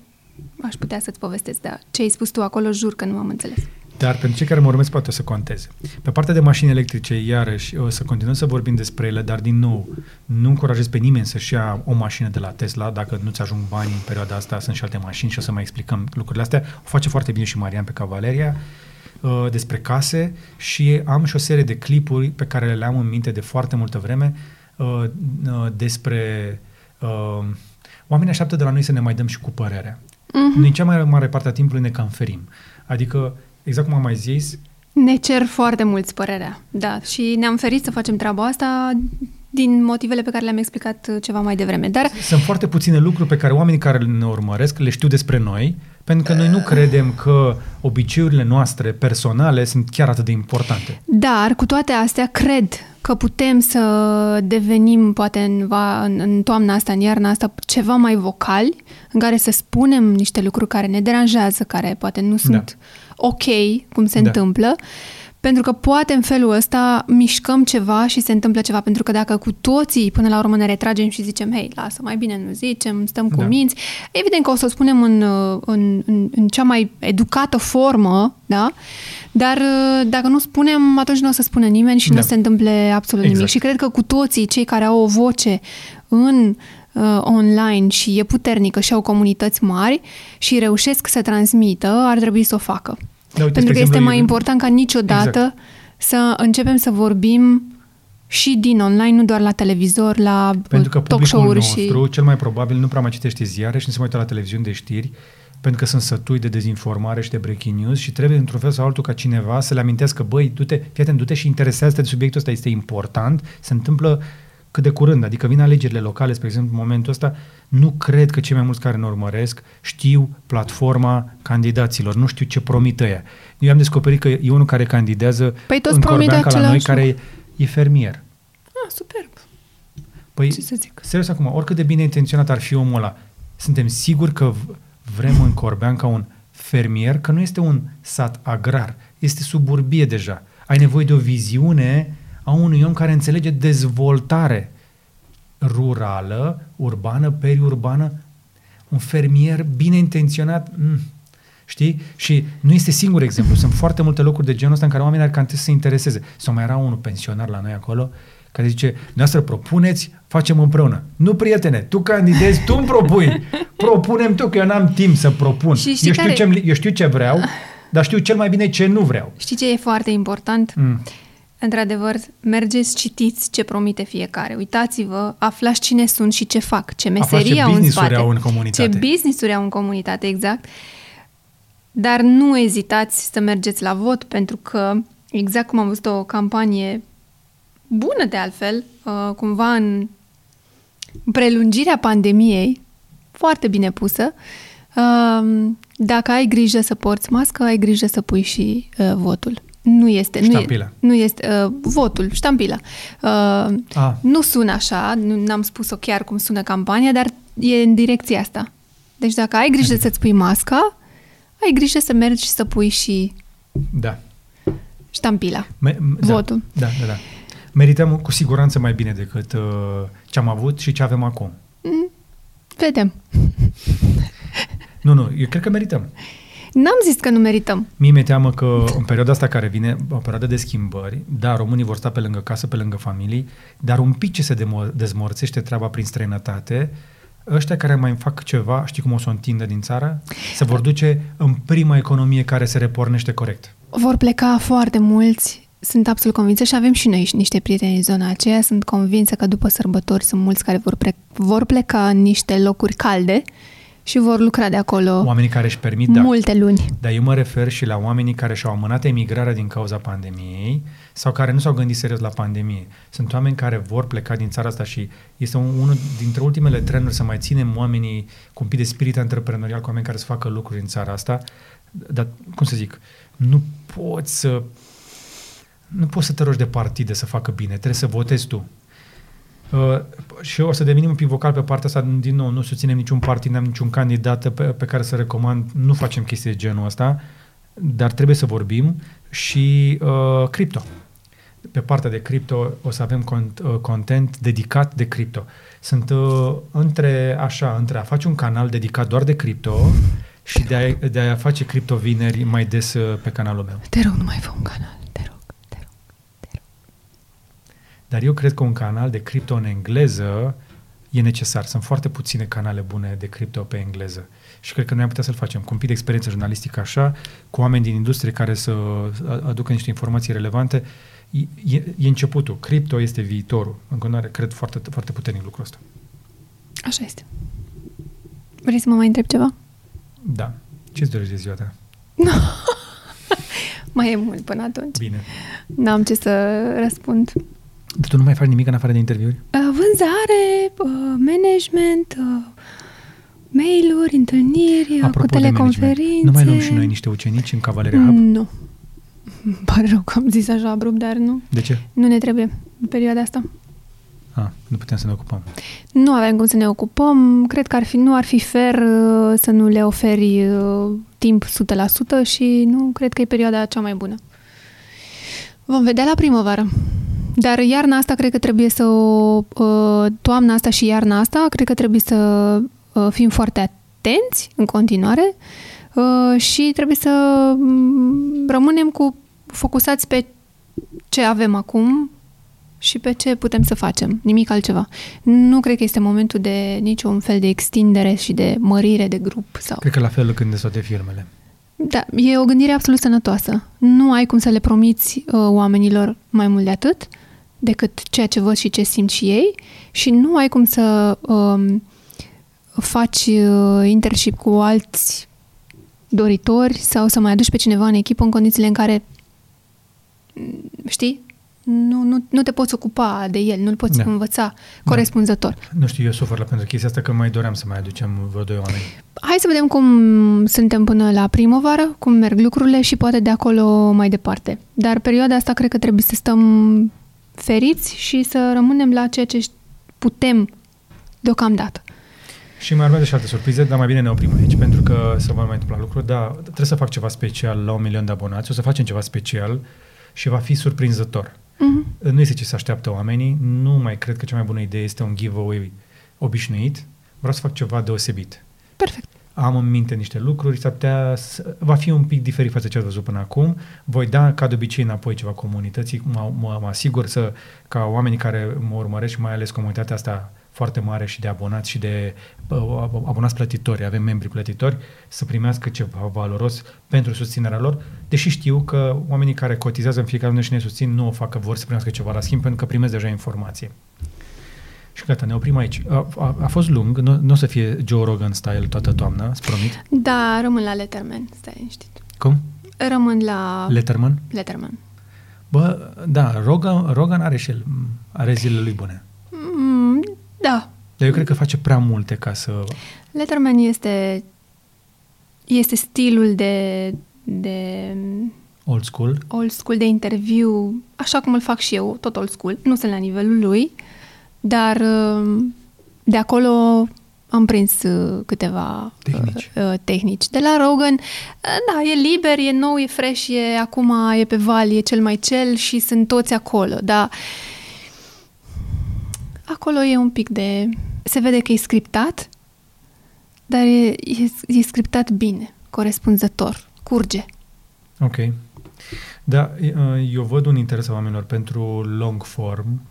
aș putea să-ți povestesc, dar ce ai spus tu acolo, jur că nu am înțeles. Dar pentru cei care mă urmesc poate să conteze. Pe partea de mașini electrice, iarăși, o să continuăm să vorbim despre ele, dar din nou, nu încurajez pe nimeni să-și ia o mașină de la Tesla, dacă nu-ți ajung bani în perioada asta, sunt și alte mașini și o să mai explicăm lucrurile astea. O face foarte bine și Marian pe Cavaleria. Uh, despre case și am și o serie de clipuri pe care le am în minte de foarte multă vreme uh, uh, despre uh, oamenii așteaptă de la noi să ne mai dăm și cu părerea. Uh-huh. În cea mai mare parte a timpului ne cam ferim. Adică, exact cum am mai zis, ne cer foarte mulți părerea, da. Și ne-am ferit să facem treaba asta din motivele pe care le-am explicat ceva mai devreme. Dar... Sunt foarte puține lucruri pe care oamenii care ne urmăresc le știu despre noi, pentru că noi nu credem că obiceiurile noastre personale sunt chiar atât de importante. Dar, cu toate astea, cred că putem să devenim, poate în, va, în, în toamna asta, în iarna asta, ceva mai vocali, în care să spunem niște lucruri care ne deranjează, care poate nu sunt da. ok, cum se da. întâmplă, pentru că poate în felul ăsta mișcăm ceva și se întâmplă ceva. Pentru că dacă cu toții până la urmă ne retragem și zicem, hei, lasă, mai bine nu zicem, stăm cu da. minți, evident că o să o spunem în, în, în, în cea mai educată formă, da? Dar dacă nu spunem, atunci nu o să spună nimeni și da. nu se întâmple absolut exact. nimic. Și cred că cu toții cei care au o voce în uh, online și e puternică și au comunități mari și reușesc să transmită, ar trebui să o facă. Da, uite, Pentru că exemplu, este mai important ca niciodată exact. să începem să vorbim și din online, nu doar la televizor, la Pentru că talk show-uri nostru, și... cel mai probabil, nu prea mai citește ziare și nu se mai uită la televiziune de știri, pentru că sunt sătui de dezinformare și de breaking news și trebuie într-un fel sau altul ca cineva să le amintească, băi, du-te, fii atent, du-te și interesează de subiectul ăsta, este important, se întâmplă cât de curând, adică vin alegerile locale, spre exemplu, în momentul ăsta, nu cred că cei mai mulți care ne urmăresc știu platforma candidaților, nu știu ce promit ăia. Eu am descoperit că e unul care candidează păi toți în Corbeanca la noi, care e, e fermier. Ah, superb. Păi, ce să zic? serios acum, oricât de bine intenționat ar fi omul ăla, suntem siguri că vrem în Corbeanca un fermier, că nu este un sat agrar, este suburbie deja. Ai nevoie de o viziune a unui om care înțelege dezvoltare rurală, urbană, periurbană, un fermier bine intenționat, mm, știi? Și nu este singur exemplu. Sunt foarte multe locuri de genul ăsta în care oamenii ar cam să se intereseze. Sau mai era unul pensionar la noi acolo, care zice, noastră propuneți, facem împreună. Nu, prietene, tu candidezi, tu îmi propui. Propunem tu, că eu n-am timp să propun. Și eu, știu care... ce, eu știu ce vreau, dar știu cel mai bine ce nu vreau. Știi ce e foarte important? Mm. Într-adevăr, mergeți, citiți ce promite fiecare. Uitați-vă, aflați cine sunt și ce fac, ce meserie au în spate. au în comunitate. Ce business-uri au în comunitate, exact. Dar nu ezitați să mergeți la vot, pentru că, exact cum am văzut o campanie bună de altfel, uh, cumva în prelungirea pandemiei, foarte bine pusă, uh, dacă ai grijă să porți mască, ai grijă să pui și uh, votul. Nu este. Ștampila. Nu, e, nu este. Uh, votul, ștampila. Uh, ah. Nu sună așa, nu n-am spus-o chiar cum sună campania, dar e în direcția asta. Deci dacă ai grijă adică. să-ți pui masca, ai grijă să mergi și să pui și da. ștampila, Me- da, votul. Da, da, da. Merităm cu siguranță mai bine decât uh, ce am avut și ce avem acum. Mm, vedem. nu, nu, eu cred că merităm. N-am zis că nu merităm. Mie mi-e teamă că în perioada asta care vine, o perioadă de schimbări, da, românii vor sta pe lângă casă, pe lângă familii, dar un pic ce se dezmorțește treaba prin străinătate, ăștia care mai fac ceva, știi cum o să o întindă din țară, se vor duce în prima economie care se repornește corect. Vor pleca foarte mulți, sunt absolut convinsă și avem și noi niște prieteni în zona aceea. Sunt convinsă că după sărbători sunt mulți care vor, pre- vor pleca în niște locuri calde și vor lucra de acolo Oamenii care își permit, da. multe luni. Dar eu mă refer și la oamenii care și-au amânat emigrarea din cauza pandemiei sau care nu s-au gândit serios la pandemie. Sunt oameni care vor pleca din țara asta și este un, unul dintre ultimele trenduri să mai ținem oamenii cu un pic de spirit antreprenorial, cu oameni care să facă lucruri în țara asta. Dar, cum să zic, nu poți să nu poți să te rogi de partide să facă bine, trebuie să votezi tu. Uh, și o să devenim un pic vocal pe partea asta, din nou, nu susținem niciun partid, nu am niciun candidat pe, pe care să recomand, nu facem chestii de genul ăsta, dar trebuie să vorbim și uh, cripto. Pe partea de cripto o să avem cont, uh, content dedicat de cripto. Sunt uh, între, așa, între a face un canal dedicat doar de cripto și de a, de a face cripto vineri mai des uh, pe canalul meu. Te rog, nu mai fă un canal. Dar eu cred că un canal de cripto în engleză e necesar. Sunt foarte puține canale bune de cripto pe engleză. Și cred că noi am putea să-l facem cu un pic de experiență jurnalistică așa, cu oameni din industrie care să aducă niște informații relevante. E, e începutul. Cripto este viitorul. În continuare, cred foarte, foarte puternic lucrul ăsta. Așa este. Vrei să mă mai întreb ceva? Da. Ce-ți dorești de ziua ta? mai e mult până atunci. Bine. N-am ce să răspund. Dar tu nu mai faci nimic în afară de interviuri? Uh, vânzare, uh, management, uh, mail-uri, întâlniri, Apropo cu teleconferințe. Nu mai luăm și noi niște ucenici în Cavaleria Hub? Nu. Pare rău că am zis așa abrupt, dar nu. De ce? Nu ne trebuie în perioada asta. Ah, nu putem să ne ocupăm. Nu avem cum să ne ocupăm. Cred că ar fi, nu ar fi fair uh, să nu le oferi uh, timp 100% și nu cred că e perioada cea mai bună. Vom vedea la primăvară. Dar iarna asta cred că trebuie să o... Toamna asta și iarna asta cred că trebuie să uh, fim foarte atenți în continuare uh, și trebuie să mm, rămânem cu focusați pe ce avem acum și pe ce putem să facem, nimic altceva. Nu cred că este momentul de niciun fel de extindere și de mărire de grup. Sau... Cred că la fel când toate firmele. Da, e o gândire absolut sănătoasă. Nu ai cum să le promiți uh, oamenilor mai mult de atât decât ceea ce văd și ce simt și ei și nu ai cum să um, faci uh, internship cu alți doritori sau să mai aduci pe cineva în echipă în condițiile în care, mm, știi, nu, nu, nu te poți ocupa de el, nu-l poți da. învăța da. corespunzător. Da. Nu știu, eu sufăr la pentru chestia asta că mai doream să mai aducem vreo doi oameni. Hai să vedem cum suntem până la primăvară, cum merg lucrurile și poate de acolo mai departe. Dar perioada asta cred că trebuie să stăm feriți și să rămânem la ceea ce putem deocamdată. Și mai urmează și alte surprize, dar mai bine ne oprim aici, pentru că să vă mai întâmpla lucruri, dar trebuie să fac ceva special la un milion de abonați, o să facem ceva special și va fi surprinzător. Uh-huh. Nu este ce să așteaptă oamenii, nu mai cred că cea mai bună idee este un giveaway obișnuit, vreau să fac ceva deosebit. Perfect. Am în minte niște lucruri, s-ar putea să, va fi un pic diferit față de ce ați văzut până acum. Voi da, ca de obicei, înapoi ceva comunității, mă, mă, mă asigur să, ca oamenii care mă urmăresc și mai ales comunitatea asta foarte mare și de abonați și de uh, abonați plătitori, avem membri plătitori, să primească ceva valoros pentru susținerea lor, deși știu că oamenii care cotizează în fiecare lună și ne susțin nu o fac că vor să primească ceva la schimb, pentru că primesc deja informație. Și gata, ne oprim aici. A, a, a fost lung, nu, nu o să fie Joe Rogan style toată toamna, îți promit? Da, rămân la Letterman, stai liniștit. Cum? Rămân la... Letterman? Letterman. Bă, da, Rogan, Rogan are și el, are zilele lui bune. Mm, da. Dar eu cred că face prea multe ca să... Letterman este, este stilul de, de... Old school? Old school de interviu, așa cum îl fac și eu, tot old school. Nu sunt la nivelul lui, dar um, de acolo am prins uh, câteva tehnici. Uh, uh, tehnici. De la Rogan, uh, da, e liber, e nou, e fresh, e acum e pe val, e cel mai cel și sunt toți acolo, dar acolo e un pic de... Se vede că e scriptat, dar e, e, e scriptat bine, corespunzător, curge. Ok. Da, eu văd un interes a oamenilor pentru long form,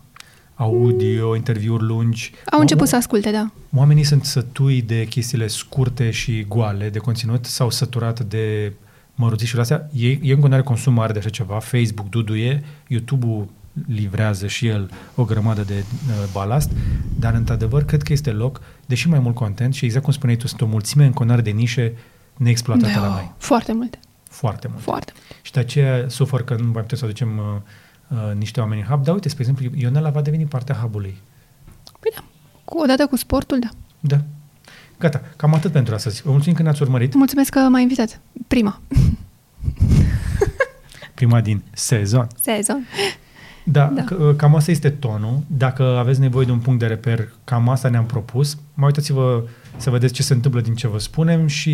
audio, interviuri lungi. Au început o, să asculte, da. Oamenii sunt sătui de chestiile scurte și goale de conținut sau săturat de măruțișurile astea. E, e în continuare consum mare de așa ceva. Facebook duduie, YouTube-ul livrează și el o grămadă de uh, balast, dar într-adevăr cred că este loc, deși mai mult content și exact cum spuneai tu, sunt o mulțime în continuare de nișe neexploatate da, la noi. Foarte multe. Foarte multe. Foarte multe. Și de aceea sufăr că nu mai putem să aducem uh, uh, niște oameni în hub. Dar uite, spre exemplu, Ionela va deveni partea hubului. Păi da, cu, odată cu sportul, da. Da. Gata, cam atât pentru astăzi. Vă mulțumim că ne-ați urmărit. Mulțumesc că m-ai invitat. Prima. Prima din sezon. Sezon. Da, da. Uh, cam asta este tonul. Dacă aveți nevoie de un punct de reper, cam asta ne-am propus. Mai uitați-vă să vedeți ce se întâmplă din ce vă spunem și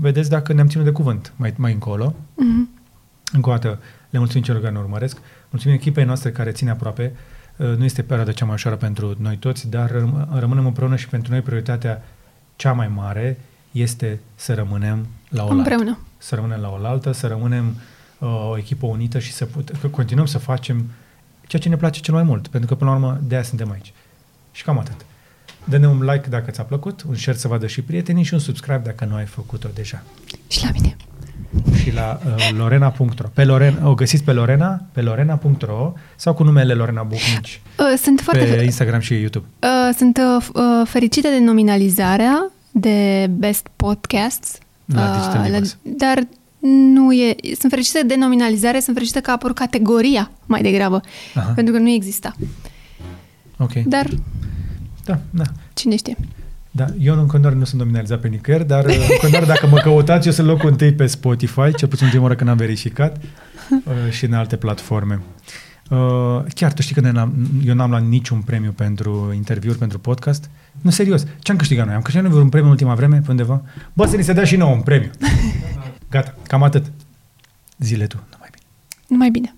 vedeți dacă ne-am ținut de cuvânt mai, mai încolo. Mm-hmm. Încă o dată, le mulțumim celor care ne urmăresc. Mulțumim echipei noastre care ține aproape. Uh, nu este perioada cea mai ușoară pentru noi toți, dar rămânem împreună și pentru noi prioritatea cea mai mare este să rămânem la o Împreună. Să rămânem la oaltă, să rămânem uh, o echipă unită și să put- că continuăm să facem ceea ce ne place cel mai mult, pentru că până la urmă de aia suntem aici. Și cam atât. Dă-ne un like dacă ți-a plăcut, un share să vadă și prietenii și un subscribe dacă nu ai făcut-o deja. Și la mine. Și la uh, lorena.ro. Pe Lorena, o găsiți pe Lorena, pe lorena.ro sau cu numele Lorena Bucnici. Uh, sunt foarte pe Instagram și YouTube. Uh, sunt uh, uh, fericită de nominalizarea de Best Podcasts. La Digital uh, la, Dar nu e... Sunt fericită de nominalizare, sunt fericită că a apărut categoria mai degrabă, Aha. pentru că nu exista. Ok. Dar... Da, da. Cine știe? Da, eu în continuare nu sunt nominalizat pe nicăieri, dar în continuare dacă mă căutați, eu sunt locul întâi pe Spotify, cel puțin ultima oră când am verificat, uh, și în alte platforme. Uh, chiar, tu știi că n-am, eu n-am luat niciun premiu pentru interviuri, pentru podcast? Nu, serios. Ce am câștigat noi? Am câștigat noi un premiu în ultima vreme, pe undeva? Bă, să ni se dea și nouă un premiu. Gata, cam atât. Zile tu, numai bine. Numai bine.